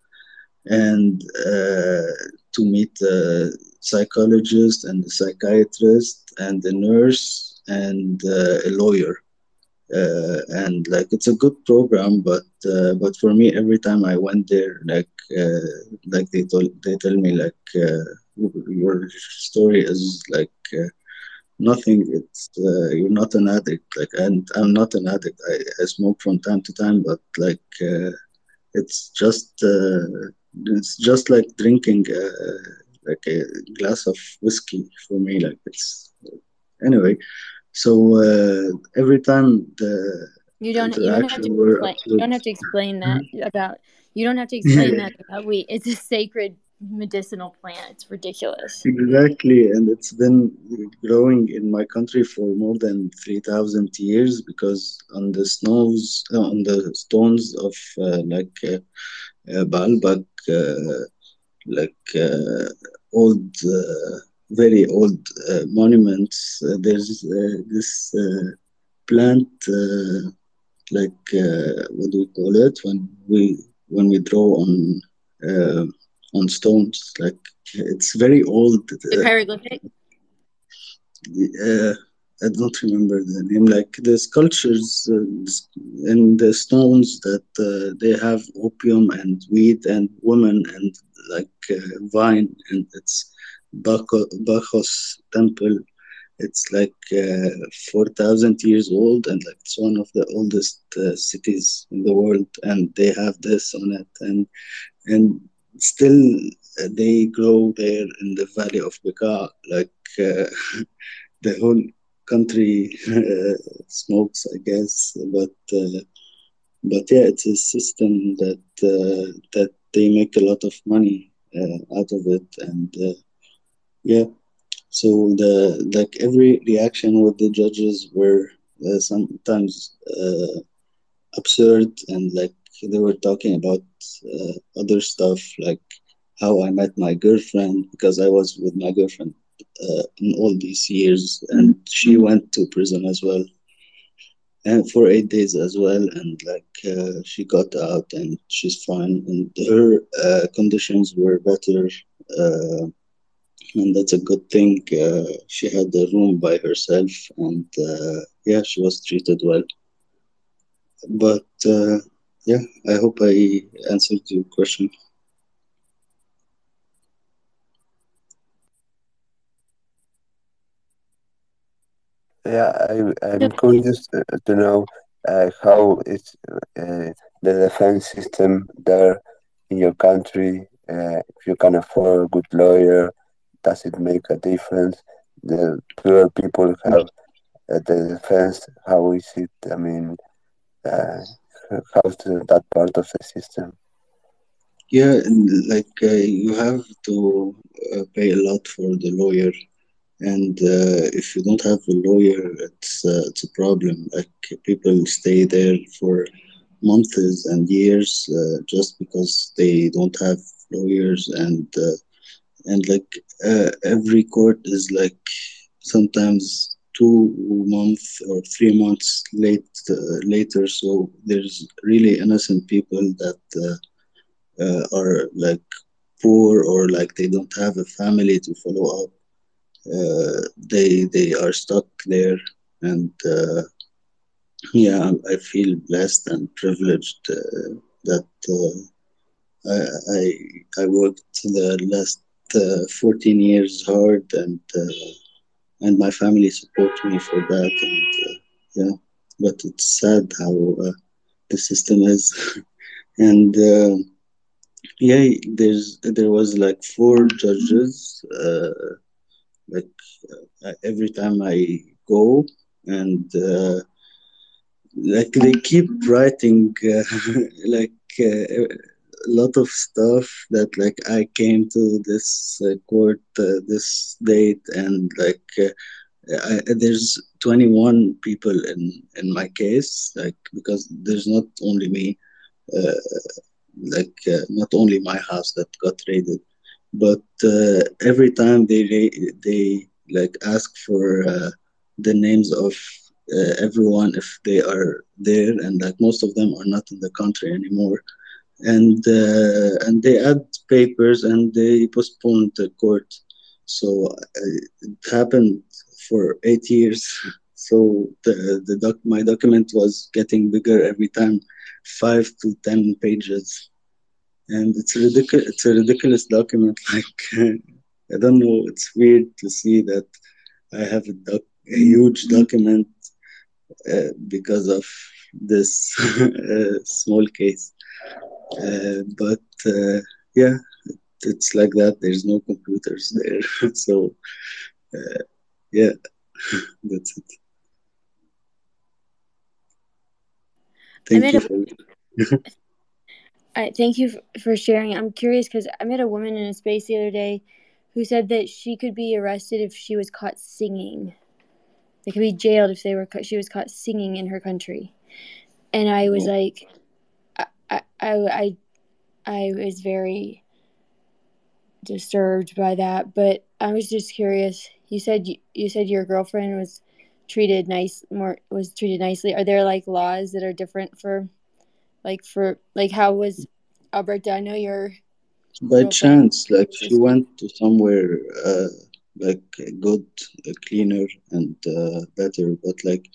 and uh, to meet the psychologist and the psychiatrist and the nurse and uh, a lawyer. Uh, and like it's a good program, but uh, but for me, every time I went there, like uh, like they told they tell me like uh, your story is like uh, nothing. It's uh, you're not an addict. Like and I'm not an addict. I, I smoke from time to time, but like it's just it's just like drinking like a glass of whiskey for me. Like it's anyway. So uh, every time the you don't you don't have to explain, you don't have to explain that about you don't have to explain that about wheat. It's a sacred medicinal plant. It's ridiculous. Exactly, and it's been growing in my country for more than three thousand years because on the snows, uh, on the stones of uh, like uh, uh Baalbek, uh, like uh, old, uh, very old monuments, there's this plant, like what do we call it when we when we draw on on stones. Like it's very old. The hieroglyphic. Uh, I don't remember the name. Like the sculptures uh, and the stones that uh, they have opium and weed and women and like uh, vine and it's Bacchus temple. It's like uh, four thousand years old and like it's one of the oldest uh, cities in the world and they have this on it and and still uh, they grow there in the valley of Bekaa. Like uh, the whole country uh, smokes, I guess. But uh, but yeah, it's a system that uh, that they make a lot of money uh, out of it, and yeah. So the like every reaction with the judges were sometimes absurd and like they were talking about uh, other stuff like how I met my girlfriend because I was with my girlfriend uh, in all these years, and she went to prison as well, and for eight days as well, and like uh, she got out and she's fine, and her uh, conditions were better. Uh, and that's a good thing. Uh, she had a room by herself, and yeah, she was treated well. But yeah, I hope I answered your question. Yeah, I, I'm curious to know uh, how is uh, the defense system there in your country. Uh, if you can afford a good lawyer, does it make a difference? The poor people have uh, the defense. How is it? I mean, uh, how's that part of the system? Yeah, like uh, you have to uh, pay a lot for the lawyer, and uh, if you don't have a lawyer, it's uh, it's a problem. Like people stay there for months and years uh, just because they don't have lawyers, and uh, and like every court is like sometimes two months or three months late uh, later. So there's really innocent people that uh, uh, are like poor or like they don't have a family to follow up. Uh, they they are stuck there, and uh, yeah, I feel blessed and privileged uh, that I, I I worked the last 14 years hard and and my family support me for that. And uh, yeah, but it's sad how uh, the system is. and uh, yeah, there's there was like four judges. Uh, like uh, every time I go, and uh, like they keep writing like a lot of stuff that like I came to this uh, court uh, this date and like uh, I, there's 21 people in in my case like because there's not only me uh, like uh, not only my house that got raided but uh, every time they they like ask for the names of everyone if they are there and like most of them are not in the country anymore and uh, and they add papers and they postponed the court. So uh, it happened for eight years. So the the doc, my document was getting bigger every time, five to ten pages, and it's ridiculous. It's a ridiculous document. Like I don't know. It's weird to see that I have a, doc, a huge document uh, because of this uh, small case. Uh, but uh, yeah, it's like that. There's no computers there, so uh, yeah, that's it. Thank you. For... I thank you for sharing. I'm curious because I met a woman in a space the other day who said that she could be arrested if she was caught singing. They could be jailed if they were she was caught singing in her country, and I was like, I I I, I was very disturbed by that. But I was just curious. You said you, you said your girlfriend was treated nice more was treated nicely. Are there like laws that are different for like for like how was Alberta? I know you're by chance like she went to somewhere uh like good uh, cleaner and uh, better but like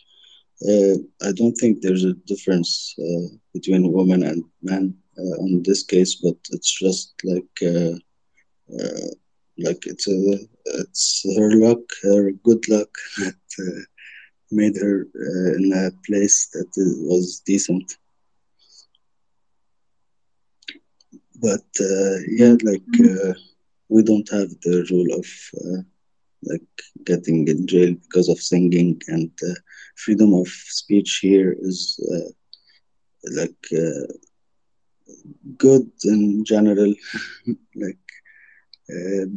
uh, i don't think there's a difference uh, between woman and man uh, in this case but it's just like uh, like it's a it's her luck her good luck that made her in a place that was decent. But uh, yeah like uh, we don't have the rule of uh, like getting in jail because of singing and uh, freedom of speech here is uh, like uh, good in general like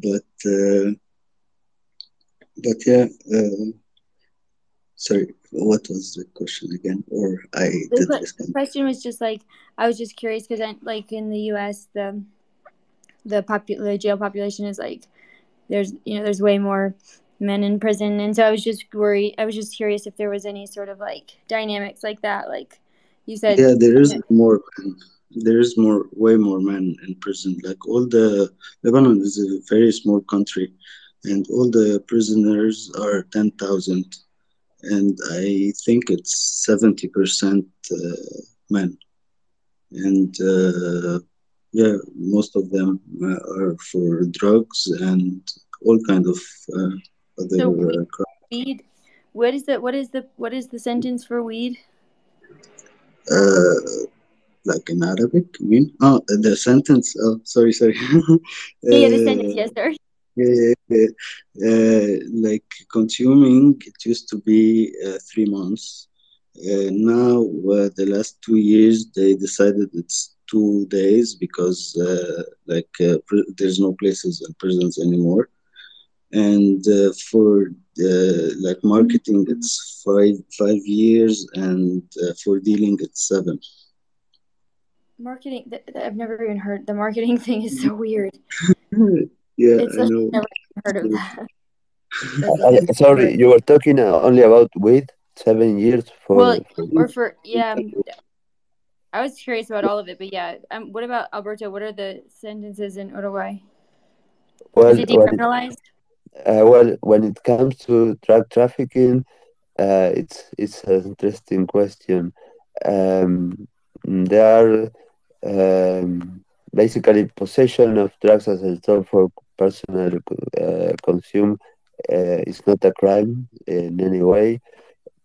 but but yeah sorry what was the question again? Or i the did question was just like i was just curious because like in the us the the popu- the jail population is like there's you know there's way more men in prison. And so i was just worried i was just curious if there was any sort of like dynamics like that like you said. Yeah there is more there's more way more men in prison. Like all the lebanon is a very small country and all the prisoners are 10000 and I think it's 70% uh, men. And uh, yeah, most of them uh, are for drugs and all kind of uh, other so weed, weed, What is the what is the what is the sentence for weed? Uh, like in Arabic, I mean? Oh, the sentence. Oh, sorry, sorry. yeah, the sentence. Yes, sorry uh, like consuming it used to be uh, three months uh, now uh, the last two years they decided it's two days because uh, like uh, there's no places in prisons anymore and for like marketing it's five five years and for dealing it's seven marketing i've never even heard the marketing thing is so weird Yeah, it's I know. Never heard of that. Uh, sorry, you were talking uh, only about weed. Seven years for. Well, for or for yeah. I was curious about all of it, but yeah. Um, what about Alberto? What are the sentences in Uruguay? Well, Is it decriminalized? uh, well, when it comes to drug trafficking, uh, it's it's an interesting question. Um, there are um, basically possession of drugs as a tool for personal uh, consume uh, is not a crime in any way.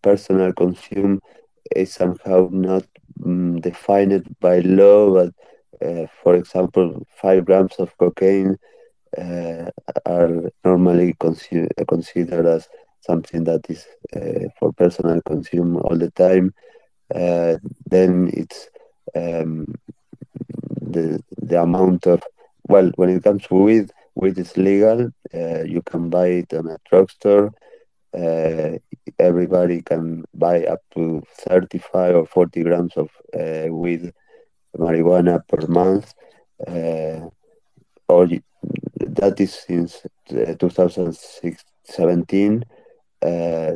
Personal consume is somehow not um, defined by law, but uh, for example, five grams of cocaine uh, are normally consider considered as something that is uh, for personal consume all the time. Uh, then it's um, the the amount of well when it comes to weed weed is legal uh, you can buy it in a drugstore uh, everybody can buy up to 35 or 40 grams of uh, weed marijuana per month uh, or that is since uh, 2017 uh,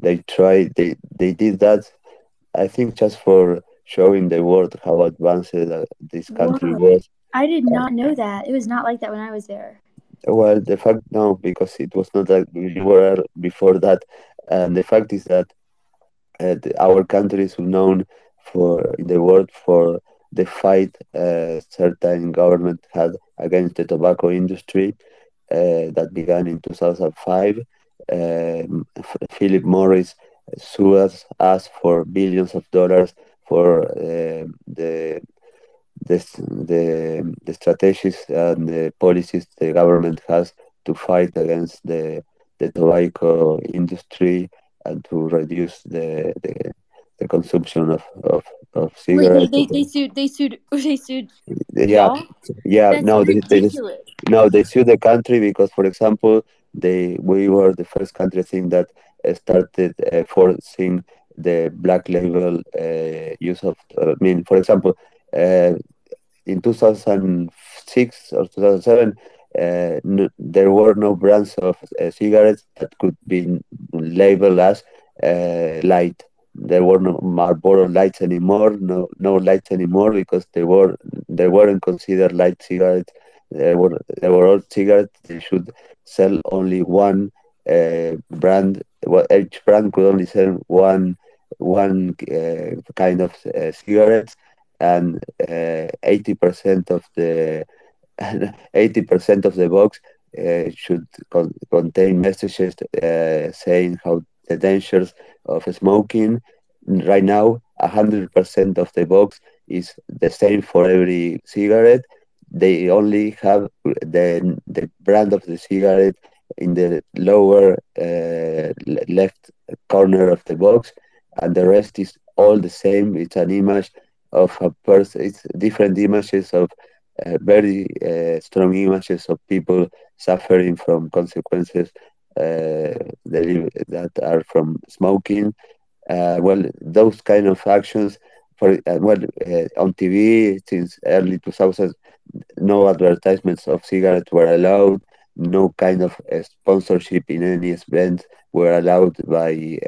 they tried they they did that i think just for showing the world how advanced uh, this country Whoa. was. I did not know that. It was not like that when I was there. Well, the fact no, because it was not like we were before that, and the fact is that uh, the, our country is known for in the world for the fight uh, certain government had against the tobacco industry uh, that began in 2005. Um, Philip Morris sued us for billions of dollars for uh, the the the strategies and the policies the government has to fight against the the tobacco industry and to reduce the the, the consumption of, of, of cigarettes. Wait, they, they, they sued. They sued. They sued. yeah y'all? yeah That's no they, they no they sue the country because for example they we were the first country I think that uh, started uh, forcing the black label uh, use of uh, I mean for example in 2006 or 2007 uh, there were no brands of uh, cigarettes that could be labeled as uh, light there were no Marlboro lights anymore, no no lights anymore because they were they weren't considered light cigarettes. They were they were all cigarettes. They should sell only one uh, brand. Well, each brand could only sell one one uh, kind of uh, cigarettes, and uh, eighty percent of the eighty percent of the box uh, should con- contain messages uh, saying how the dangers of smoking. Right now, 100% of the box is the same for every cigarette. They only have the, the brand of the cigarette in the lower uh, left corner of the box, and the rest is all the same. It's an image of a person, it's different images of uh, very uh, strong images of people suffering from consequences uh, that, are from smoking. Uh, well, those kind of actions, for uh, well, uh, on TV since early 2000s, no advertisements of cigarettes were allowed. No kind of sponsorship in any event were allowed by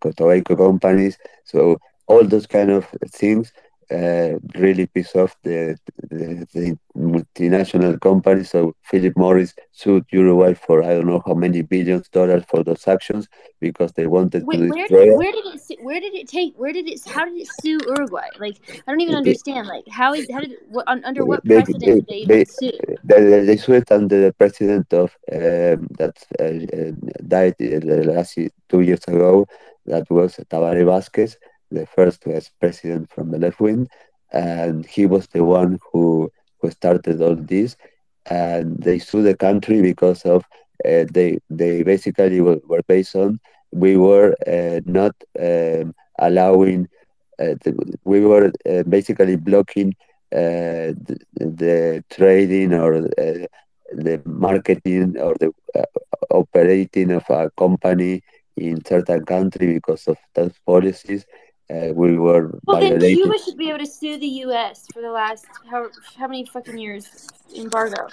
tobacco companies. So all those kind of things uh, really piss off the, the, the multinational companies. So Philip Morris sued Uruguay for I don't know how many billions dollars for those actions because they wanted Wait, to where destroy did it. where did it where did it take where did it how did it sue Uruguay? Like I don't even understand. Like how is how did what, un, under what they, precedent they, did they they, even sue? they, they sued under the president of um, that uh, uh, died uh, last two years ago. That was Tabaré Vázquez, the first vice president from the left wing, and he was the one who who started all this. And they sued the country because of uh, they they basically were, were based on we were uh, not um, allowing uh, the, we were uh, basically blocking uh, the, the trading or the marketing or the uh, operating of a company in certain country because of those policies. Uh, we were Well, then violating. Cuba should be able to sue the U.S. for the last how how many fucking years embargo.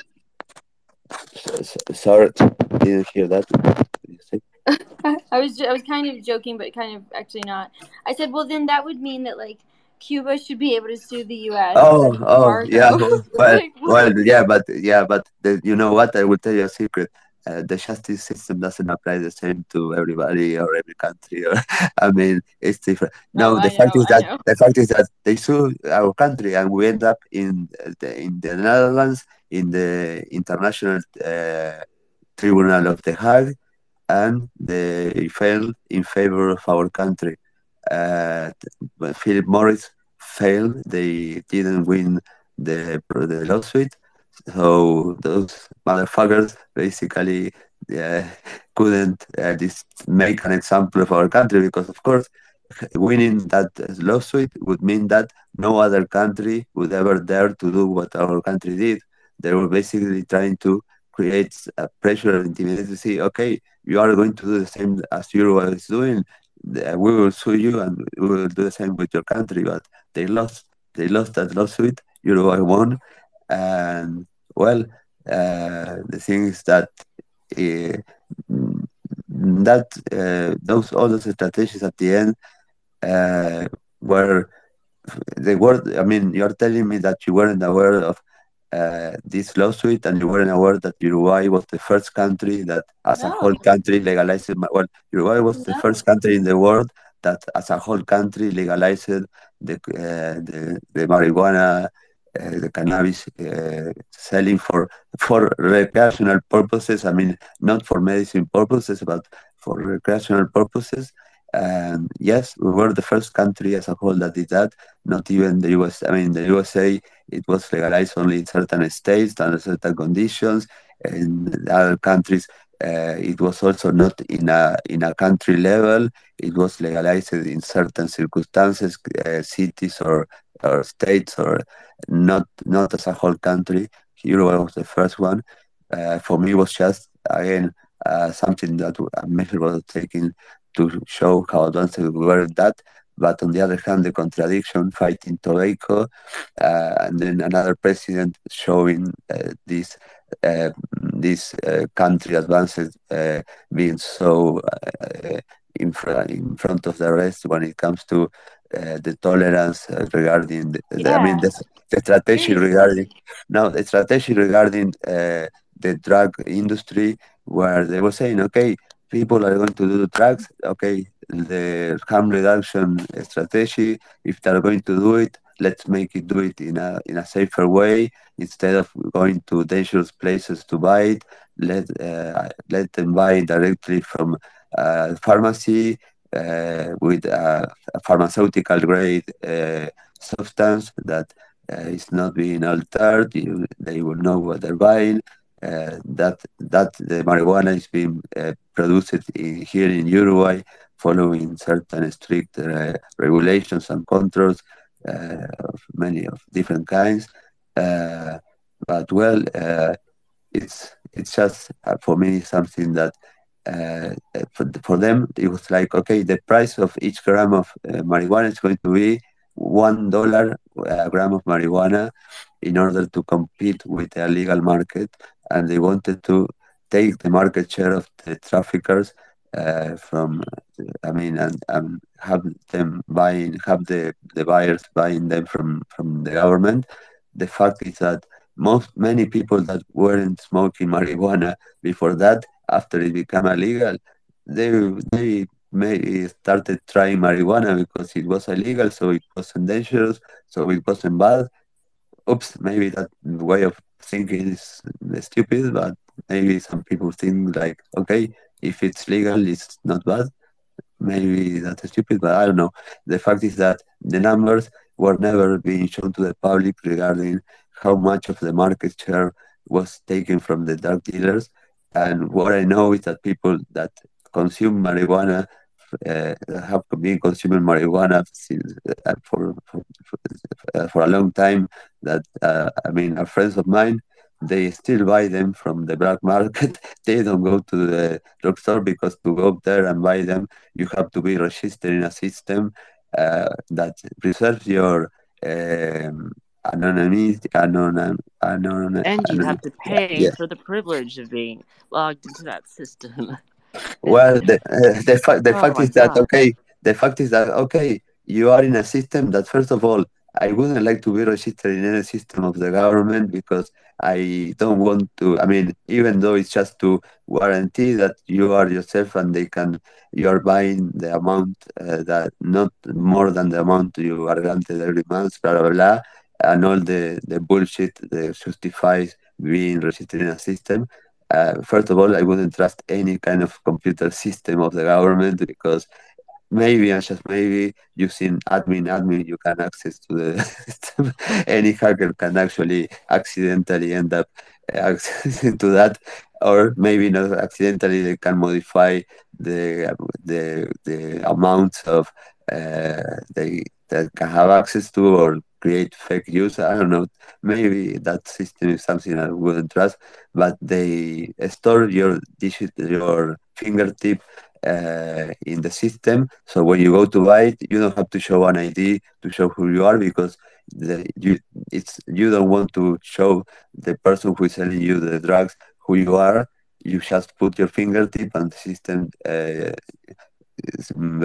Sorry, didn't hear that. What did you say? I was I was kind of joking, but kind of actually not. I said, well, then that would mean that like Cuba should be able to sue the U.S. Oh, oh, yeah. like, well, yeah, but yeah, but the, you know what? I will tell you a secret. Uh, the justice system doesn't apply the same to everybody or every country. Or I mean, it's different. No, No, the I fact know, is that the fact is that they sue our country, and we end up in the in the Netherlands in the International uh, Tribunal of The Hague, and they failed in favor of our country. Uh, Philip Morris failed. They didn't win the the lawsuit, so those motherfuckers basically couldn't uh, dis- make an example of our country because, of course, winning that lawsuit would mean that no other country would ever dare to do what our country did. They were basically trying to create a pressure and intimidation to say, okay, you are going to do the same as Uruguay is doing. We will sue you and we will do the same with your country. But they lost. They lost that lawsuit. Uruguay won, and well, uh, the thing is that uh, that uh, those all those strategies at the end uh, were they were. I mean, you're telling me that you weren't aware of uh, this lawsuit and you weren't aware that Uruguay was the first country that, as a whole country, legalized. Well, Uruguay was the first country in the world that, as a whole country, legalized the uh, the, the marijuana. The cannabis uh, selling for for recreational purposes. I mean, not for medicine purposes, but for recreational purposes. And yes, we were the first country as a whole that did that. Not even the US. I mean, the USA, it was legalized only in certain states under certain conditions. In other countries, uh, it was also not in a in a country level. It was legalized in certain circumstances, uh, cities or or states, or not not as a whole country. Uruguay was the first one. Uh, for me, it was just again uh, something that a measure was taken to show how advanced we were at that. But on the other hand, the contradiction fighting tobacco, uh, and then another president showing uh, this uh, this uh, country advances uh, being so uh, in, fr- in front of the rest when it comes to the tolerance regarding the, Yeah. I mean the, the strategy regarding now the strategy regarding the drug industry where they were saying okay people are going to do drugs. Okay the harm reduction strategy if they're going to do it let's make it do it in a in a safer way. Instead of going to dangerous places to buy it let uh, let them buy it directly from uh, pharmacy. uh, with a, a pharmaceutical grade uh, substance that uh, is not being altered you, they will know what they're buying uh, that that the marijuana is being produced in, here in Uruguay following certain strict regulations and controls uh, of many of different kinds. Uh, but well, uh, it's it's just for me something that Uh, uh, for, for them it was like okay, the price of each gram of uh, marijuana is going to be one dollar a gram of marijuana in order to compete with the illegal market, and they wanted to take the market share of the traffickers uh, from I mean and, and have them buying have the, the buyers buying them from from the government. The fact is that most many people that weren't smoking marijuana before that, after it became illegal, they they may started trying marijuana because it was illegal, so it wasn't dangerous, so it wasn't bad. Oops, maybe that way of thinking is stupid, but maybe some people think like, okay, if it's legal, it's not bad. Maybe that's stupid, but I don't know. The fact is that the numbers were never being shown to the public regarding how much of the market share was taken from the drug dealers. And what I know is that people that consume marijuana uh, have been consuming marijuana since, uh, for, for, for, a long time. That uh, I mean, are friends of mine they still buy them from the black market. they don't go to the drugstore because to go there and buy them, you have to be registered in a system uh, that preserves your um, anonymity. Anonym, anonym, and you have to pay yeah. for the privilege of being logged into that system. Well, the uh, the fact the Oh fact is that okay. The fact is that okay. You are in a system that first of all, I wouldn't like to be registered in any system of the government because I don't want to. I mean, even though it's just to guarantee that you are yourself and they can, you are buying the amount uh, that not more than the amount you are granted every month, blah blah blah, and all the the bullshit that justifies being registered in a system. Uh, first of all, I wouldn't trust any kind of computer system of the government because maybe and just maybe using admin admin you can access to the system. any hacker can actually accidentally end up accessing to that or maybe not accidentally they can modify the the the amounts of uh, they that can have access to or create fake news. I don't know. Maybe that system is something I wouldn't trust, but they store your digit, your fingertip uh, in the system. So when you go to buy it, you don't have to show an ID to show who you are because the, you it's you don't want to show the person who is selling you the drugs who you are. You just put your fingertip and the system uh,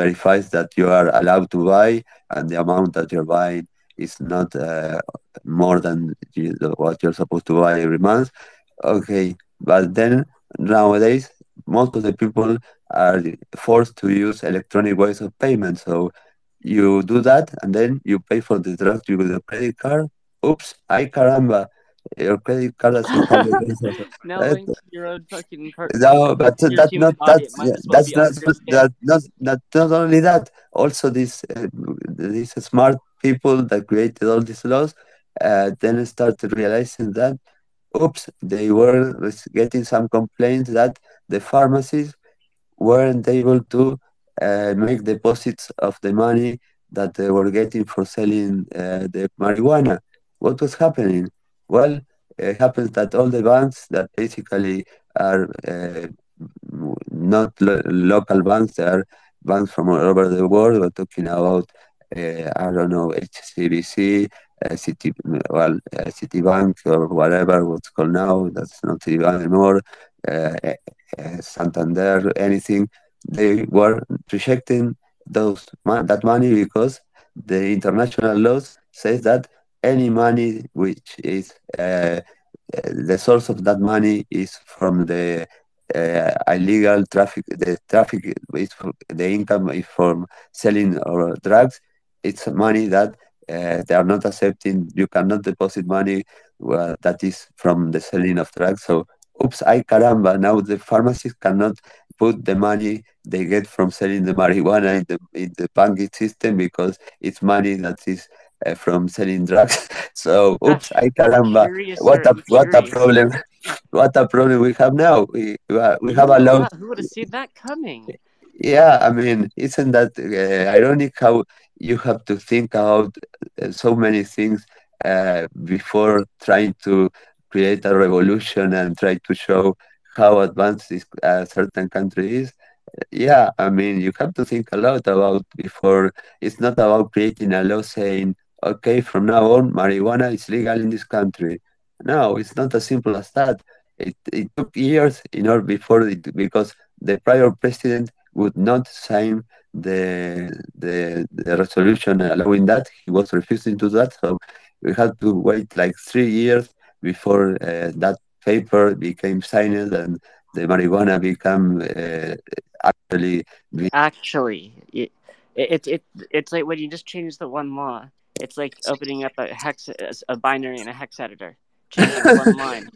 verifies that you are allowed to buy and the amount that you're buying is not uh, more than you, what you're supposed to buy every month. Okay, but then nowadays most of the people are forced to use electronic ways of payment. So you do that and then you pay for the drug with a credit card. Oops, ay caramba. Your credit card doesn't have the basis no link to your own fucking part. No, but Your that's not that's might that's not that not not not only that. Also, this uh, these smart people that created all these laws uh, then started realizing that oops, they were getting some complaints that the pharmacies weren't able to uh, make deposits of the money that they were getting for selling uh, the marijuana. What was happening? Well, it happens that all the banks that basically are uh, not lo- local banks, they are banks from all over the world. We're talking about, I don't know, HCBC, uh, City, well, uh, Citibank or whatever what's called now. That's not Citibank anymore. Uh, uh, Santander, anything. They were rejecting those that money because the international laws says that any money which is the source of that money is from the illegal traffic. The traffic is the income is from selling or drugs. It's money that uh, they are not accepting. You cannot deposit money uh, that is from the selling of drugs. So, oops, ay caramba! Now the pharmacies cannot put the money they get from selling the marijuana in the in the banking system because it's money that is uh, from selling drugs. So, oops, I caramba! What a what a problem! What a problem we have now. We we have a lot. Who would have seen that coming? Yeah, I mean, isn't that uh, ironic how you have to think about uh, so many things uh, before trying to create a revolution and try to show how advanced this uh, certain country is? Yeah, I mean, you have to think a lot about before. It's not about creating a law saying, okay, from now on, marijuana is legal in this country. No, it's not as simple as that. It, it took years in order before it, because the prior president would not sign the, the the resolution allowing that. He was refusing to that, so we had to wait like three years before uh, that paper became signed and the marijuana become uh, actually. Actually, it, it it it's like when you just change the one law. It's like opening up a hex a binary in a hex editor, changing one line.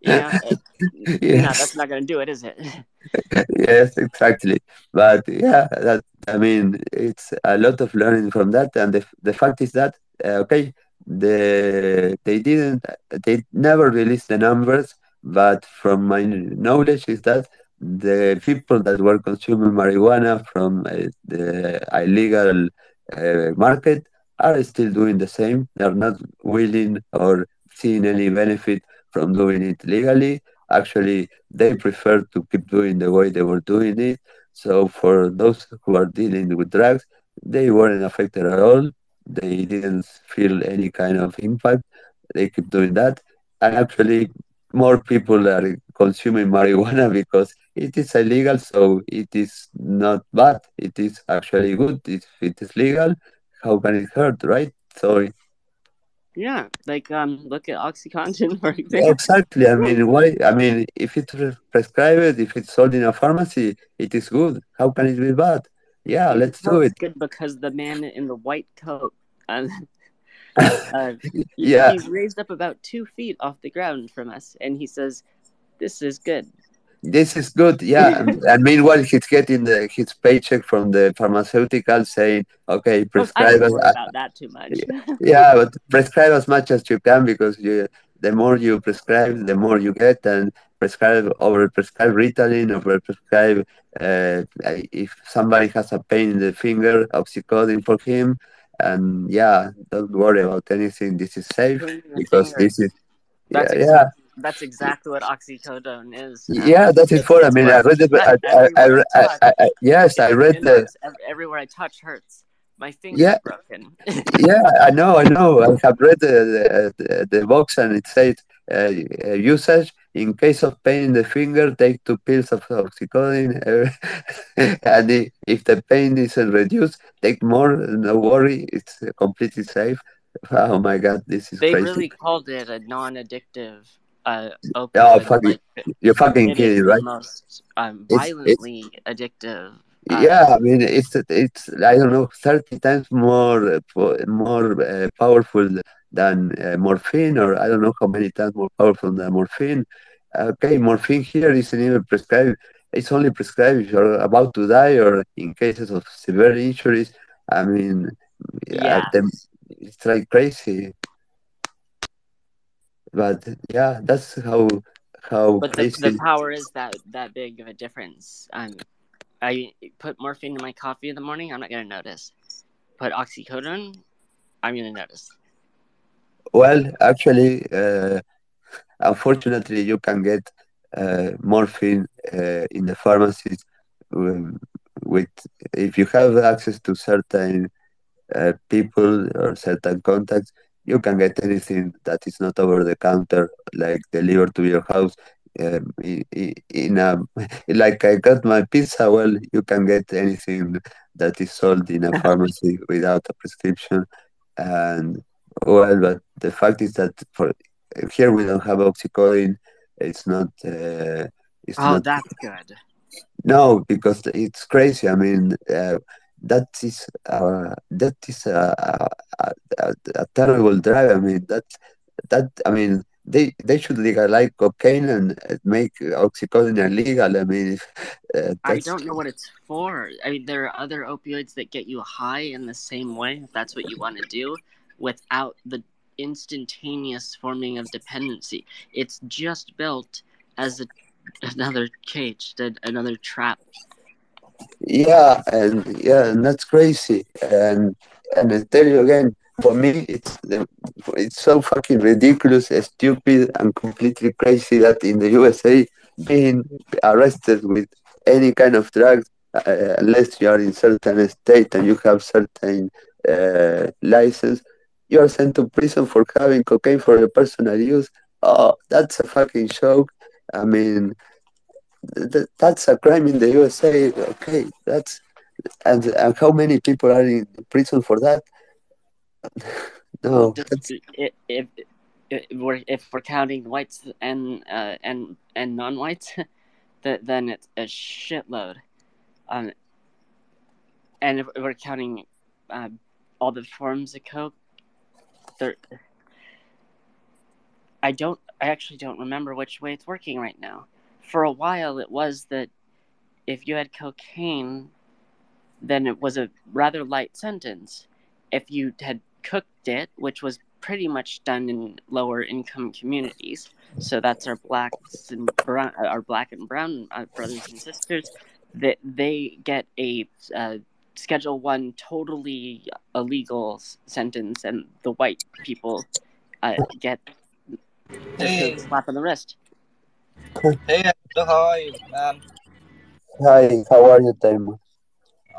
Yeah, yes. no, that's not going to do it, is it? yes, exactly. But yeah, that I mean, it's a lot of learning from that, and the the fact is that uh, okay, the they didn't, they never released the numbers, but from my knowledge is that the people that were consuming marijuana from uh, the illegal uh, market are still doing the same. They're not willing or seeing any benefit from doing it legally. Actually, they prefer to keep doing the way they were doing it. So for those who are dealing with drugs, they weren't affected at all. They didn't feel any kind of impact. They keep doing that. And actually, more people are consuming marijuana because it is illegal, so it is not bad. It is actually good. If it is legal, how can it hurt, right? So yeah, like um, look at OxyContin, for example. Exactly. I mean, why? I mean, if it's prescribed, if it's sold in a pharmacy, it is good. How can it be bad? Yeah, let's do it. Good because the man in the white coat, uh, uh, yeah, he's raised up about two feet off the ground from us, and he says, "This is good." This is good, yeah. and meanwhile, he's getting the, his paycheck from the pharmaceutical, saying, "Okay, prescribe." I don't worry about that too much. yeah, but prescribe as much as you can because you, the more you prescribe, the more you get, and prescribe over prescribe Ritalin, over prescribe. Uh, if somebody has a pain in the finger, oxycodone for him, and yeah, don't worry about anything. This is safe because finger. this is. That's yeah, exactly, yeah that's exactly what oxycodone is. Yeah, that is for. I mean, I read it. I, I, I, I, I, yes, I read the. Everywhere I touch hurts. My finger's yeah. broken. yeah, I know, I know. I have read the the, the box and it says uh, usage in case of pain in the finger, take two pills of oxycodone. and if the pain isn't reduced, take more. No worry, it's completely safe. Oh my God, this is they crazy. really called it a non-addictive uh. Oh, fucking, like, you're fucking kidding, right? Most um, It's- violently addictive. uh, yeah, I mean, it's it's I don't know, thirty times more uh, more uh, powerful than uh, morphine, or I don't know how many times more powerful than morphine. Okay, morphine here isn't even prescribed. It's only prescribed if you're about to die or in cases of severe injuries. I mean, Yeah. the, it's like crazy. But yeah, that's how how But the, the power is that that big of a difference. Um, I put morphine in my coffee in the morning. I'm not gonna notice. Put oxycodone. I'm gonna notice. Well, actually, uh, unfortunately, you can get uh, morphine uh, in the pharmacies um, with if you have access to certain uh, people or certain contacts. You can get anything that is not over the counter, like delivered to your house. Um, in a like I got my pizza. Well, you can get anything that is sold in a pharmacy without a prescription, and well, but the fact is that for here we don't have oxycodone. It's not. Uh, it's Oh, not. that's good. No, because it's crazy. I mean, uh, that is uh, that is a, a, a, a terrible drug. I mean, that that I mean, they they should legalize cocaine and uh, make oxycodone illegal. I mean, uh, I don't know what it's for. I mean, there are other opioids that get you high in the same way, if that's what you want to do, without the instantaneous forming of dependency. It's just built as a, another cage, another trap. Yeah, and yeah, and that's crazy. And and I tell you again, for me, it's it's so fucking ridiculous, stupid, and completely crazy that in the USA, being arrested with any kind of drugs uh, unless you are in certain state and you have certain uh, license, you are sent to prison for having cocaine for your personal use. Oh, that's a fucking joke. I mean, th- th- that's a crime in the USA. Okay, that's and and how many people are in prison for that? No, that's if, if, if we're if we're counting whites and uh, and and non-whites, that then it's a shitload. Um, and if we're counting uh, all the forms of coke, there. I don't. I actually don't remember which way it's working right now. For a while, it was that if you had cocaine, then it was a rather light sentence. If you had cooked it, which was pretty much done in lower income communities, so that's our blacks and brown, our black and brown uh, brothers and sisters, that they get a uh, Schedule One totally illegal sentence, and the white people uh, get Hey, a slap on the wrist. Hey, how are you, man? hi. How are you, Taimo?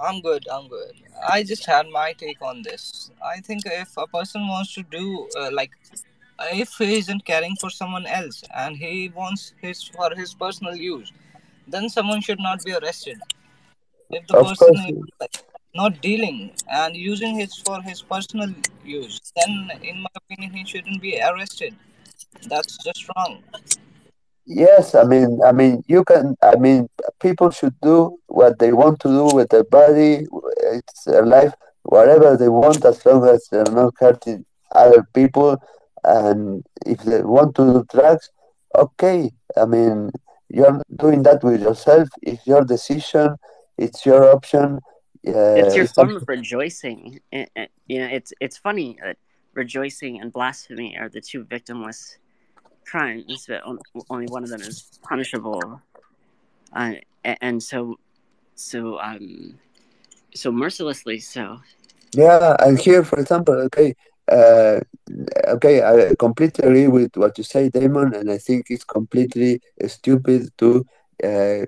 I'm good, I'm good. I just had my take on this. I think if a person wants to do, uh, like, if he isn't caring for someone else and he wants his for his personal use, then someone should not be arrested. If the Of person course, is like, not dealing and using his for his personal use, then in my opinion he shouldn't be arrested. That's just wrong. Yes. I mean, I mean, you can. I mean, people should do what they want to do with their body. It's their life, whatever they want, as long as they're not hurting other people. And if they want to do drugs, okay. I mean, you're doing that with yourself. It's your decision. It's your option. It's Uh, your it's form of rejoicing. It, it- you know, it's it's funny that rejoicing and blasphemy are the two victimless crimes, but only one of them is punishable. Uh, and so, so um, so mercilessly so. Yeah, and here, for example, okay, uh, okay, I completely agree with what you say, Damon, and I think it's completely stupid to uh,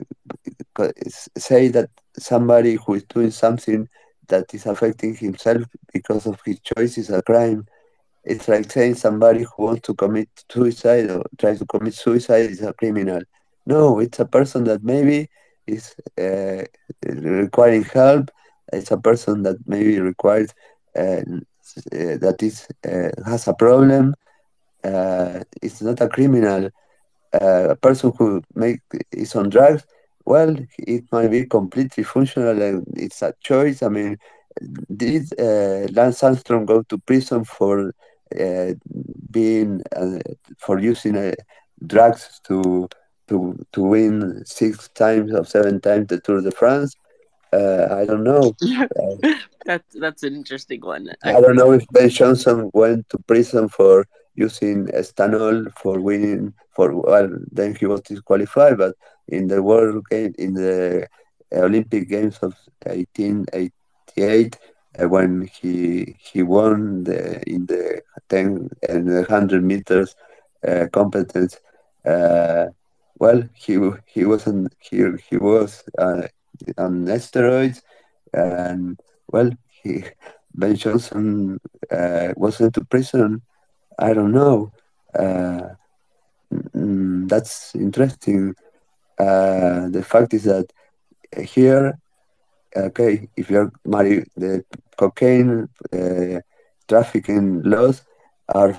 say that somebody who is doing something that is affecting himself because of his choice is a crime. It's like saying somebody who wants to commit suicide or tries to commit suicide is a criminal. No, it's a person that maybe is uh, requiring help. It's a person that maybe requires uh, uh, that is uh, has a problem. Uh, it's not a criminal. Uh, a person who make is on drugs. Well, it might be completely functional and it's a choice. I mean, did Lance Armstrong go to prison for being uh, for using uh, drugs to to to win six times or seven times the Tour de France. Uh, I don't know. that's that's an interesting one. I, I don't know if Ben Johnson went to prison for using stanol for winning for well then he was disqualified but in the world game in the olympic games of 1888 uh, when he he won the in the 10 and 100 meters uh, competence uh, well he he wasn't he he was uh, on steroids and well he ben johnson uh, was to prison I don't know. Uh, mm, that's interesting. Uh, the fact is that here, okay, if you're married, the cocaine uh, trafficking laws are,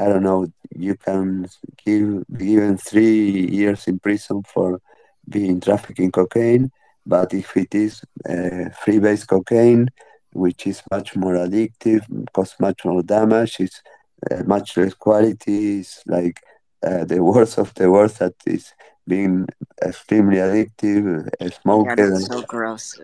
I don't know, you can give given three years in prison for being trafficking cocaine, but if it is uh, free-base cocaine, which is much more addictive, cause much more damage, it's uh, much less quality. It's like uh, the worst of the worst that is being extremely addictive, uh, smoke. Yeah, that's so gross.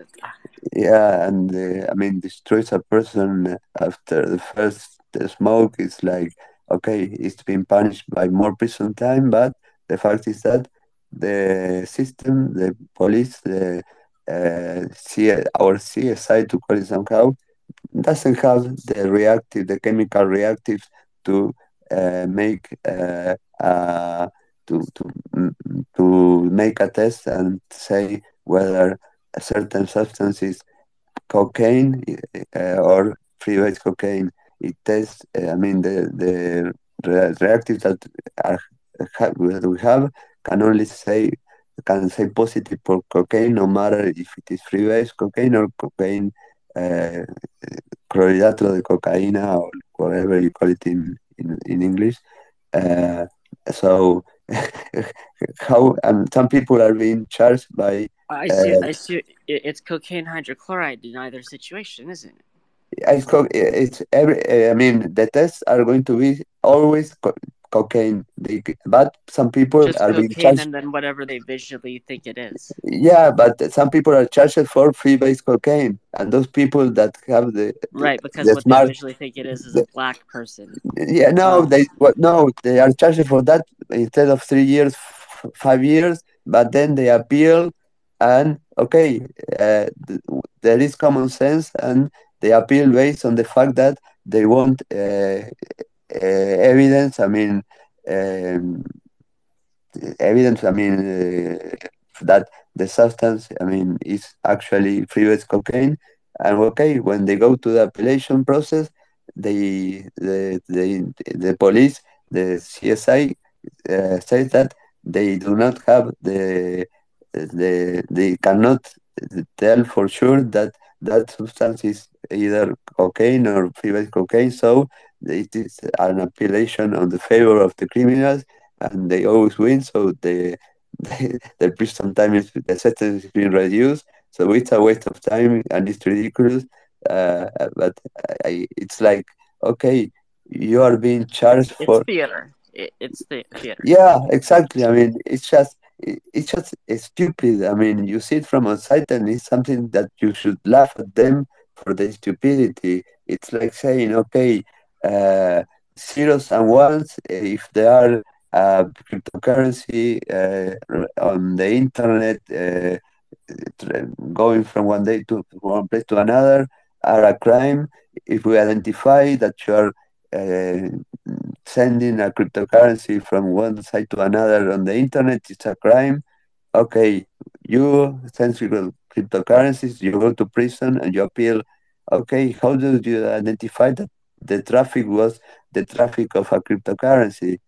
Yeah, and uh, I mean, destroys a person after the first smoke. It's like okay, it's been punished by more prison time, but the fact is that the system, the police, the uh, C- our CSI to call it somehow, doesn't have the reactive, the chemical reactives to uh, make uh, uh, to to to make a test and say whether a certain substance is cocaine uh, or free-base cocaine. It tests. Uh, I mean, the the reactives that are we have can only say can say positive for cocaine, no matter if it is free-base cocaine or cocaine uh, de cocaína or whatever you call it in in, in English. Uh, so how um, some people are being charged by. I see. Uh, I see. It's cocaine hydrochloride in either situation, isn't it? It's, it's every. I mean, the tests are going to be always co- cocaine. They, but some people Just are being charged. and then whatever they visually think it is. Yeah, but some people are charged for free-base cocaine, and those people that have the Right, because the what smart, they visually think it is is a black person. yeah, no, Oh. they what no, they are charged for that instead of three years, five years. But then they appeal, and okay, uh, th- there is common sense, and they appeal based on the fact that they want uh, evidence. I mean, um, evidence. I mean uh, that the substance. I mean, is actually free-base cocaine. And okay, when they go to the appellation process, they the the the police, the CSI, uh, says that they do not have the the they cannot tell for sure that that substance is either cocaine or free-base cocaine. So it is an appellation on the favor of the criminals, and they always win. So the the, the prison time is the sentence is being reduced. So it's a waste of time and it's ridiculous. Uh, but I, it's like okay, you are being charged It's for theater. It, it's the theater. yeah, exactly. I mean, it's just it- it's just it's stupid. I mean, you see it from outside, and it's something that you should laugh at them for their stupidity. It's like saying, okay, zeros and ones, if they are uh, cryptocurrency uh, on the internet, uh, going from one day to one place to another, are a crime. If we identify that you are uh, sending a cryptocurrency from one side to another on the internet, it's a crime. Okay, you send crypto- cryptocurrencies, you go to prison and you appeal. Okay, how do you identify that the traffic was the traffic of a cryptocurrency?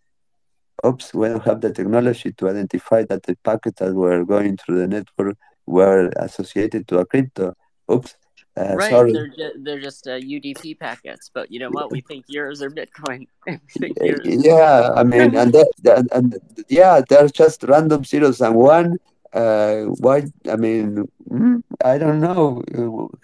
Oops, we don't have the technology to identify that the packets that were going through the network were associated to a crypto. Oops, uh, right. sorry. They're ju- they're just uh, UDP packets, but you know what? We think yours are Bitcoin. Uh, yours. Yeah, I mean, and that, that and yeah, they're just random zeros and one. Uh, why? I mean, mm, I don't know.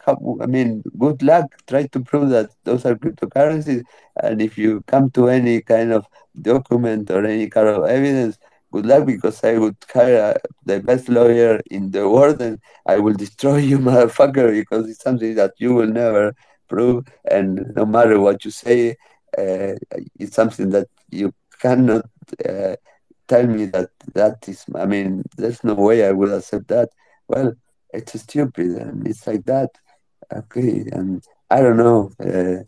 How, I mean, good luck. Try to prove that those are cryptocurrencies. And if you come to any kind of document or any kind of evidence, good luck because I would hire the best lawyer in the world and I will destroy you, motherfucker, because it's something that you will never prove. And no matter what you say, uh, it's something that you cannot uh, tell me that that is. I mean, there's no way I will accept that. Well, it's stupid and it's like that. Okay, and I don't know. Uh,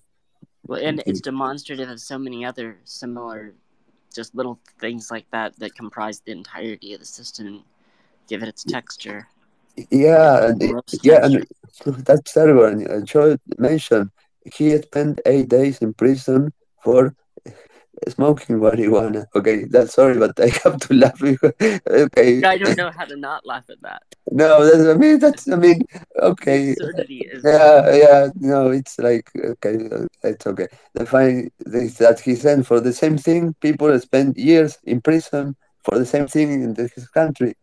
well, and it's demonstrative of so many other similar just little things like that that comprise the entirety of the system give it its texture. Yeah, yeah, and that's terrible. And Joe mentioned he spent eight days in prison for smoking marijuana. Okay, that's sorry, but I have to laugh. okay. I don't know how to not laugh at that. No, that's, I mean that's I mean okay. Is... Yeah, yeah. No, it's like okay, it's okay. The fine is that he sent for the same thing, people spend years in prison for the same thing in his country.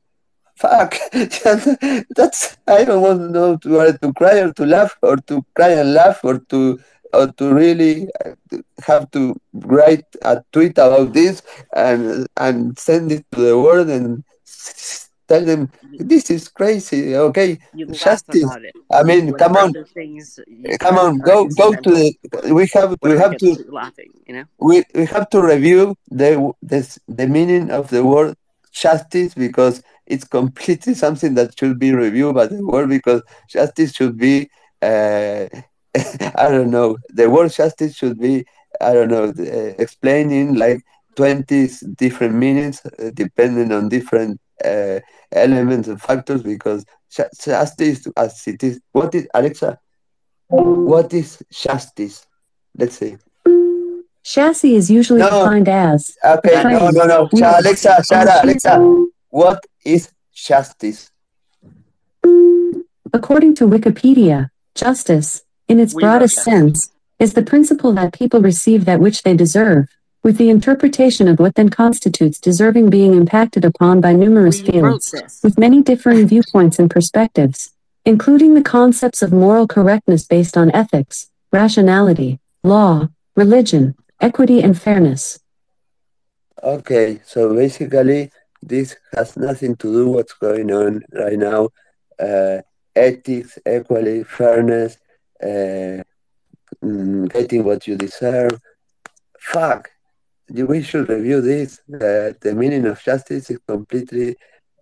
Fuck, that's I don't want to know to, to cry or to laugh or to cry and laugh or to or to really uh, have to write a tweet about this and and send it to the world and tell them this is crazy. Okay justice i mean come on. come on go go to the we have we have to laughing you know? we, we have to review the this the meaning of the word justice because it's completely something that should be reviewed by the world because justice should be uh, I don't know. The word justice should be, I don't know, uh, explaining like 20 different meanings uh, depending on different uh, elements and factors because justice as it is. What is, Alexa, what is justice? Let's see. Chassis is usually no. defined as. Okay, no, no, no. Alexa, shut up, Alexa. What is justice? According to Wikipedia, justice in its broadest sense, is the principle that people receive that which they deserve, with the interpretation of what then constitutes deserving being impacted upon by numerous fields, with many differing viewpoints and perspectives, including the concepts of moral correctness based on ethics, rationality, law, religion, equity, and fairness. Okay, so basically, this has nothing to do what's going on right now. Uh, ethics, equality, fairness, getting what you deserve. Fuck, we should review this. Uh, the meaning of justice is completely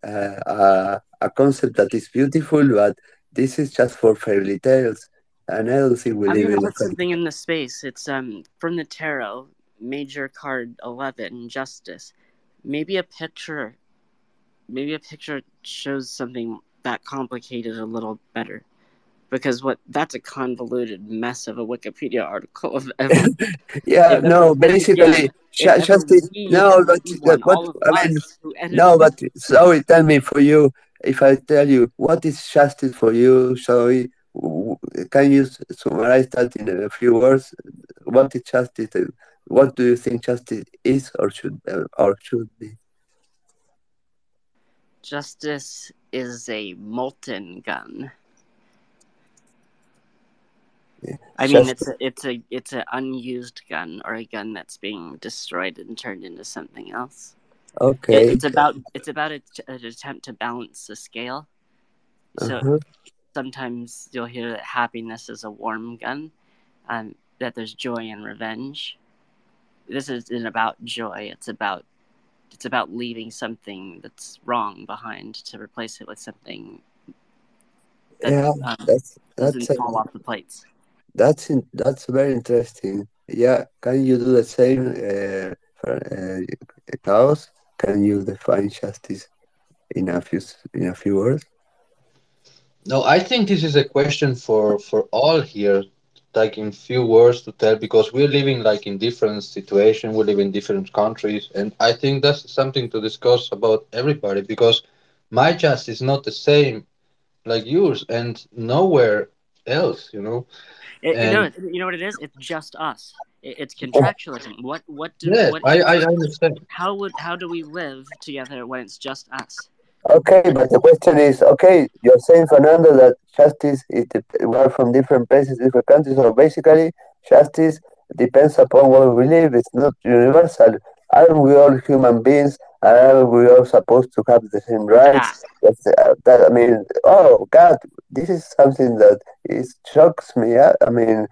uh, a, a concept that is beautiful, but this is just for fairy tales. And I don't think we live in put something in the space. It's um from the tarot, major card eleven, justice. Maybe a picture. Maybe a picture shows something that complicated a little better because what that's a convoluted mess of a Wikipedia article of every, yeah no basically yeah, just no but what I mean no but sorry tell me for you if I tell you what is justice for you sorry can you summarize that in a few words? What is justice what do you think justice is or should uh, or should be? Justice is a molten gun I mean, it's a, it's a it's an unused gun or a gun that's being destroyed and turned into something else. Okay. It, it's about it's about a, an attempt to balance the scale. So uh-huh. sometimes you'll hear that happiness is a warm gun, um, that there's joy and revenge. This isn't about joy. It's about it's about leaving something that's wrong behind to replace it with something that yeah, um, that's, that's doesn't fall off the plates. That's in, that's very interesting. Yeah, can you do the same uh, for uh, chaos? Can you define justice in a few in a few words? No, I think this is a question for for all here, like in few words to tell, because we're living like in different situations, we live in different countries, and I think that's something to discuss about everybody because my justice is not the same like yours, and nowhere else, you know. It, and, you know, you know what it is? It's just us. It, it's oh. contractualism. What what do yes, what, I, I understand. How would how do we live together when it's just us? Okay, but the question is, okay, you're saying Fernando that justice is we are from different places, different countries, so basically justice depends upon where we live. It's not universal. Aren't we all human beings? And aren't we all supposed to have the same rights? That's, uh, that, I mean, oh God, this is something that it shocks me. I, I mean,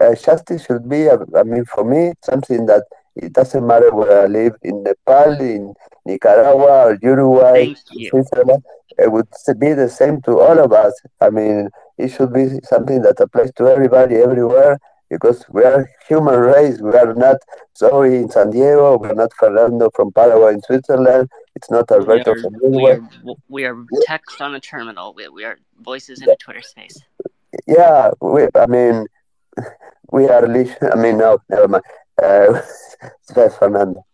uh, justice should be, uh, I mean, for me, something that it doesn't matter where I live in Nepal, in Nicaragua, or Uruguay, Switzerland. It would be the same to all of us. I mean, it should be something that applies to everybody everywhere because we are human race. We are not sorry in San Diego. We're not Fernando from Paraguay in Switzerland. It's not Alberto we are, from we Uruguay. are, we are text on a terminal. We, we are voices in a Twitter space. Yeah, we, I mean, we are. I mean, no, never mind. Uh, it's Fernando.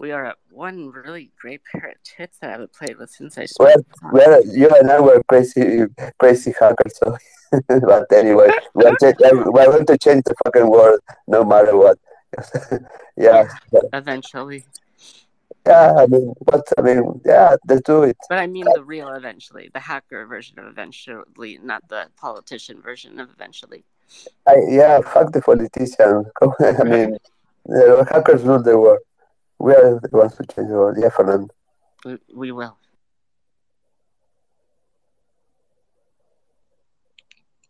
We are at one really great pair of tits that I haven't played with since I started. well, you and I were crazy, crazy hackers. So, but anyway, we are, we are going to change the fucking world no matter what. yeah, Eventually. yeah. I mean, what? I mean, yeah. Let's do it. But I mean the real eventually, the hacker version of eventually, not the politician version of eventually. I, yeah, fuck the politician. I mean, the hackers rule the world. We are the ones to change the world. Yeah, Fernando. We, we will.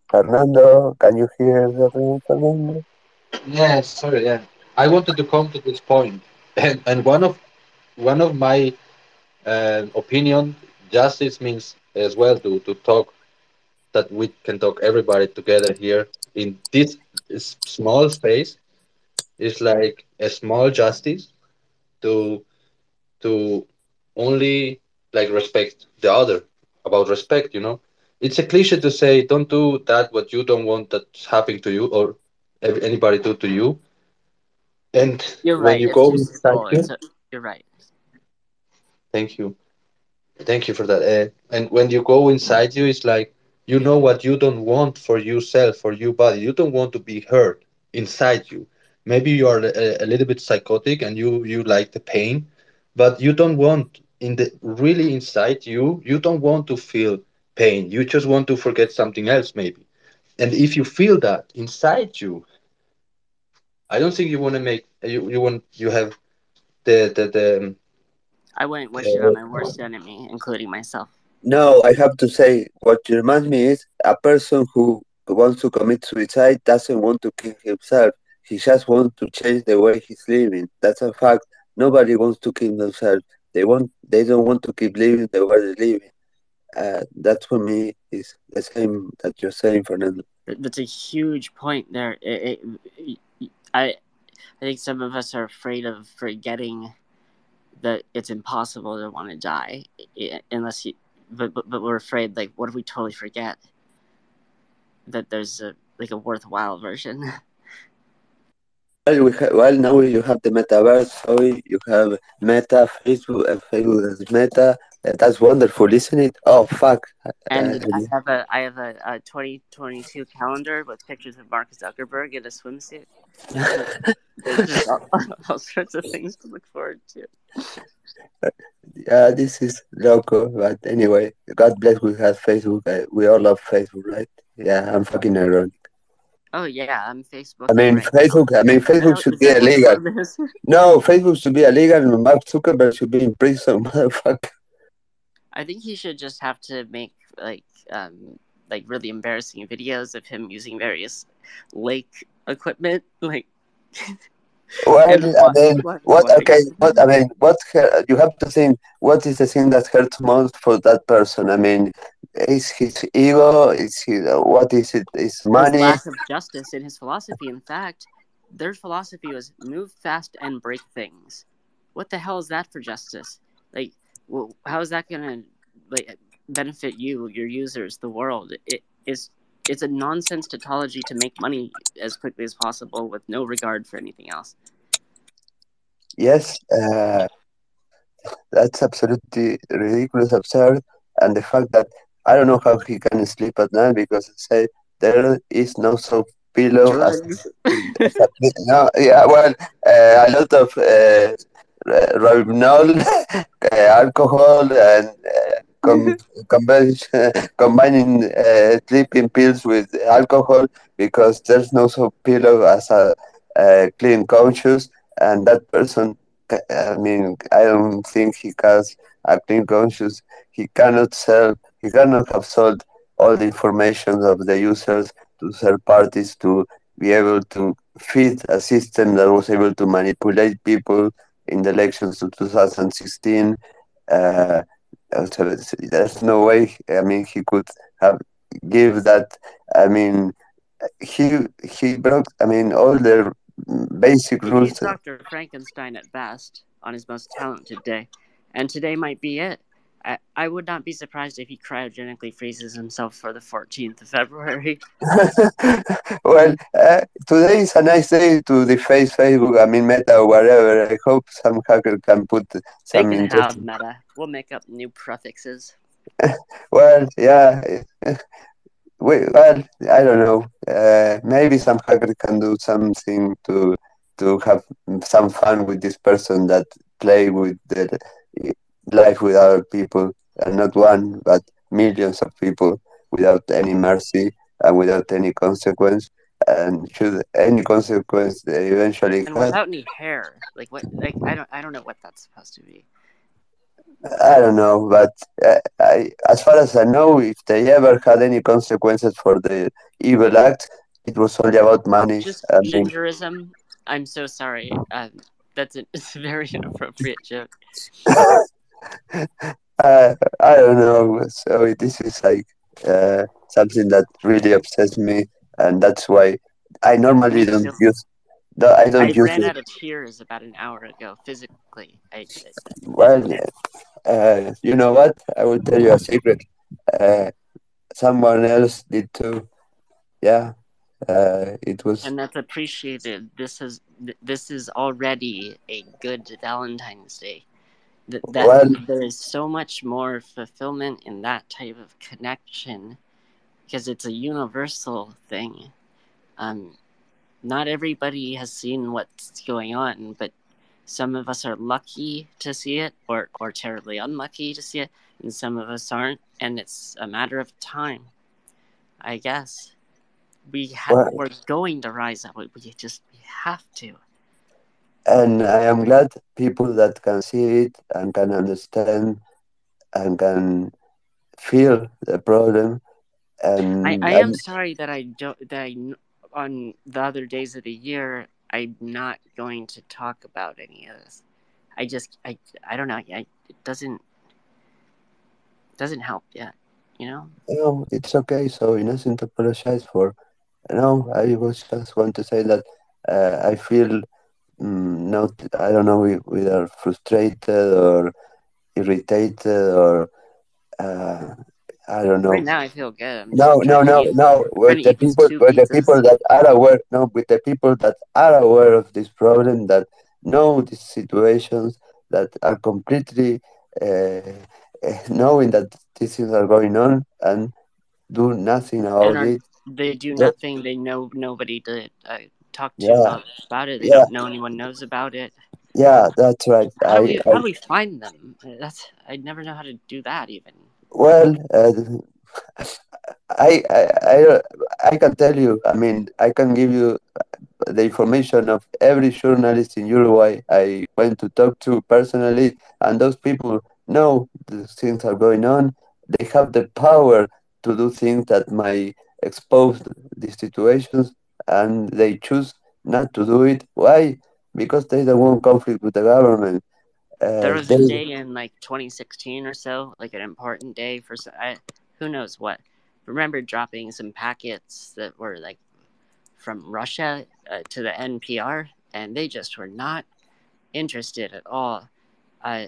Fernando, can you hear the ring, Fernando? Yeah, sorry, yeah. I wanted to come to this point, and and one of one of my uh, opinion, justice means as well to to talk that we can talk everybody together here in this small space is like a small justice to to only like respect the other about respect you know? It's a cliche to say don't do that what you don't want that's happening to you or anybody do to you. And You're when right. you It's go inside you a, you're right. thank you. Thank you for that. Uh, and when you go inside you it's like you know what you don't want for yourself for your body. You don't want to be hurt inside you maybe you are a, a little bit psychotic and you you like the pain but you don't want in the really inside you you don't want to feel pain you just want to forget something else maybe and if you feel that inside you i don't think you want to make you, you want you have the the, the um, I wouldn't wish it on my worst uh, enemy, including myself. No, I have to say, what reminds me is a person who wants to commit suicide doesn't want to kill himself. He just wants to change the way he's living. That's a fact. Nobody wants to kill themselves. They want. They don't want to keep living the way they're living. Uh, that for me is the same that you're saying, Fernando. That- That's a huge point there. It, it, I, I think some of us are afraid of forgetting that it's impossible to want to die, unless you. But, but but we're afraid. Like, what if we totally forget that there's a like a worthwhile version? Well, we ha- well, now you have the metaverse. Sorry, you have Meta, Facebook, and Facebook has Meta. Uh, that's wonderful, isn't it? Oh fuck! And Uh, I have a I have a, a 2022 calendar with pictures of Mark Zuckerberg in a swimsuit. All, all sorts of things to look forward to. Yeah, this is loco, but anyway, God bless we have Facebook. Uh, we all love Facebook, right? Yeah, I'm fucking ironic. Oh yeah, I'm Facebook. I mean, right. Facebook. I mean, Facebook should be illegal. No, Facebook should be illegal, and Mark Zuckerberg should be in prison, motherfucker. I think he should just have to make like um like really embarrassing videos of him using various lake equipment, like. Well, I mean, what? wa- Okay, what? I mean, what? You have to think. What is the thing that hurts most for that person? I mean, is his ego? Is he? what is it? It's his money? lack of justice in his philosophy. In fact, their philosophy was move fast and break things. What the hell is that for justice? Like, well, how is that gonna like benefit you, your users, the world? It is. It's a nonsense tautology to make money as quickly as possible with no regard for anything else. Yes, uh, that's absolutely ridiculous, absurd, and the fact that I don't know how he can sleep at night because I say there is no soft pillow. As, as a, no, yeah, well, uh, a lot of uh, uh, alcohol, and uh, com- combining uh, sleeping pills with alcohol because there's no so pillow as a, a clean conscious, and that person. I mean, I don't think he has a clean conscious. He cannot sell. He cannot have sold all the information of the users to third parties to be able to feed a system that was able to manipulate people in the elections of 2016. Uh, so there's no way. I mean, he could have give that. I mean, he he broke. I mean, all the basic rules. He's Dr. Frankenstein at best on his most talented day, and today might be it. I, I would not be surprised if he cryogenically freezes himself for the 14th of February. well, uh, today is a nice day to deface Facebook, I mean, Meta or whatever. I hope some hacker can put they some can interesting. have Meta. We'll make up new prefixes. Well, yeah. We, well, I don't know. Uh, maybe some hacker can do something to to have some fun with this person that play with the life with other people, and not one but millions of people without any mercy and without any consequence. And should any consequence they eventually And without any hair. Like what like I don't I don't know what that's supposed to be. I don't know, but uh, I, as far as I know, if they ever had any consequences for the evil act, it was only about money. Just I mean, gingerism. I'm so sorry. Um, that's a, it's a very inappropriate joke. uh, I don't know. So this is like uh, something that really upsets me, and that's why I normally don't Still- use. the- I I don't use ran it. out of tears about an hour ago physically. I, Well, uh, you know what? I will tell you a secret. Uh, someone else did too. Yeah, uh, it was. and that's appreciated. This is this is already a good Valentine's Day. That, that Well- there is so much more fulfillment in that type of connection because it's a universal thing. Um, not everybody has seen what's going on, but some of us are lucky to see it, or or terribly unlucky to see it, and some of us aren't. And it's a matter of time, I guess. We ha- Well- we're going to rise up. We we just we have to. And I am glad people that can see it and can understand and can feel the problem. And I, I am sorry that I don't that I on the other days of the year I'm not going to talk about any of this. I just I I don't know. I, it doesn't doesn't help yet. You know. No, it's okay. So nothing to apologize for. No, I was just want to say that uh, I feel not. I don't know if we are frustrated or irritated or uh, I don't know. Right now I feel good. I'm No, no, no, eat- no. With the people, with the people that are aware, no, with the people that are aware of this problem, that know these situations, that are completely uh, uh, knowing that these things are going on and do nothing about are, it. they do nothing. They know nobody did. uh, talk to Yeah. about, it. They Yeah. don't know anyone knows about it. Yeah, that's right. How do I, we I how do we find them? That's I never know how to do that even. Well, uh, I, I, I, I can tell you, I mean, I can give you the information of every journalist in Uruguay I went to talk to personally, and those people know the things are going on. They have the power to do things that might expose these situations, and they choose not to do it. Why? Because they don't want conflict with the government. Uh, There was they- a day in like 2016 or so, like an important day for I, who knows what. Remember dropping some packets that were like from Russia uh, to the NPR, and they just were not interested at all. Uh,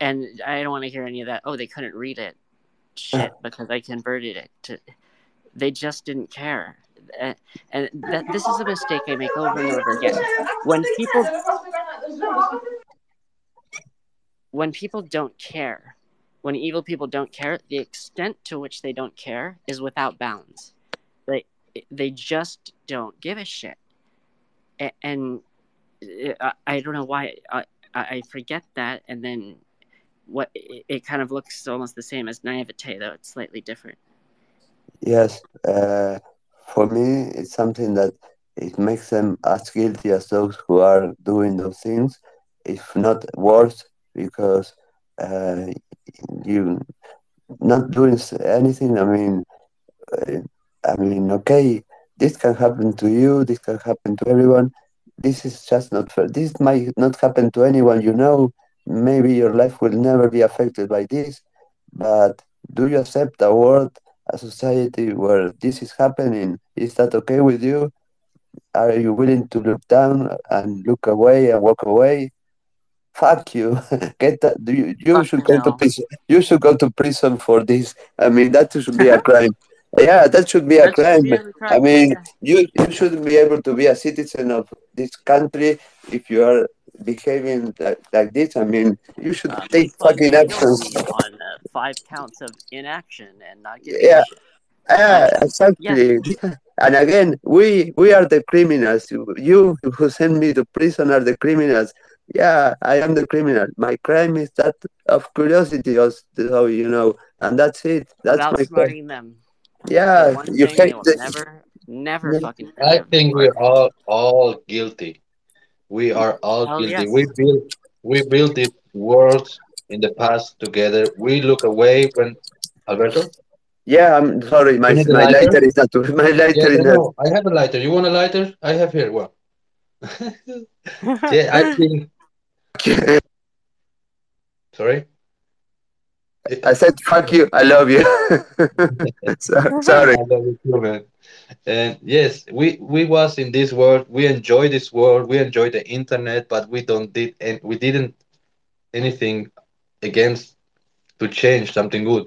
and I don't want to hear any of that. Oh, they couldn't read it. Shit, because I converted it to. They just didn't care. And that this is a mistake I make over and over again. When people when people don't care, when evil people don't care, the extent to which they don't care is without bounds. They they just don't give a shit, and uh, I, don't know why I, I I forget that, and then what it, it kind of looks almost the same as naivete, though it's slightly different. Yes, uh, for me, it's something that it makes them as guilty as those who are doing those things, if not worse, because uh, you not doing anything. I mean, uh, I mean, okay, this can happen to you. This can happen to everyone. This is just not fair. This might not happen to anyone you know. Maybe your life will never be affected by this, but do you accept a world, a society where this is happening? Is that okay with you? Are you willing to look down and look away and walk away? Fuck you! Get that? You? You should go to prison. You should go to prison for this. I mean, that should be a crime. Yeah, that should be a That should crime. be a I crime, mean, yeah. you you shouldn't be able to be a citizen of this country if you are behaving like, like this. I mean, you should Uh, take fucking actions. guilty on uh, five counts of inaction and not giving Yeah, a shit. yeah, Like, exactly. And again, we we are the criminals. You you who send me to prison are the criminals. Yeah, I am the criminal. My crime is that of curiosity, or so you know, and that's it. That's about my crime. smarting them. Yeah, you thing they hate the. never, never Yeah. fucking I forgive. think we're all all guilty. We are all Hell guilty. yes. We built we built this world in the past together. We look away when Alberto. Yeah, I'm sorry. My You need a my lighter? lighter is not. My Yes, lighter is I not. know. I have a lighter. You want a lighter? I have here one. yeah, I think. Sorry. I said fuck you. I love you. so, sorry. I love you too, man. And yes, we we was in this world. We enjoy this world. We enjoy the internet, but we don't did and we didn't anything against to change something good.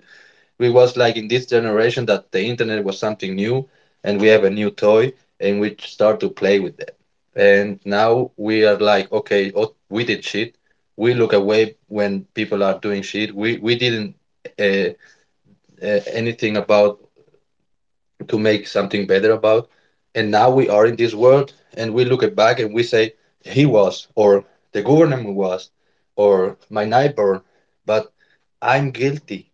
We was like in this generation that the internet was something new, and we have a new toy, and we start to play with that. And now we are like, okay, oh, we did shit. We look away when people are doing shit. We we didn't uh, uh, anything about to make something better about. And now we are in this world and we look it back and we say, he was, or the government was, or my neighbor, but I'm guilty.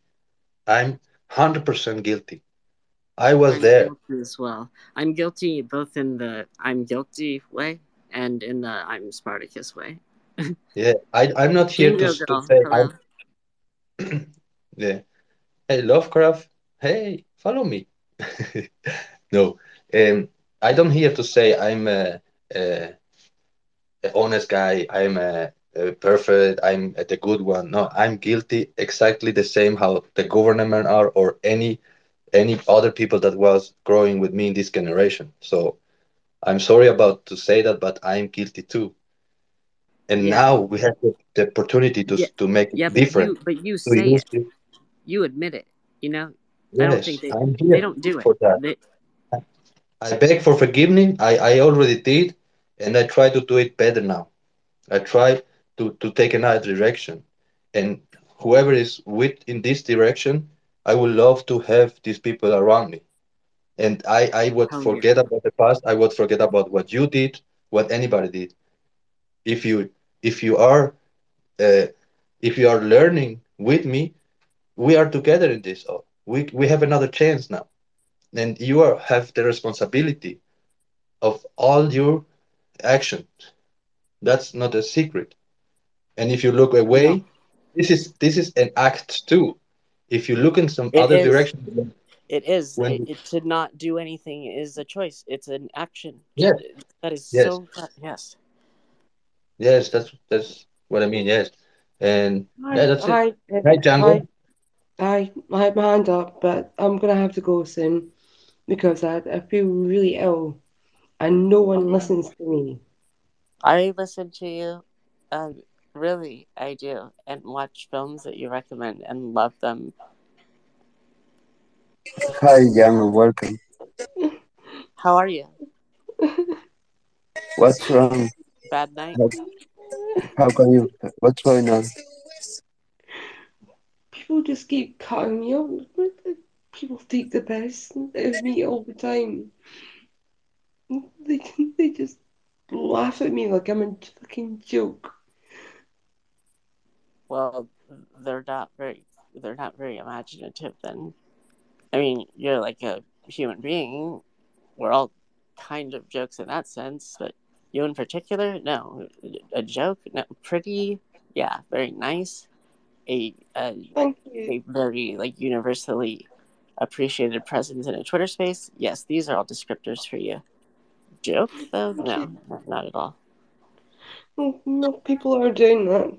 I'm 100% guilty. I was I'm there. as well. I'm guilty both in the I'm guilty way and in the I'm Spartacus way. Yeah, I, I'm not here to, to say. I'm, yeah. Hey, Lovecraft, hey, follow me. No, um, I don't here to say I'm a, a, a honest guy. I'm a, a perfect. I'm the good one. No, I'm guilty exactly the same how the government are or any any other people that was growing with me in this generation. So I'm sorry about to say that, but I'm guilty too. And Yeah. now we have the, the opportunity to Yeah, to make yeah, it but different. you but you say it. it. You admit it. You know? I don't think they I'm they don't do it. that. They I beg for forgiveness. I, I already did, and I try to do it better now. I try to, to take another direction. And whoever is with in this direction, I would love to have these people around me. And I, I would hell yeah. forget about the past. I would forget about what you did, what anybody did. If you if you are uh, if you are learning with me, we are together in this. Oh, we we have another chance now, and you are have the responsibility of all your actions. That's not a secret. And if you look No. away, this is this is an act too. If you look in some It other is. direction, It is. when It, it to not do anything is a choice. It's an action. yes, That is yes, so yes. yes, that's that's what I mean. Yes, and yeah, Hi, that's it. hi, Right, Django. hi, hi. I had my hand up, but I'm gonna have to go soon because I, I feel really ill and no one listens to me. I listen to you. Um, really, I do, and watch films that you recommend and love them. Hi, young, welcome. How are you? What's wrong? Bad night. How, how can you? What's going on? People just keep cutting me off. People take the best of me all the time. They they just laugh at me like I'm a fucking joke. Well, they're not very they're not very imaginative then. I mean you're like a human being. We're all kind of jokes in that sense but you in particular? No. A joke? No. Pretty? Yeah very nice a a, a very like universally appreciated presence in a twitter space yes these are all descriptors for you joke though no not- at all No, no people are doing that.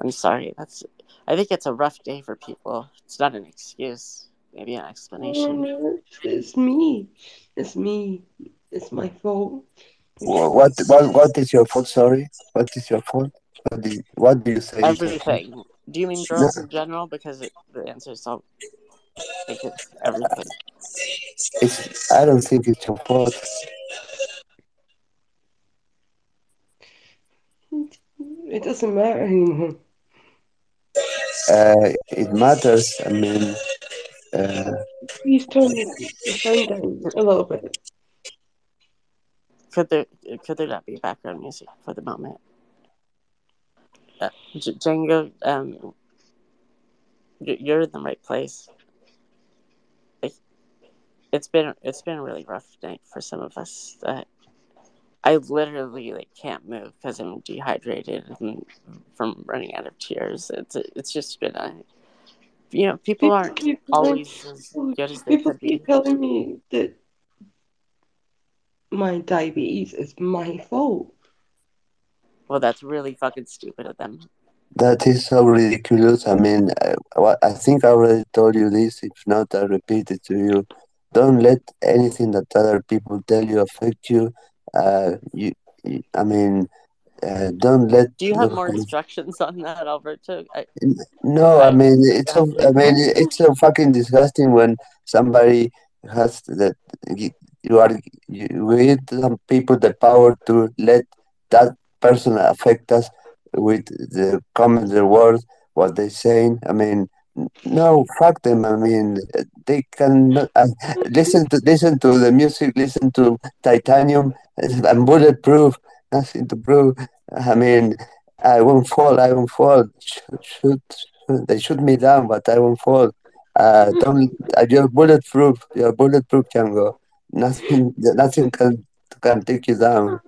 i'm sorry that's i think it's a rough day for people it's not an excuse maybe an No, explanation no, it's, it's me. It's me. It's my fault. Wha- What what what is your fault? Sorry, what is your fault? What do you, what do you say? is your fault? everything do you mean girls in general because it, the answer is all like it's everything It's I don't think it's your fault. It doesn't matter anymore. Uh, it matters. I mean, uh, Please turn the the sound down a little bit. Could there could there not be background music for the moment uh, J- Django um you're in the right place Like, it's been it's been a really rough night for some of us that I literally like can't move because I'm dehydrated and from running out of tears. It's it's just been a you know people People aren't telling, always as good as they people could be. keep telling me that my diabetes is my fault. Well, that's really fucking stupid of them. that is so ridiculous. I mean, I, what I think I already told you this. If not, I repeat it to you. Don't let anything that other people tell you affect you. Uh, you, you I mean, uh, don't let. Do you have those more instructions on that, Alberto? I, No, I I- mean it's so. I mean it's so fucking disgusting when somebody has that. You are give some people the power to let that person affect us with the comments, the words, what they saying. I mean, no, fuck them. I mean, they can uh, listen to listen to the music, listen to Titanium and Bulletproof. Nothing to prove. I mean, I won't fall. I won't fall. Shoot, shoot, shoot. They shoot me down, but I won't fall. Uh, don't. Uh, you're bulletproof. You're bulletproof, Django. Nothing. Nothing can can take you down.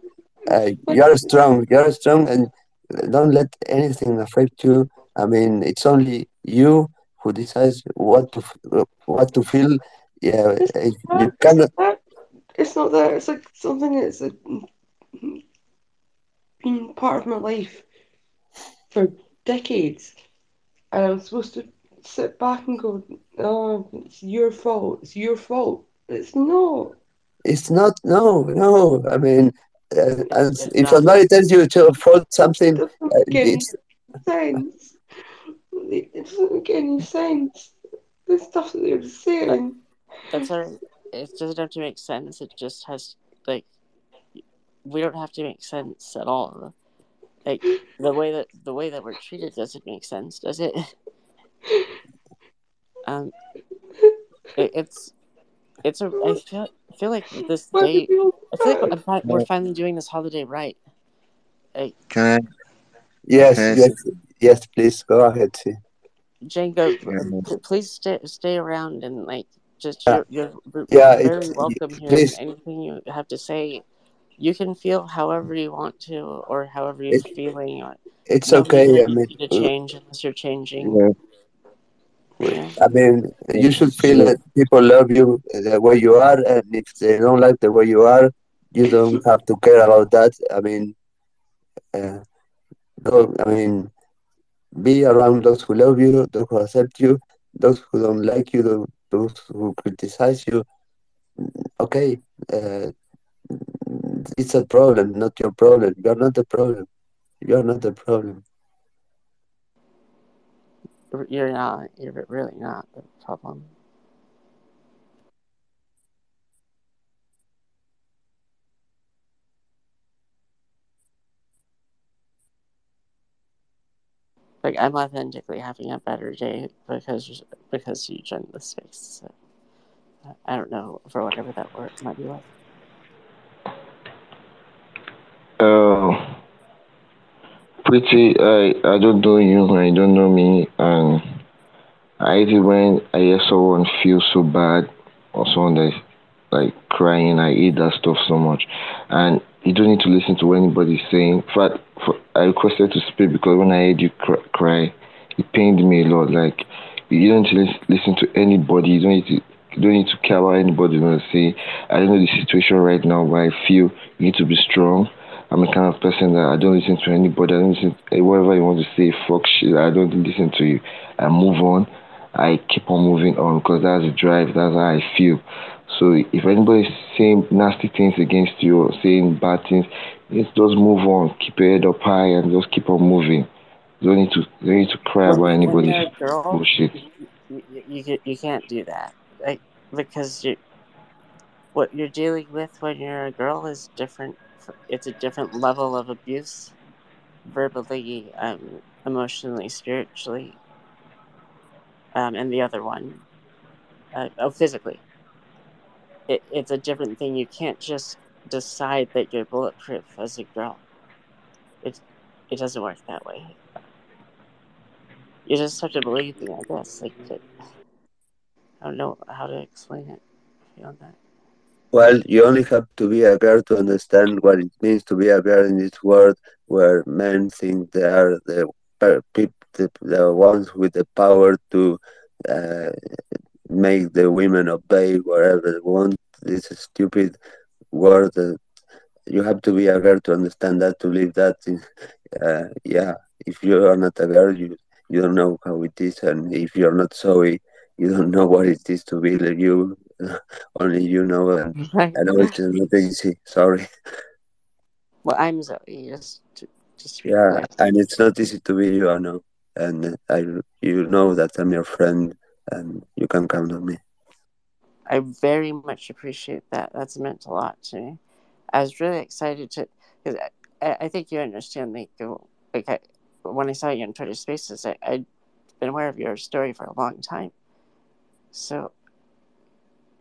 Uh, you're strong. You're strong, and don't let anything affect you. I mean, it's only you who decides what to what to feel. Yeah, It's uh, you not, cannot. it's not, that. It's like something that's like been part of my life for decades. And I'm supposed to sit back and go, oh, it's your fault. It's your fault. It's not. It's not. No, no. I mean, uh, and It's if somebody tells you to fault It something, doesn't uh, make any it's sense. It it doesn't make any sense. The stuff that they're saying. That's our. It doesn't have to make sense. It just has like we don't have to make sense at all. Like the way that the way that we're treated doesn't make sense, does it? Um, it, it's it's a. I feel I feel like this Why do day. I feel like? I'm fi- we're finally doing this holiday right. Like Can I? yes, Can I yes, yes. Please go ahead. See. Django, please stay stay around and like just Yeah, you're you're yeah. very It's welcome here. Please. anything you have to say, you can feel however you want to or however you're It, feeling. It's nobody's okay. I gonna mean, need you to uh, change unless you're changing. Yeah. I mean, you should feel that people love you the way you are, and if they don't like the way you are, you don't have to care about that. I mean, uh, go. I mean, be around those who love you, those who accept you, those who don't like you, those who criticize you. Okay, uh, it's a problem, not your problem. You're not the problem. You're not the problem. You're not. You're really not the problem. Like I'm authentically having a better day because because you joined the space. So I- don't know for whatever that word might be like. uh, Pretty, I I don't know you, I don't know me, and I even when I hear someone feel so bad or someone that's like crying. I hate that stuff so much, and you don't need to listen to what anybody's saying. In fact, for, I requested to speak because when I heard you cry, cry, it pained me a lot. Like you don't need to listen to anybody. You don't need to. You don't need to care about anybody going to say. I don't know the situation right now, but I feel you need to be strong. I'm the kind of person that I don't listen to anybody. I don't listen to whatever you want to say. Fuck shit. I don't listen to you. I move on. I keep on moving on because that's the drive. That's how I feel. So if anybody's saying nasty things against you or saying bad things, just just move on. Keep your head up high and just keep on moving. You don't need to you don't need to cry about anybody's girl, oh, bullshit. you, you, you, you can't do that. Like, because you, what you're dealing with when you're a girl is different. F- It's a different level of abuse, verbally, um, emotionally, spiritually, um, and the other one, uh, oh, physically. It, it's a different thing. You can't just decide that you're bulletproof as a girl. It, it doesn't work that way. You just have to believe me, I guess. Like, it, I don't know how to explain it beyond that. Well, you only have to be a girl to understand what it means to be a girl in this world where men think they are the the, the ones with the power to uh, make the women obey whatever they want. This is stupid world. Uh, you have to be a girl to understand that, to live that. Uh, yeah, if you are not a girl, you you don't know how it is, and if you're not Zoe, you don't know what it is to be like you. Only you know, uh, and Right. I know it's not easy. Sorry. Well, I'm sorry. just to, just to Yeah, and it's not easy to be you. I know, and I you know that I'm your friend, and you can count on me. I very much appreciate that. That's meant a lot to me. I was really excited to, because I, I think you understand, like, go- like I, when I saw you in Twitter Spaces, I, I'd been aware of your story for a long time. So,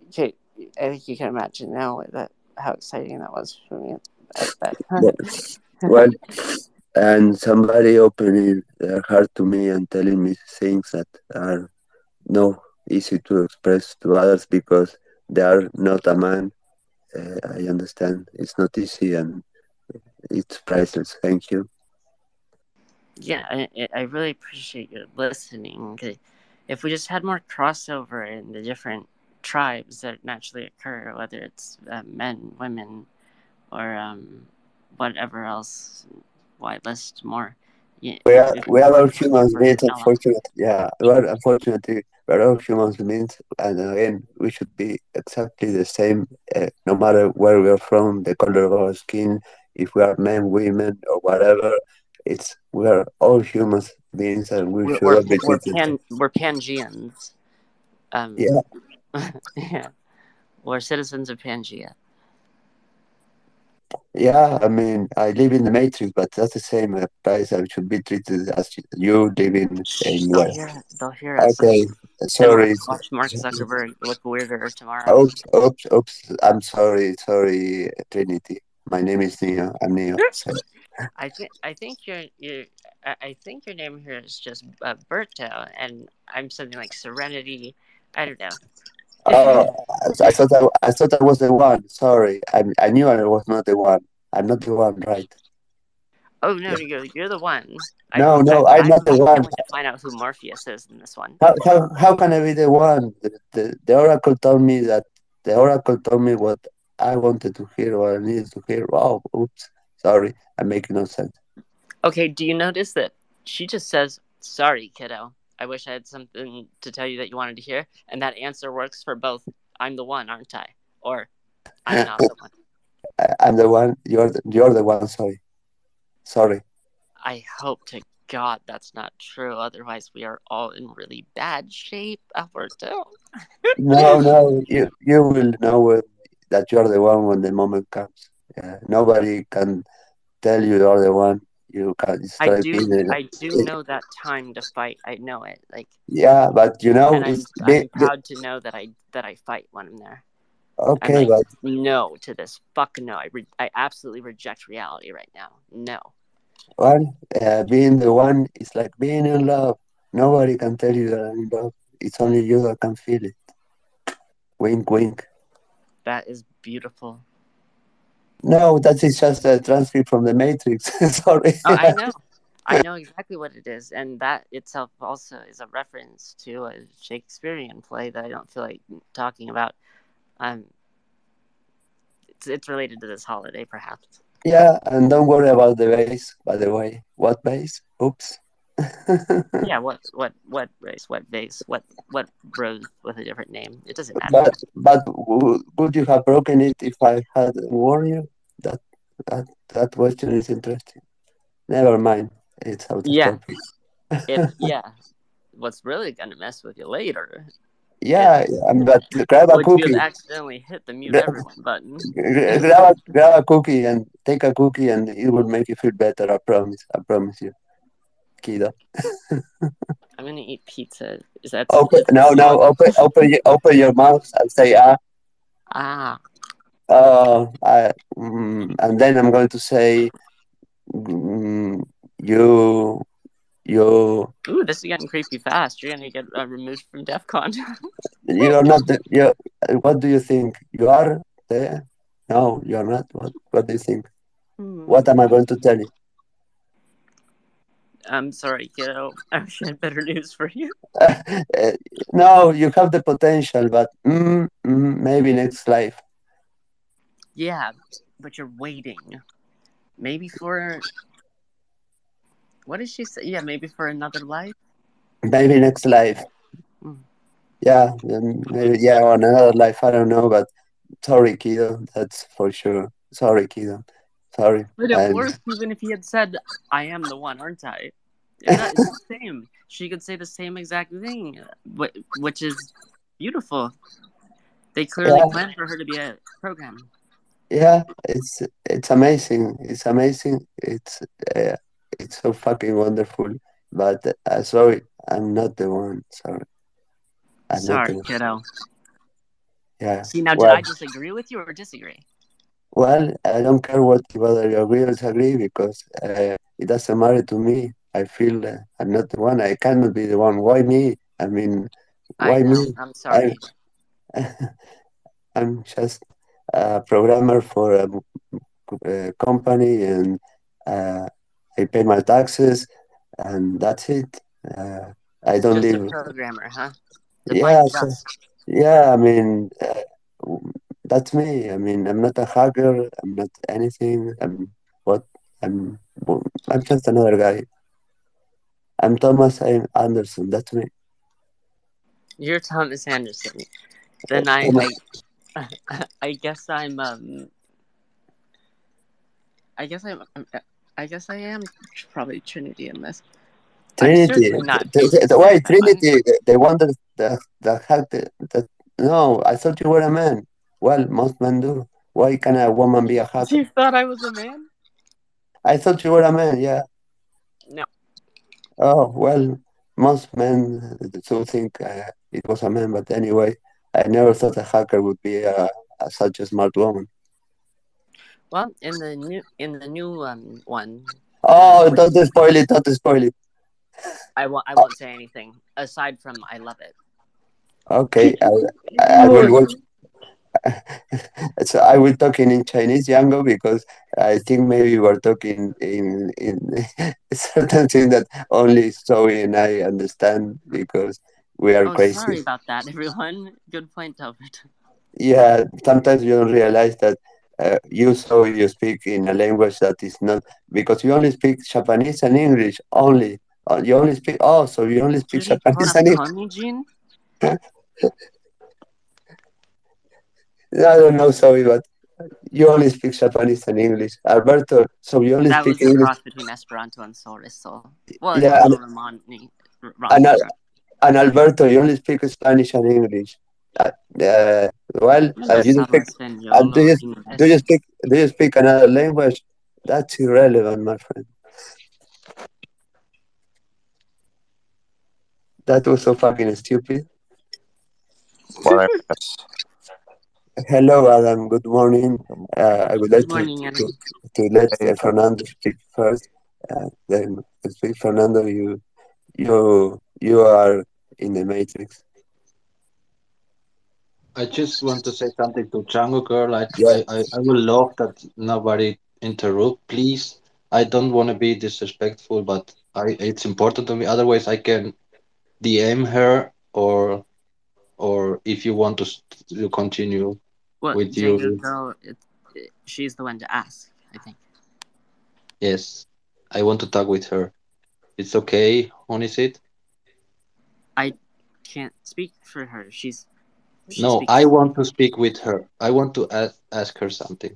okay, I think you can imagine now that how exciting that was for me at that Well, time. well, and somebody opening their heart to me and telling me things that are no easy to express to others because they are not a man. Uh, I understand it's not easy and it's priceless. Thank you. yeah, I, I- I really appreciate you listening. If we just had more crossover in the different tribes that naturally occur, whether it's uh, men, women, or um, whatever else, why list more? Yeah, We are we are all humans beings. Unfortunately, yeah, we are unfortunately we are all humans beings, and again, we should be exactly the same, uh, no matter where we are from, the color of our skin, if we are men, women, or whatever. It's we are all humans beings, and we we're should we're, all be we're pan we're Pangeans. Um, Yeah, yeah, we're citizens of Pangea. yeah. I mean, I live in the Matrix, but that's the same. Uh, guys, I should be treated as you live in in They'll where. hear they'll hear us. Okay, Then we'll have sorry. watch Mark Zuckerberg look weirder tomorrow. Oops, oops, oops. I'm sorry, sorry, Trinity. My name is Neo. I'm Neo. I think I think your your I I think your name here is just uh, Berto, and I'm something like Serenity. I don't know. Oh, I I thought I, I thought I was the one. Sorry, I I knew I was not the one. I'm not the one, right? oh no, you're you're the one. No, no, I'm I'm, not the one. to find out who Morpheus is in this one. How how how can I be the one? The, the, the oracle told me that the oracle told me what I wanted to hear, what I needed to hear. Oh, oops. Sorry, I'm making no sense. Okay, do you notice that she just says, "Sorry, kiddo. I wish I had something to tell you that you wanted to hear," and that answer works for both. I'm the one, aren't I? Or I'm not the one. I'm the one. You're the, you're the one. Sorry, sorry. I hope to God that's not true. Otherwise, we are all in really bad shape, Alberto. No, no, you you will know uh, that you're the one when the moment comes. Yeah, nobody can tell you you're the one. You can I do, being. I do know that time to fight. I know it. Like, Yeah, but you know, I'm, it's I'm proud to know that I that I fight when I'm there. I'm okay, like, but no to this. Fuck no. I re- I absolutely reject reality right now. No. Well, uh, being the one is like being in love. Nobody can tell you that I'm in love. It's only you that can feel it. Wink, wink. That is beautiful. No, that is just a transcript from the Matrix. Sorry. Oh, I know. I know exactly what it is, and that itself also is a reference to a Shakespearean play that I don't feel like talking about. Um, it's it's related to this holiday, perhaps. Yeah, and don't worry about the bass. By the way, what bass? Oops. yeah, what what what race, what base, what what rose with a different name? It doesn't matter. But but would you have broken it if I had warned you? That that that question is interesting. Never mind. It's out of yeah. It, yeah. What's really gonna mess with you later? Yeah, yeah, but grab a cookie. you accidentally hit the mute Gra- everyone button? Grab a, grab a cookie and take a cookie, and it will make you feel better. I promise. I promise you, kiddo. I'm gonna eat pizza. Is that Open no no open open open your mouth and say ah Ah, uh, I, mm, and then I'm going to say mm, you you ooh, this is getting creepy fast. You're gonna get uh, removed from DEF CON. you're not the, you what do you think you are there no you're not what what do you think what am I going to tell you I'm sorry, kiddo. I wish I had better news for you. Uh, no you have the potential but mm, mm, maybe next life Yeah, but you're waiting. Maybe for what did she say? Yeah, maybe for another life. maybe next life Mm. yeah maybe yeah or another life I don't know but sorry kiddo that's for sure sorry kiddo sorry But it works even if he had said, "I am the one, aren't I?" It's the same. She could say the same exact thing, which is beautiful. They clearly Yeah. planned for her to be a program. Yeah it's it's amazing it's amazing it's uh, it's so fucking wonderful but uh, sorry i'm not the one sorry I'm Sorry, kiddo. yeah See, now well, did I disagree with you or disagree? well i don't care what whether you agree or disagree because uh, it doesn't matter to me i feel uh, i'm not the one i cannot be the one why me i mean why know. me I'm sorry. i'm just a programmer for a, a company and uh, I pay my taxes and that's it. Uh, I don't Just a live. programmer, huh? Yeah, so- yeah. I mean, uh, that's me. I mean, I'm not a hacker. I'm not anything. I'm what? I'm. I'm just another guy. I'm Thomas Anderson. That's me. You're Thomas Anderson. Then I, I, I guess I'm um. I guess I'm. I guess I am probably Trinity in this. I'm Trinity. not. The, the, the, wait, Trinity. The, the one that that that had the, that. No, I thought you were a man. Well, most men do. Why can a woman be a hacker? You thought I was a man? I thought you were a man. Yeah. No. Oh well, most men do think uh, it was a man, but anyway, I never thought a hacker would be a, a such a smart woman. Well, in the new in the new um one, Oh, don't spoil it! Don't spoil it. I won't. I won't say anything aside from I love it. Okay, I, I will watch. so I will talk in Chinese, Yango, because I think maybe we're talking in in certain thing that only Zoe and I understand because we are oh, crazy. sorry about that, everyone. Good point, Albert. Yeah, sometimes you don't realize that uh, you so you speak in a language that is not because you only speak Japanese and English only. Uh, you only speak oh, so you only speak Did Japanese and English. I don't know, sorry, but you only speak Japanese and English. Alberto, so you only That was speak a English. cross between Esperanto and Soriso. Well, Yeah, and- Romani. And, Romani. Al- and Alberto, you only speak Spanish and English. Uh, uh, well, uh, you don't speak, uh, do, you, do you speak do you speak another language? That's irrelevant, my friend. That was so fucking stupid. Hello, Adam. Good morning. Uh, I would like morning, to, to, to let uh, Fernando speak first. Uh, then speak, Fernando. You, you, you are in the matrix. I just want to say something to Django girl. I, Yeah. I, I, I will love that nobody interrupt, please. I don't want to be disrespectful, but I it's important to me. Otherwise, I can DM her or or if you want to, to continue Well, with Django you, girl, it, it, she's the one to ask. I think. yes, I want to talk with her. It's okay, Onisit? I can't speak for her. She's she No, speaks. I want to speak with her. I want to ask, ask her something.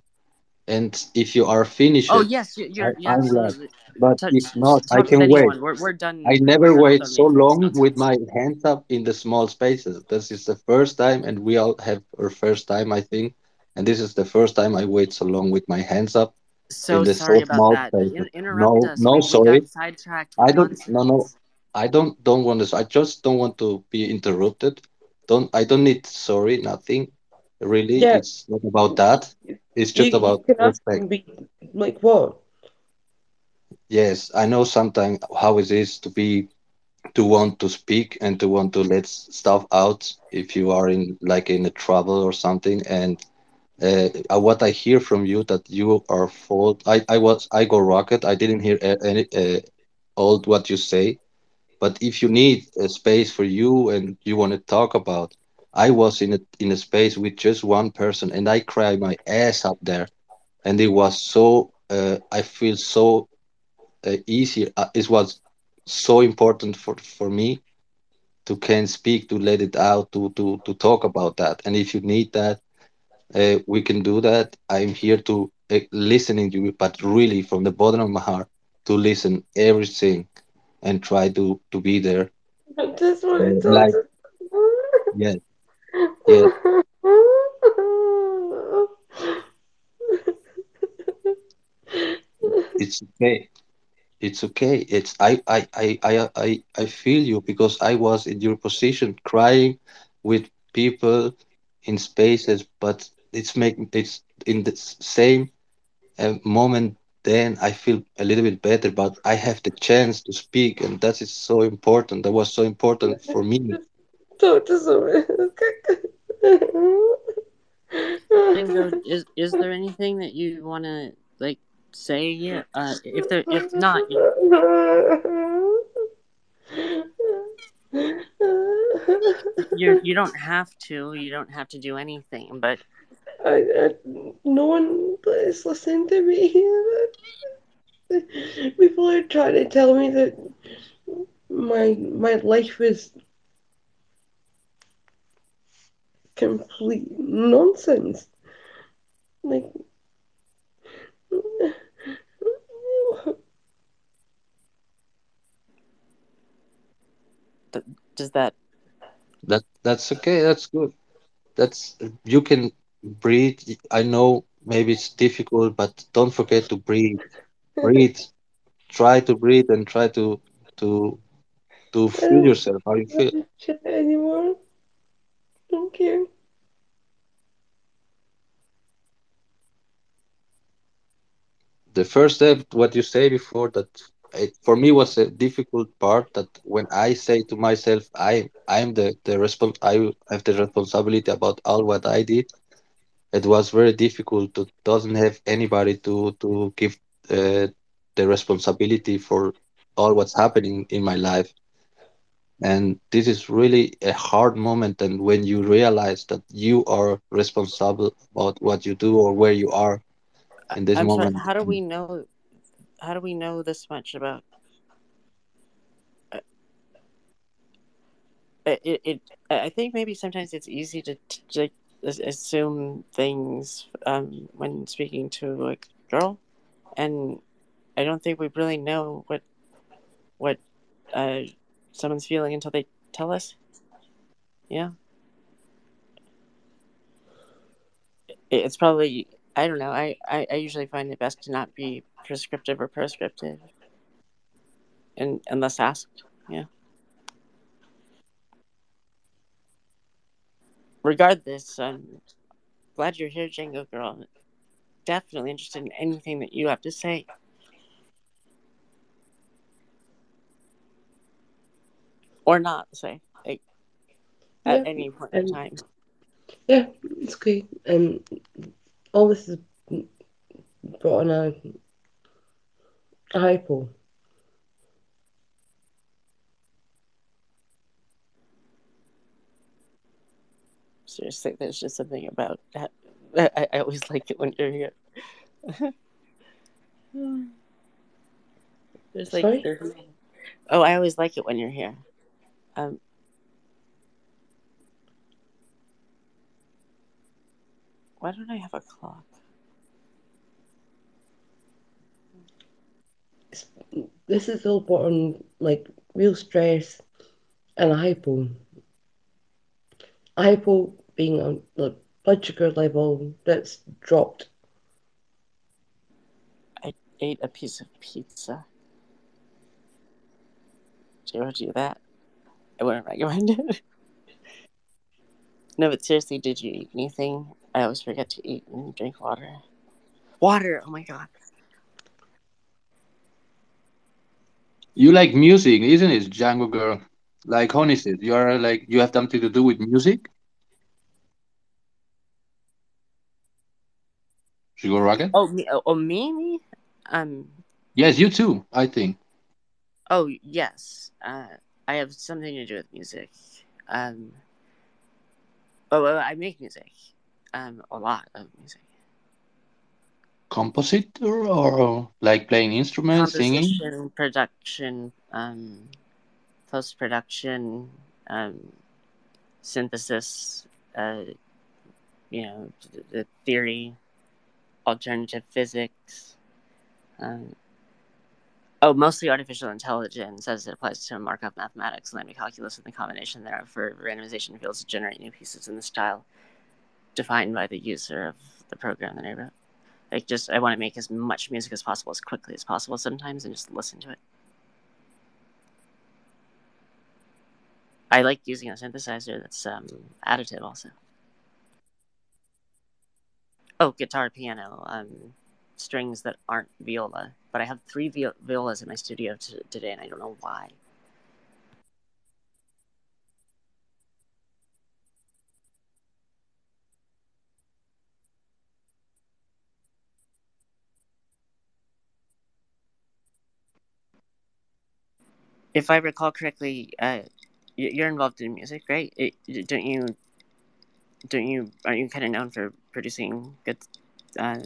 And if you are finished, Oh yes, you- I, you're you're I'm glad. But Touch, if not, I can wait. We're we're done. I we're never wait so long with my hands up in the small spaces. This is the first time, and we all have our first time, I think. And this is the first time I wait so long with my hands up in So sorry so about that. In, interrupt No, us. no, we sorry. I don't. No, no. I don't. Don't want to. I just don't want to be interrupted. Don't. I don't need sorry. Nothing. Really, Yeah, it's not about that. It's just you about can respect. be like what? Yes, I know sometimes how it is to be to want to speak and to want to let stuff out if you are in like in a trouble or something. And uh, uh, what I hear from you that you are fault. I I was I go rocket. I didn't hear any uh, all what you say. But if you need a space for you and you want to talk about, I was in a in a space with just one person and I cried my ass up there, and it was so. Uh, I feel so uh, easy. Uh, it was so important for for me to can speak, to let it out, to to to talk about that. And if you need that, uh, we can do that. I'm here to uh, listening to you, but really from the bottom of my heart to listen everything and try to to be there. I just to like yes, yes, it's okay. It's okay. It's I I I I I I feel you because I was in your position crying with people in spaces, but it's making it's in the same uh, moment then I feel a little bit better, but I have the chance to speak, and that is so important. That was so important for me. talk to is is there anything that you want to like say? Yeah. Uh, if there, if not, you're. you don't have to. You don't have to do anything. But I, I, no one is listening to me. People are trying to tell me that my my life is complete nonsense. Like, does that? That that's okay. That's good. That's you can breathe. I know maybe it's difficult, but don't forget to breathe. Breathe. Try to breathe and try to to to feel yourself. How you feel. chat anymore. Don't care. The first step, what you say before that, it, for me was a difficult part. That when I say to myself, I I'm the the respons I have the responsibility about all what I did. It was very difficult to doesn't have anybody to to give uh, the responsibility for all what's happening in my life. And this is really a hard moment. And when you realize that you are responsible about what you do or where you are in this I'm sorry. moment, How do we know? How do we know this much about? Uh, it, it, it I think maybe sometimes it's easy to, to, assume things um, when speaking to a girl, and I don't think we really know what what uh, someone's feeling until they tell us. Yeah, it, it's probably I don't know. I, I, I usually find it best to not be prescriptive or prescriptive, and unless asked. Yeah. regardless, I'm glad you're here, Django Girl. Definitely interested in anything that you have to say. Or not say, like, at any point in time. Yeah, it's okay. And all this is brought on a high pole. A hypo. Seriously, there's just something about that. I, I always like it when you're here. there's like Sorry? there's oh, I always like it when you're here. Um, why don't I have a clock? This is all brought on like real stress and a hypo. A hypo being on the blood sugar level that's dropped. I ate a piece of pizza. Do you ever do that? I wouldn't recommend it. no, but seriously, did you eat anything? I always forget to eat and drink water. Water! Oh my god. You like music, isn't it, Django girl? Like Honey said, you are like you have something to do with music. Sugar Rocket? Oh, me? Oh, oh, me? Me? Um. Yes, you too. I think. Oh, yes. Uh, I have something to do with music. Um. Oh, well, I make music. Um, a lot of music. Compositor or like playing instruments, singing? Production, um, post production, um, synthesis. Uh, you know, the, the theory, alternative physics. Um, oh, mostly artificial intelligence as it applies to Markov mathematics, linear calculus, and the combination thereof for randomization fields to generate new pieces in the style defined by the user of the program that I wrote. Like, just I want to make as much music as possible as quickly as possible sometimes, and just listen to it. I like using a synthesizer that's um, additive also. Oh, guitar, piano, um, strings that aren't viola. But I have three vi- violas in my studio t- today, and I don't know why. If I recall correctly, uh, you're involved in music, right? It, don't you? Don't you? Aren't you kind of known for producing good, uh,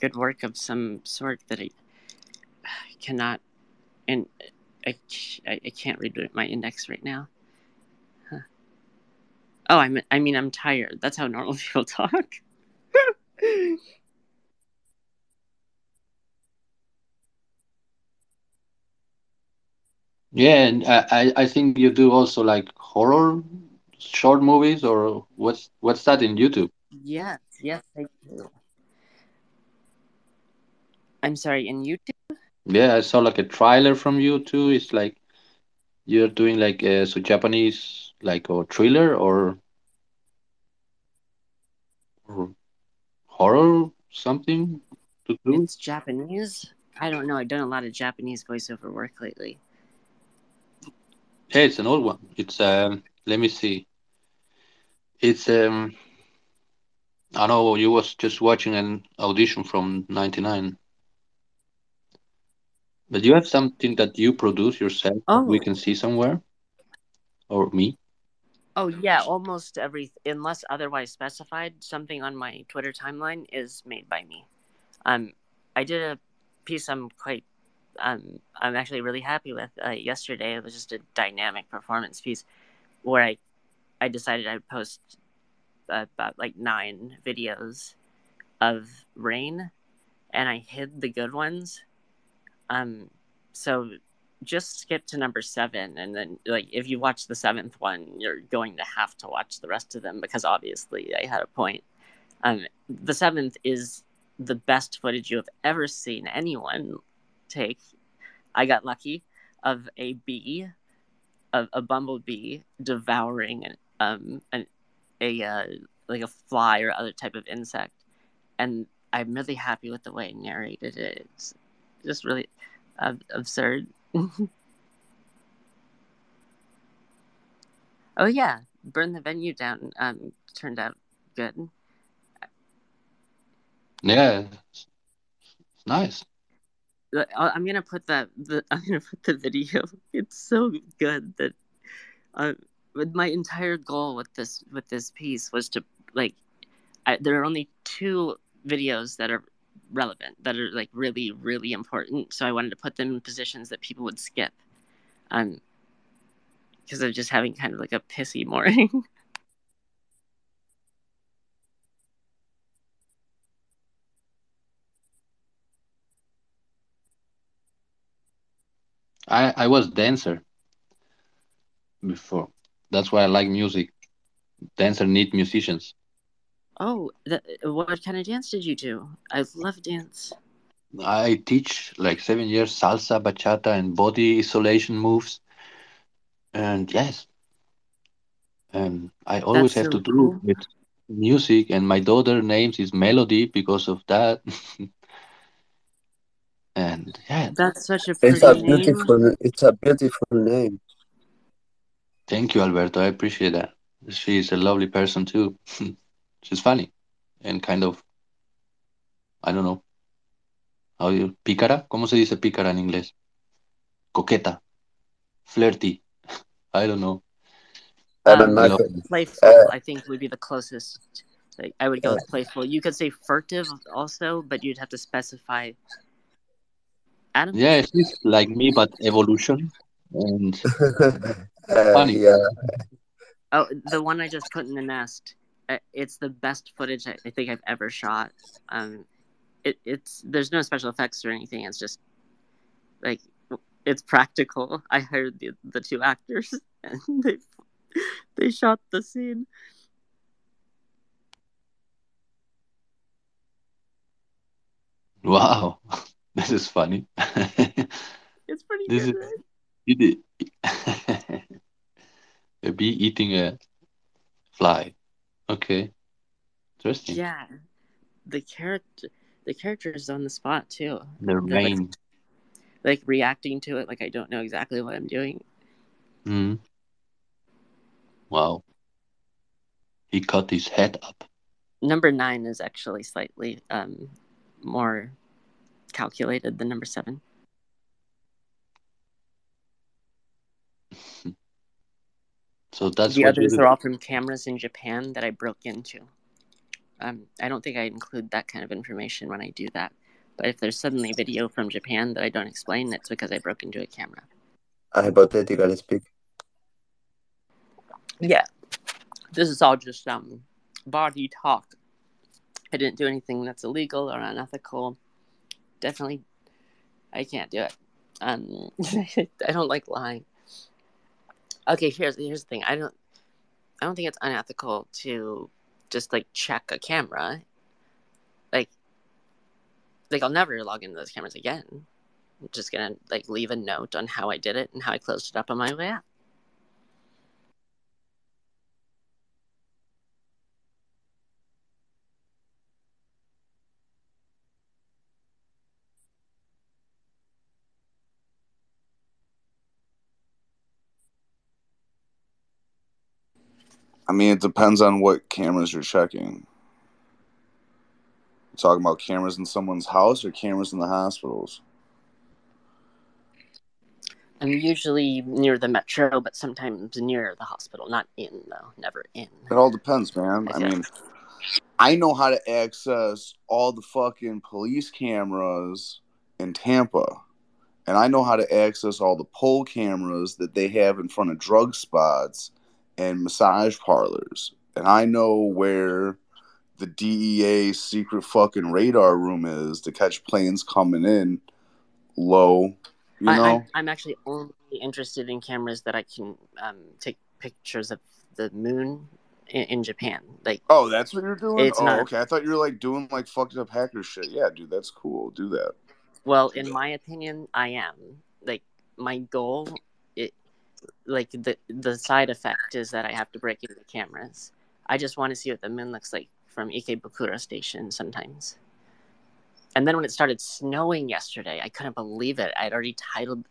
good work of some sort that I cannot, and I, I, I can't read my index right now. Huh. Oh, I'm. I mean, I'm tired. That's how normal people talk. Yeah, and I, I think you do also like horror short movies or what's what's that in YouTube? yes, yes, I do. I'm sorry. In YouTube. Yeah, I saw like a trailer from you too. It's like you're doing like a so Japanese like a thriller or, or horror something to do. It's Japanese. I don't know. I've done a lot of Japanese voiceover work lately. Yeah, it's an old one. It's um let me see. It's um I know you was just watching an audition from '99, but you have something that you produce yourself that we Oh. can see somewhere, or me. Oh yeah, almost every unless otherwise specified, something on my Twitter timeline is made by me. Um, I did a piece I'm quite um I'm actually really happy with uh, yesterday. It was just a dynamic performance piece where I I decided I'd post uh, about like nine videos of rain, and I hid the good ones. Um, so just skip to number seven, and then like if you watch the seventh one, you're going to have to watch the rest of them because obviously I had a point. Um, the seventh is the best footage you have ever seen anyone take. I got lucky of a bee, of a bumblebee devouring an um an a uh, like a fly or other type of insect, and I'm really happy with the way I narrated it. It's just really uh, absurd. Oh yeah, burn the venue down. Um, turned out good. Yeah, it's nice. Uh, I'm gonna put that. The, I'm gonna put the video. It's so good that. Uh, my entire goal with this with this piece was to like, I, there are only two videos that are relevant that are like really really important. So I wanted to put them in positions that people would skip. Um, because I'm just having kind of like a pissy morning. I I was dancer before. That's why I like music. Dancer need musicians. Oh, that, what kind of dance did you do? I love dance. I teach like seven years salsa, bachata, and body isolation moves. And yes, and I always That's have so to do cool. with music. And my daughter names is Melody because of that. and yeah, That's such a It's a pretty name. beautiful. It's a beautiful name. thank you, Alberto. I appreciate that. She's a lovely person too. She's funny and kind of, I don't know, how you pícara. ¿Cómo se dice pícara en inglés? Coqueta, flirty. I don't know. Evan Um, Michael. playful, Uh, I think, would be the closest. Like, I would go with playful. You could say furtive also, but you'd have to specify. Adam. Yeah, she's like me, but evolution and uh, funny. yeah. Oh, the one I just put in the nest. uh, It's the best footage I I think I've ever shot. Um, it, it's there's no special effects or anything. It's just like it's practical. I hired the the two actors and they they shot the scene. Wow, this is funny. It's pretty This good. is Right? it. A bee eating a fly. Okay, interesting. Yeah, the character the character is on the spot too. The They're like rain. like reacting to it like I don't know exactly what I'm doing. Hmm. Wow, he cut his head up. Number nine is actually slightly um more calculated the number seven. So that's the what others are all from cameras in Japan that I broke into. Um, I don't think I include that kind of information when I do that. But if there's suddenly video from Japan that I don't explain, it's because I broke into a camera. I Hypothetically speak. Yeah, this is all just um body talk. I didn't do anything that's illegal or unethical. Definitely, I can't do it. Um, I don't like lying. Okay, here's here's the thing. I don't I don't think it's unethical to just like check a camera. Like like I'll never log into those cameras again. I'm just gonna like leave a note on how I did it and how I closed it up on my way out. I mean, it depends on what cameras you're checking. You talking about cameras in someone's house or cameras in the hospitals? I'm usually near the metro, but sometimes near the hospital. Not in though, never in. It all depends, man. I Yeah. mean, I know how to access all the fucking police cameras in Tampa. And I know how to access all the pole cameras that they have in front of drug spots and massage parlors. And I know where the DEA secret fucking radar room is to catch planes coming in low, you know? I'm, I'm actually only interested in cameras that I can um, take pictures of the moon in, in Japan. Like, Oh, that's what you're doing? It's oh, not- okay. I thought you were like doing like fucked up hacker shit. Yeah, dude, that's cool. Do that. well, in my opinion, I am. Like, my goal, like the the side effect is that I have to break into the cameras. I just want to see what the moon looks like from Ikebukuro Station sometimes. And then when it started snowing yesterday, I couldn't believe it. I'd already titled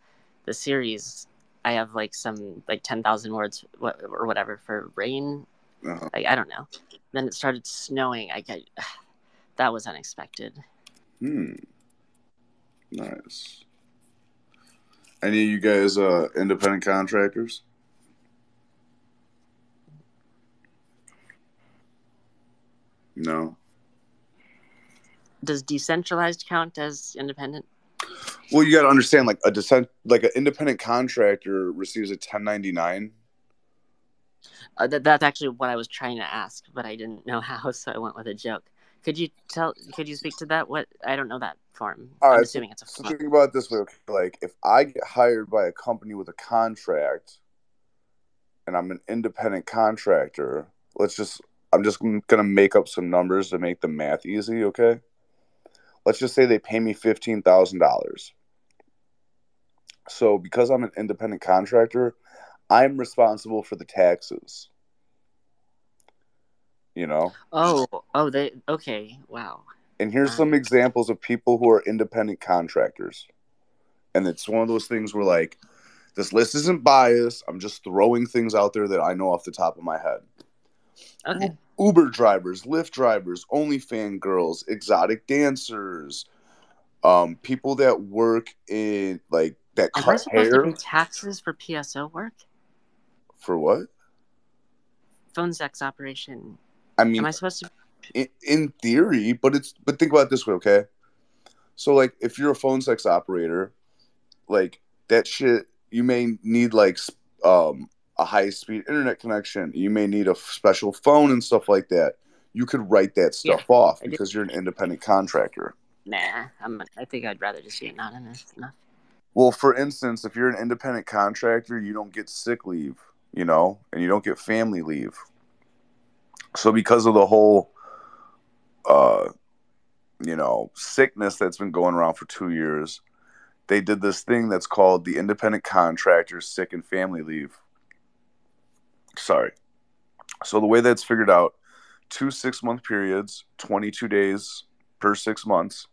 the series I have like some like ten thousand words or whatever for rain. Uh-huh. Like I don't know. Then it started snowing. I get that was unexpected. Hmm. Nice. Any of you guys uh independent contractors? No. Does decentralized count as independent? Well, you got to understand, like a decent, like an independent contractor receives a 1099. Uh, that, that's actually what I was trying to ask, but I didn't know how, so I went with a joke. Could you tell? Could you speak to that? What I don't know that form. All I'm right, assuming so, it's a so think about it this way: okay, like if I get hired by a company with a contract, and I'm an independent contractor, let's just I'm just gonna make up some numbers to make the math easy. Okay, let's just say they pay me fifteen thousand dollars. So because I'm an independent contractor, I'm responsible for the taxes. You know. Oh, oh, they okay. Wow. And here's some examples of people who are independent contractors. And it's one of those things where, like, this list isn't biased. I'm just throwing things out there that I know off the top of my head. Okay. Uber drivers, Lyft drivers, OnlyFans girls, exotic dancers, um, people that work in, like, that cut supposed hair. to pay taxes for PSO work? For what? Phone sex operation. I mean, Am I supposed to? in, in theory, but it's but think about it this way, okay? So like if you're a phone sex operator, like that shit you may need like um a high speed internet connection. You may need a special phone and stuff like that. You could write that stuff off because you're an independent contractor. Nah, I'm. I think I'd rather just be anonymous. Enough. Well, for instance, if you're an independent contractor, you don't get sick leave, you know, and you don't get family leave. So because of the whole uh you know, sickness that's been going around for 2 years, they did this thing that's called the independent contractors sick and family leave. Sorry. So the way that's figured out, two 6-month periods, 22 days per 6 months.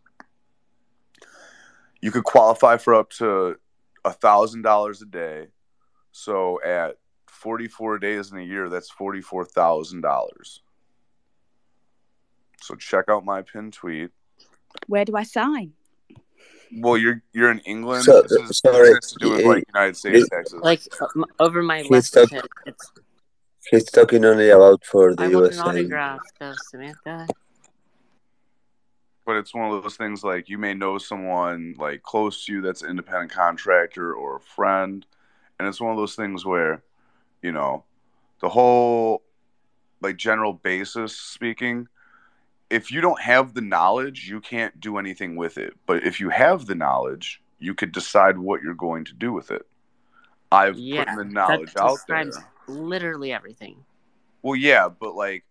You could qualify for up to a thousand dollars a day. So at 44 days in a year, that's forty-four thousand dollars. So check out my pin tweet. Where do I sign? Well, you're you're in England. So- this, is, sorry, this has to do with like United States he- taxes. Like uh, over my He's left talk- hip, it's. He's talking only about for the I want an USA. autograph, though, Samantha. but it's one of those things like you may know someone like close to you that's an independent contractor or a friend and it's one of those things where you know the whole like general basis speaking if you don't have the knowledge you can't do anything with it but if you have the knowledge you could decide what you're going to do with it i've Yeah, put the knowledge out there literally everything. well, yeah, but like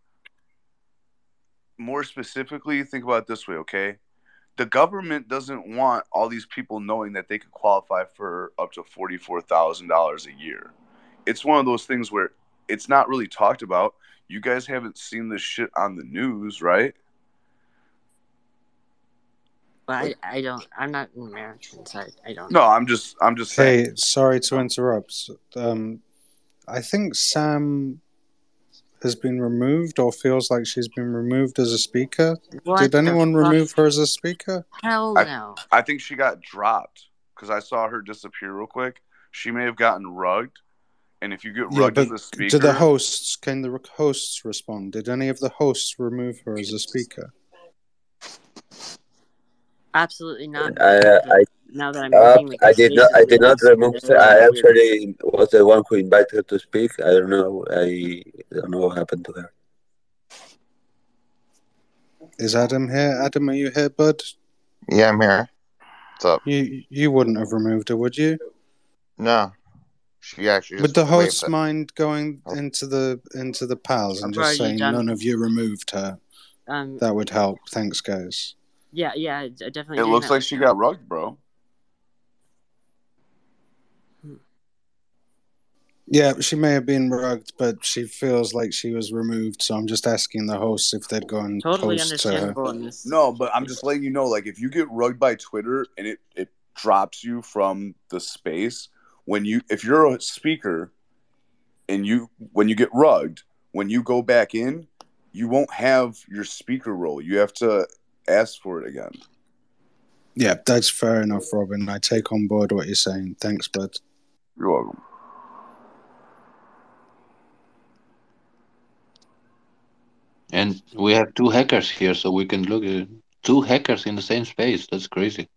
more specifically, think about it this way, okay? The government doesn't want all these people knowing that they could qualify for up to forty-four thousand dollars a year. It's one of those things where it's not really talked about. You guys haven't seen this shit on the news, right? But I, I don't. I'm not an American, so I, I don't. No, I'm just, I'm just saying. Hey, sorry to interrupt. Um, I think Sam has been removed, or feels like she's been removed as a speaker. What Did anyone remove her as a speaker? Hell I, no. I think she got dropped because I saw her disappear real quick. She may have gotten rugged, and if you get Yeah, rugged but as a speaker, did the hosts? Can the hosts respond? Did any of the hosts remove her as a speaker? Absolutely not. I, I, now that I'm uh, looking, like, I did not. I did not remove. her. I actually was the one who invited her to speak. I don't know. I don't know what happened to her. Is Adam here? Adam, are you here, bud? Yeah, I'm here. What's up? You you wouldn't have removed her, would you? No, she actually Would the waved hosts mind going into the into the pals and Bro, are just saying done? none of you removed her? Um, That would help. Thanks, guys. yeah, yeah, I definitely. it looks like she got rugged, bro. Yeah, she may have been rugged, but she feels like she was removed. So I'm just asking the hosts if they'd go and totally post to her. understandable in this. No, but I'm just letting you know, like if you get rugged by Twitter and it it drops you from the space, when you if you're a speaker and you when you get rugged, when you go back in, you won't have your speaker role. You have to ask for it again. Yeah, that's fair enough, Robin. I take on board what you're saying. Thanks, bud. You're welcome. And we have two hackers here, so we can look at two hackers in the same space. That's crazy.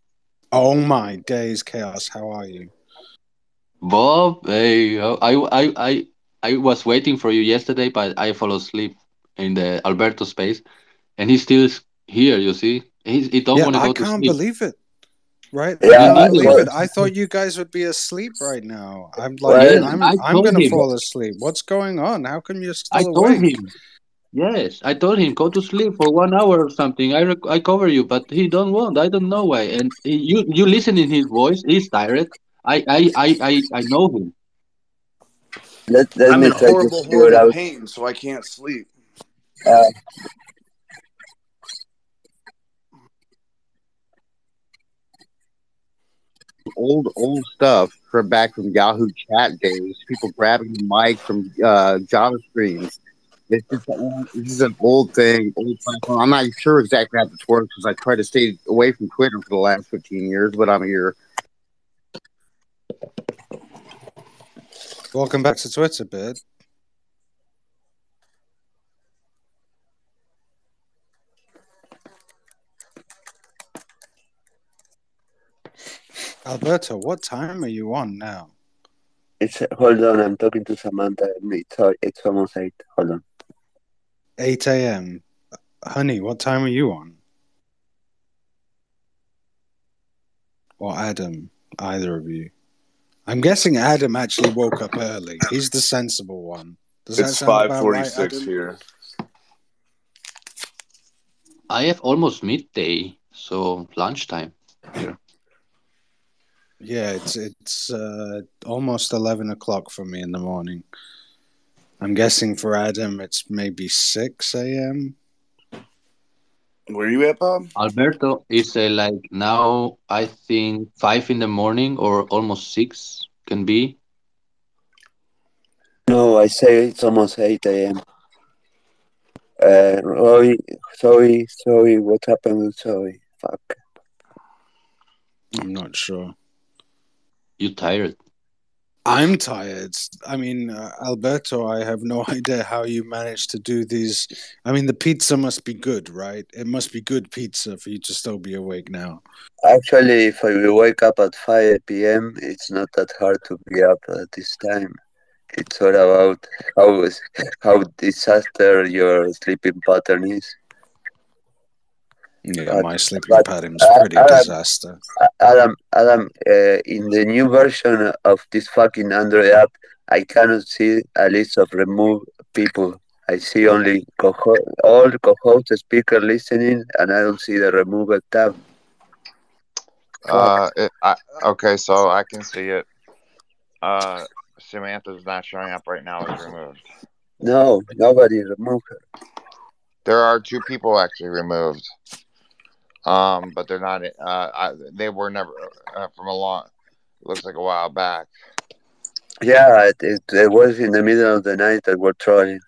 Oh my days, chaos! How are you? Bob, hey, oh, I, I, I, I was waiting for you yesterday, but I fell asleep in the Alberto space, and he's still here. You see, he's, he don't yeah, want to I go to can't believe it. Right? Yeah, I can't I- believe it. I thought you guys would be asleep right now. I'm like, Well, I'm, I I'm gonna him. fall asleep. What's going on? How come you're I still told awake? him. Yes, I told him go to sleep for one hour or something. I rec- I cover you, but he don't want. I don't know why. And he, you you listen in his voice. He's tired. I I I I, I know him. Let, let I'm me in try horrible, figure horrible out. pain, so I can't sleep. Uh, old old stuff from back from Yahoo chat days. People grabbing the mic from uh, Java screens. It's just an old, this is an old thing, old platform. I'm not sure exactly how this works because I try to stay away from Twitter for the last 15 years, but I'm here. Welcome back to Twitter, Bird. Alberto, what time are you on now? it's hold on. I'm talking to Samantha. It's it's almost eight. Hold on. 8 a.m. Honey, what time are you on? Or Adam, either of you. I'm guessing Adam actually woke up early. He's the sensible one. Does that It's sound five about forty right, here. I have almost midday, so lunchtime here. Yeah, it's it's uh, almost eleven o'clock for me in the morning. I'm guessing for Adam it's maybe six a.m. Where you at, Bob? Alberto is uh, like now. I think five in the morning or almost six can be. No, I say it's almost eight a.m. Uh, Roy, sorry, sorry. What happened with Zoe? Fuck. I'm not sure. You tired? I'm tired. I mean, uh, Alberto, I have no idea how you managed to do these. I mean, the pizza must be good, right? It must be good pizza for you to still be awake now. Actually, if I wake up at 5 p.m., it's not that hard to be up at this time. It's all about how how disaster your sleeping pattern is. Yeah, But, my sleeping but pattern's pretty Adam, disaster. Adam, Adam, uh, in the new version of this fucking Android app, I cannot see a list of removed people. I see only co- all co-host speaker listening, and I don't see the removed tab. Uh, it, I, okay, so I can see it. Uh, Samantha's not showing up right now. Is removed. No, nobody removed her. There are two people actually removed. Um, but they're not. Uh, I, they were never uh, from a long. Looks like a while back. Yeah, it, it, it was in the middle of the night that we're trolling.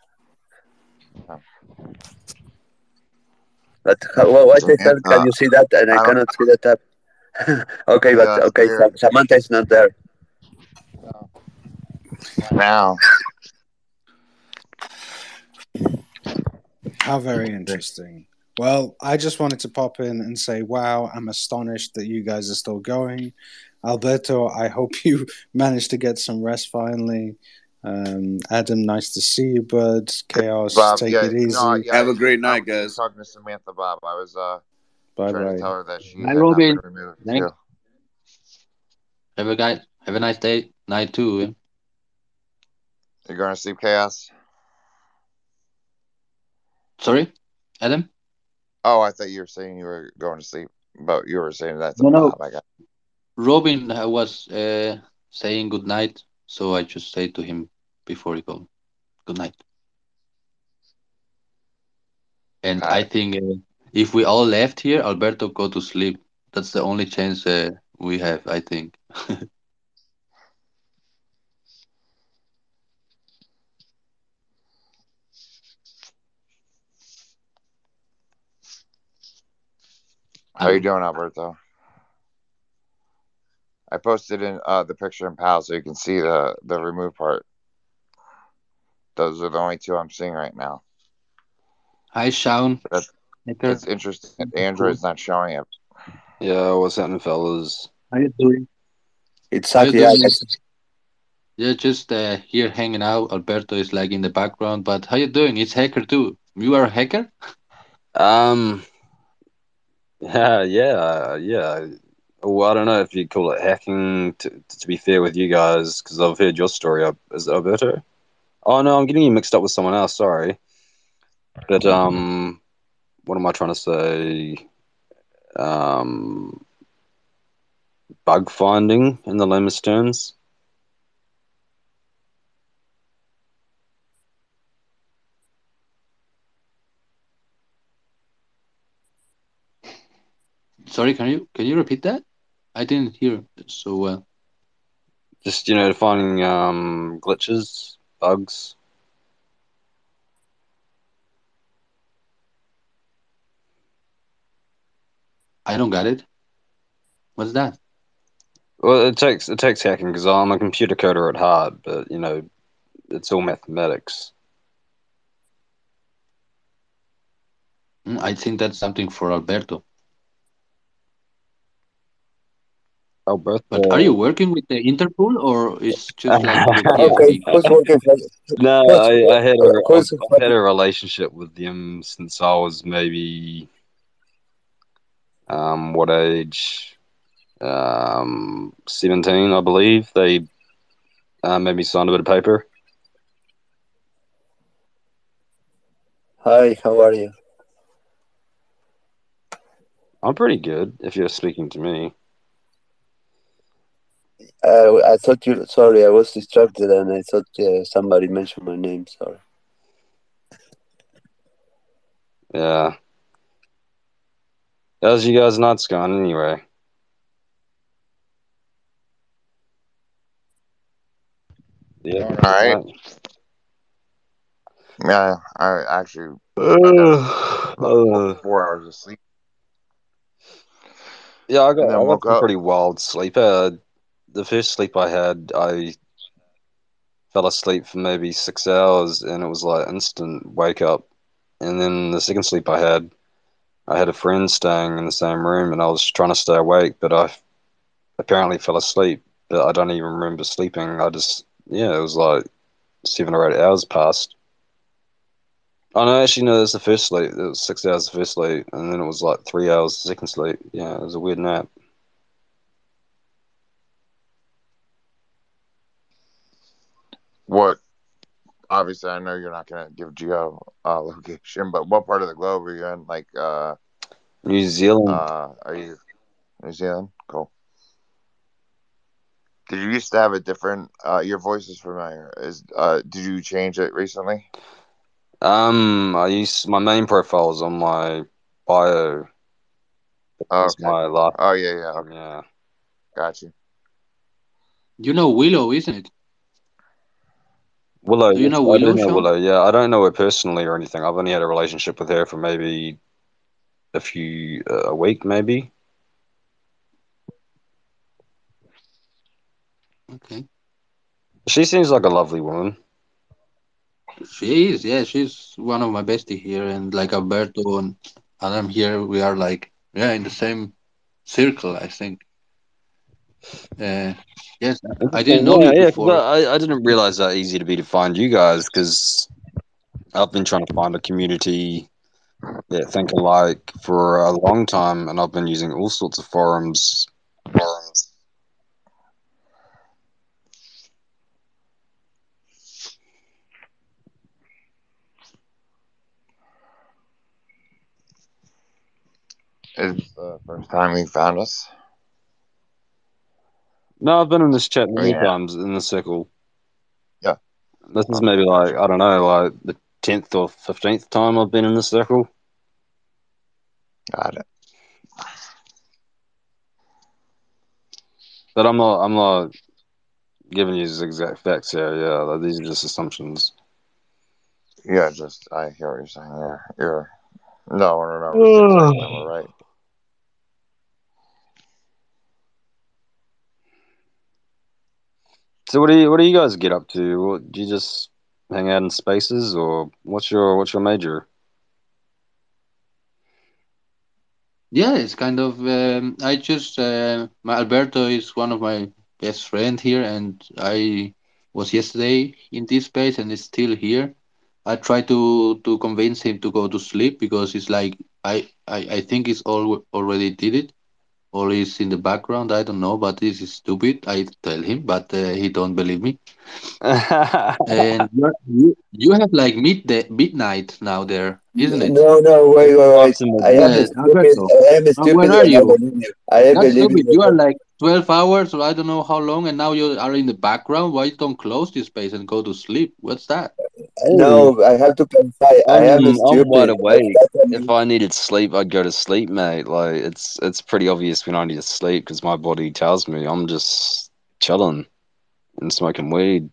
But how, what, what the hell can Samantha, you see that and I I cannot see the tab? okay, Yeah, but it's okay, weird. Samantha is not there. Now, How very interesting. Well, I just wanted to pop in and say, wow, I'm astonished that you guys are still going. Alberto, I hope you managed to get some rest finally. Um, Adam, nice to see you, bud. Chaos, Bob. take Yeah, it easy. no, yeah. Have a great I night, was guys. talking to Samantha, Bob. I was uh Bye trying to tell her that she Bye, had not been Robin. removed Thank. too. Have a guy. Have a nice day. Night too. eh? You're going to sleep, chaos. Sorry, Adam. Oh, I thought you were saying you were going to sleep, but you were saying that to No, no. Bob. I got. Robin was uh, saying good night, so I just say to him before he go, good night. And I think uh, if we all left here, Alberto go to sleep. That's the only chance uh, we have, I think. How you doing, Alberto? I posted in uh, the picture in PAL so you can see the the remove part. Those are the only two I'm seeing right now. Hi, Sean. But it's interesting. that Android's not showing it. Yeah, what's happening, fellas? How you doing? It's How Saki. doing? Yeah, just uh, here hanging out. Alberto is like in the background, but how you doing? It's hacker too. You are a hacker? Um, yeah, yeah, yeah. Well, I don't know if you call it hacking. To, to be fair with you guys, because I've heard your story. Is it Alberto? Oh no, I'm getting you mixed up with someone else. Sorry, but um, what am I trying to say? Um, bug finding in the lamest terms. Sorry, can you can you repeat that? I didn't hear so well. Just you know, finding um glitches, bugs. I don't get it. What's that? Well, it takes it takes hacking because I'm a computer coder at heart, but you know, it's all mathematics. Mm, I think that's something for Alberto. Alberto. But are you working with the Interpol or it's just like Okay, who's working for? No, I, I had a who's- I've, I've had a relationship with them since I was maybe um what age? Um, seventeen, I believe. They uh, made me sign a bit of paper. Hi, how are you? I'm pretty good if you're speaking to me. Uh, I thought you. Sorry, I was distracted and I thought uh, somebody mentioned my name. Sorry. Yeah. How's you guys' nuts gone anyway? Yeah. All right. right. Yeah, I actually Uh, about four hours of sleep. yeah, I got, And I got woke some up. pretty wild sleep. The first sleep I had, I fell asleep for maybe six hours, and it was like instant wake up. And then the second sleep I had, I had a friend staying in the same room, and I was trying to stay awake, but I apparently fell asleep. But I don't even remember sleeping. I just, yeah, it was like seven or eight hours passed. Oh no, actually no, that's the first sleep. It was six hours the first sleep, and then it was like three hours the second sleep. Yeah, it was a weird nap. What? Obviously, I know you're not gonna give geo uh, location, but what part of the globe are you in? Like, uh, New Zealand. uh, are you New Zealand? Cool. Did you used to have a different? Uh, your voice is familiar. Is uh, did you change it recently? Um, I use my main profile is on my bio. Oh, okay. my last. Oh yeah, yeah. Okay. Yeah. Got you. You know Willow, isn't it? Willow. Do you know I do Willow, know Willow. Yeah, I don't know her personally or anything. I've only had a relationship with her for maybe a few uh, a week, maybe. Okay. She seems like a lovely woman. She is, yeah, she's one of my bestie here, and like Alberto and Adam here, we are like, yeah, in the same circle, I think. Uh, yes, I didn't know yeah, you yeah, 'cause before. I, I didn't realize that easy to be to find you guys because I've been trying to find a community that think alike for a long time, and I've been using all sorts of forums. Forums. Is this the first time you found us? No, I've been in this chat many Yeah. times in the circle. Yeah. This is maybe like I don't know, like the tenth or fifteenth time I've been in the circle. Got it. But I'm not. I'm not giving you the exact facts here. Yeah, like, these are just assumptions. Yeah, just I hear what you're saying. Yeah, you're no remembers the exact right? So what do you what do you guys get up to? Do you just hang out in spaces, or what's your what's your major? Yeah, it's kind of. Um, I just uh, my Alberto is one of my best friend here, and I was yesterday in this space, and is still here. I try to to convince him to go to sleep because it's like I I, I think he's all already did it, or he's in the background. I don't know, but this is stupid. I tell him, but uh, he don't believe me. and you you have like midday midnight now there, isn't it? No, no, wait, wait, wait. I am Yes, stupid. I am Now, stupid. where are you? I am That's believing stupid. You you. are like 12 hours or I don't know how long, and now you are in the background. Why you don't close this space and go to sleep? What's that? No, I have to clarify. I am mm, I'm I'm wide stupid. awake. That's what If. I needed sleep, I'd go to sleep, mate. Like it's it's pretty obvious when I need to sleep because my body tells me I'm just chilling and smoking weed.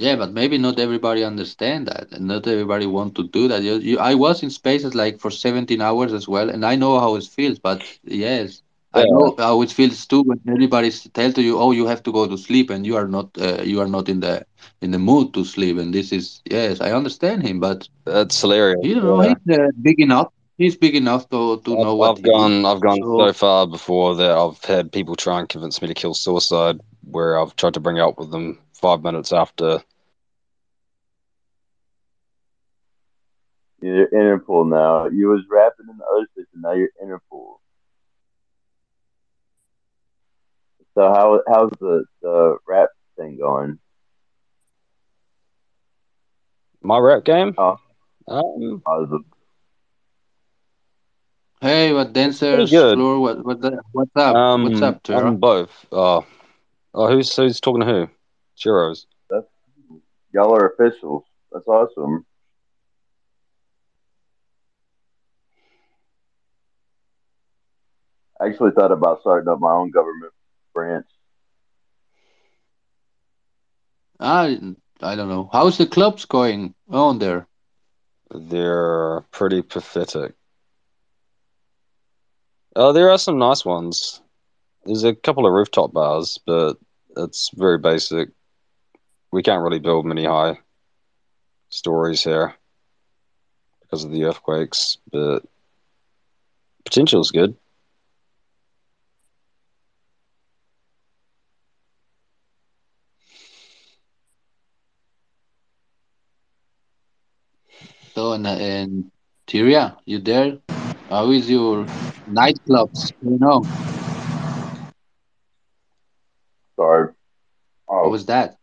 Yeah, but maybe not everybody understand that, and not everybody want to do that. You, you, I was in spaces like for 17 hours as well, and I know how it feels. But yes, I know how it feels too when everybody tell to you, "Oh, you have to go to sleep," and you are not, uh, you are not in the in the mood to sleep. And this is yes, I understand him, but that's hilarious. you know, Yeah, he's uh, big enough. He's big enough to to know I've what I've gone I've gone So so far before that I've had people try and convince me to kill suicide, where I've tried to bring it up with them five minutes after. You're Interpol now. You was rapping in the other system. Now you're Interpol. So how how's the the rap thing going? My rap game? Oh, Um, how's hey, what dancers good. floor? What what the, what's up? What's Um, up, Tara? I'm both. Uh, oh, who's who's talking to who? Churros. That's y'all are officials. That's awesome. I actually thought about starting up my own government branch. I I don't know. How's the clubs going on there? They're pretty pathetic. Oh, there are some nice ones. There's a couple of rooftop bars, but it's very basic. We can't really build many high stories here because of the earthquakes, but potential is good. So and and Tyria, you there? How is your nightclubs going on? Sorry. What Oh, was that?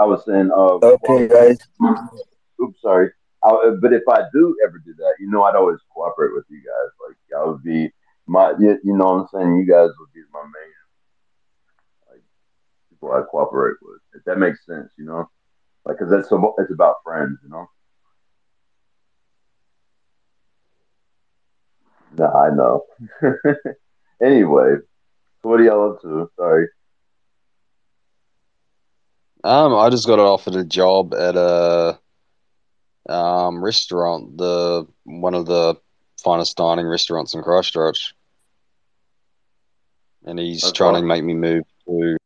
I was saying, uh, Okay, guys. oops, sorry. I, but if I do ever do that, you know, I'd always cooperate with you guys. Like, I would be my, you, you know what I'm saying? You guys would be my main, like, people I cooperate with. If that makes sense, you know? Like, cause that's, so, it's about friends, you know? Nah, I know. anyway, so what are y'all up to? Sorry. Um, I just got offered a job at a um restaurant, the one of the finest dining restaurants in Christchurch, and he's That's trying to make me move to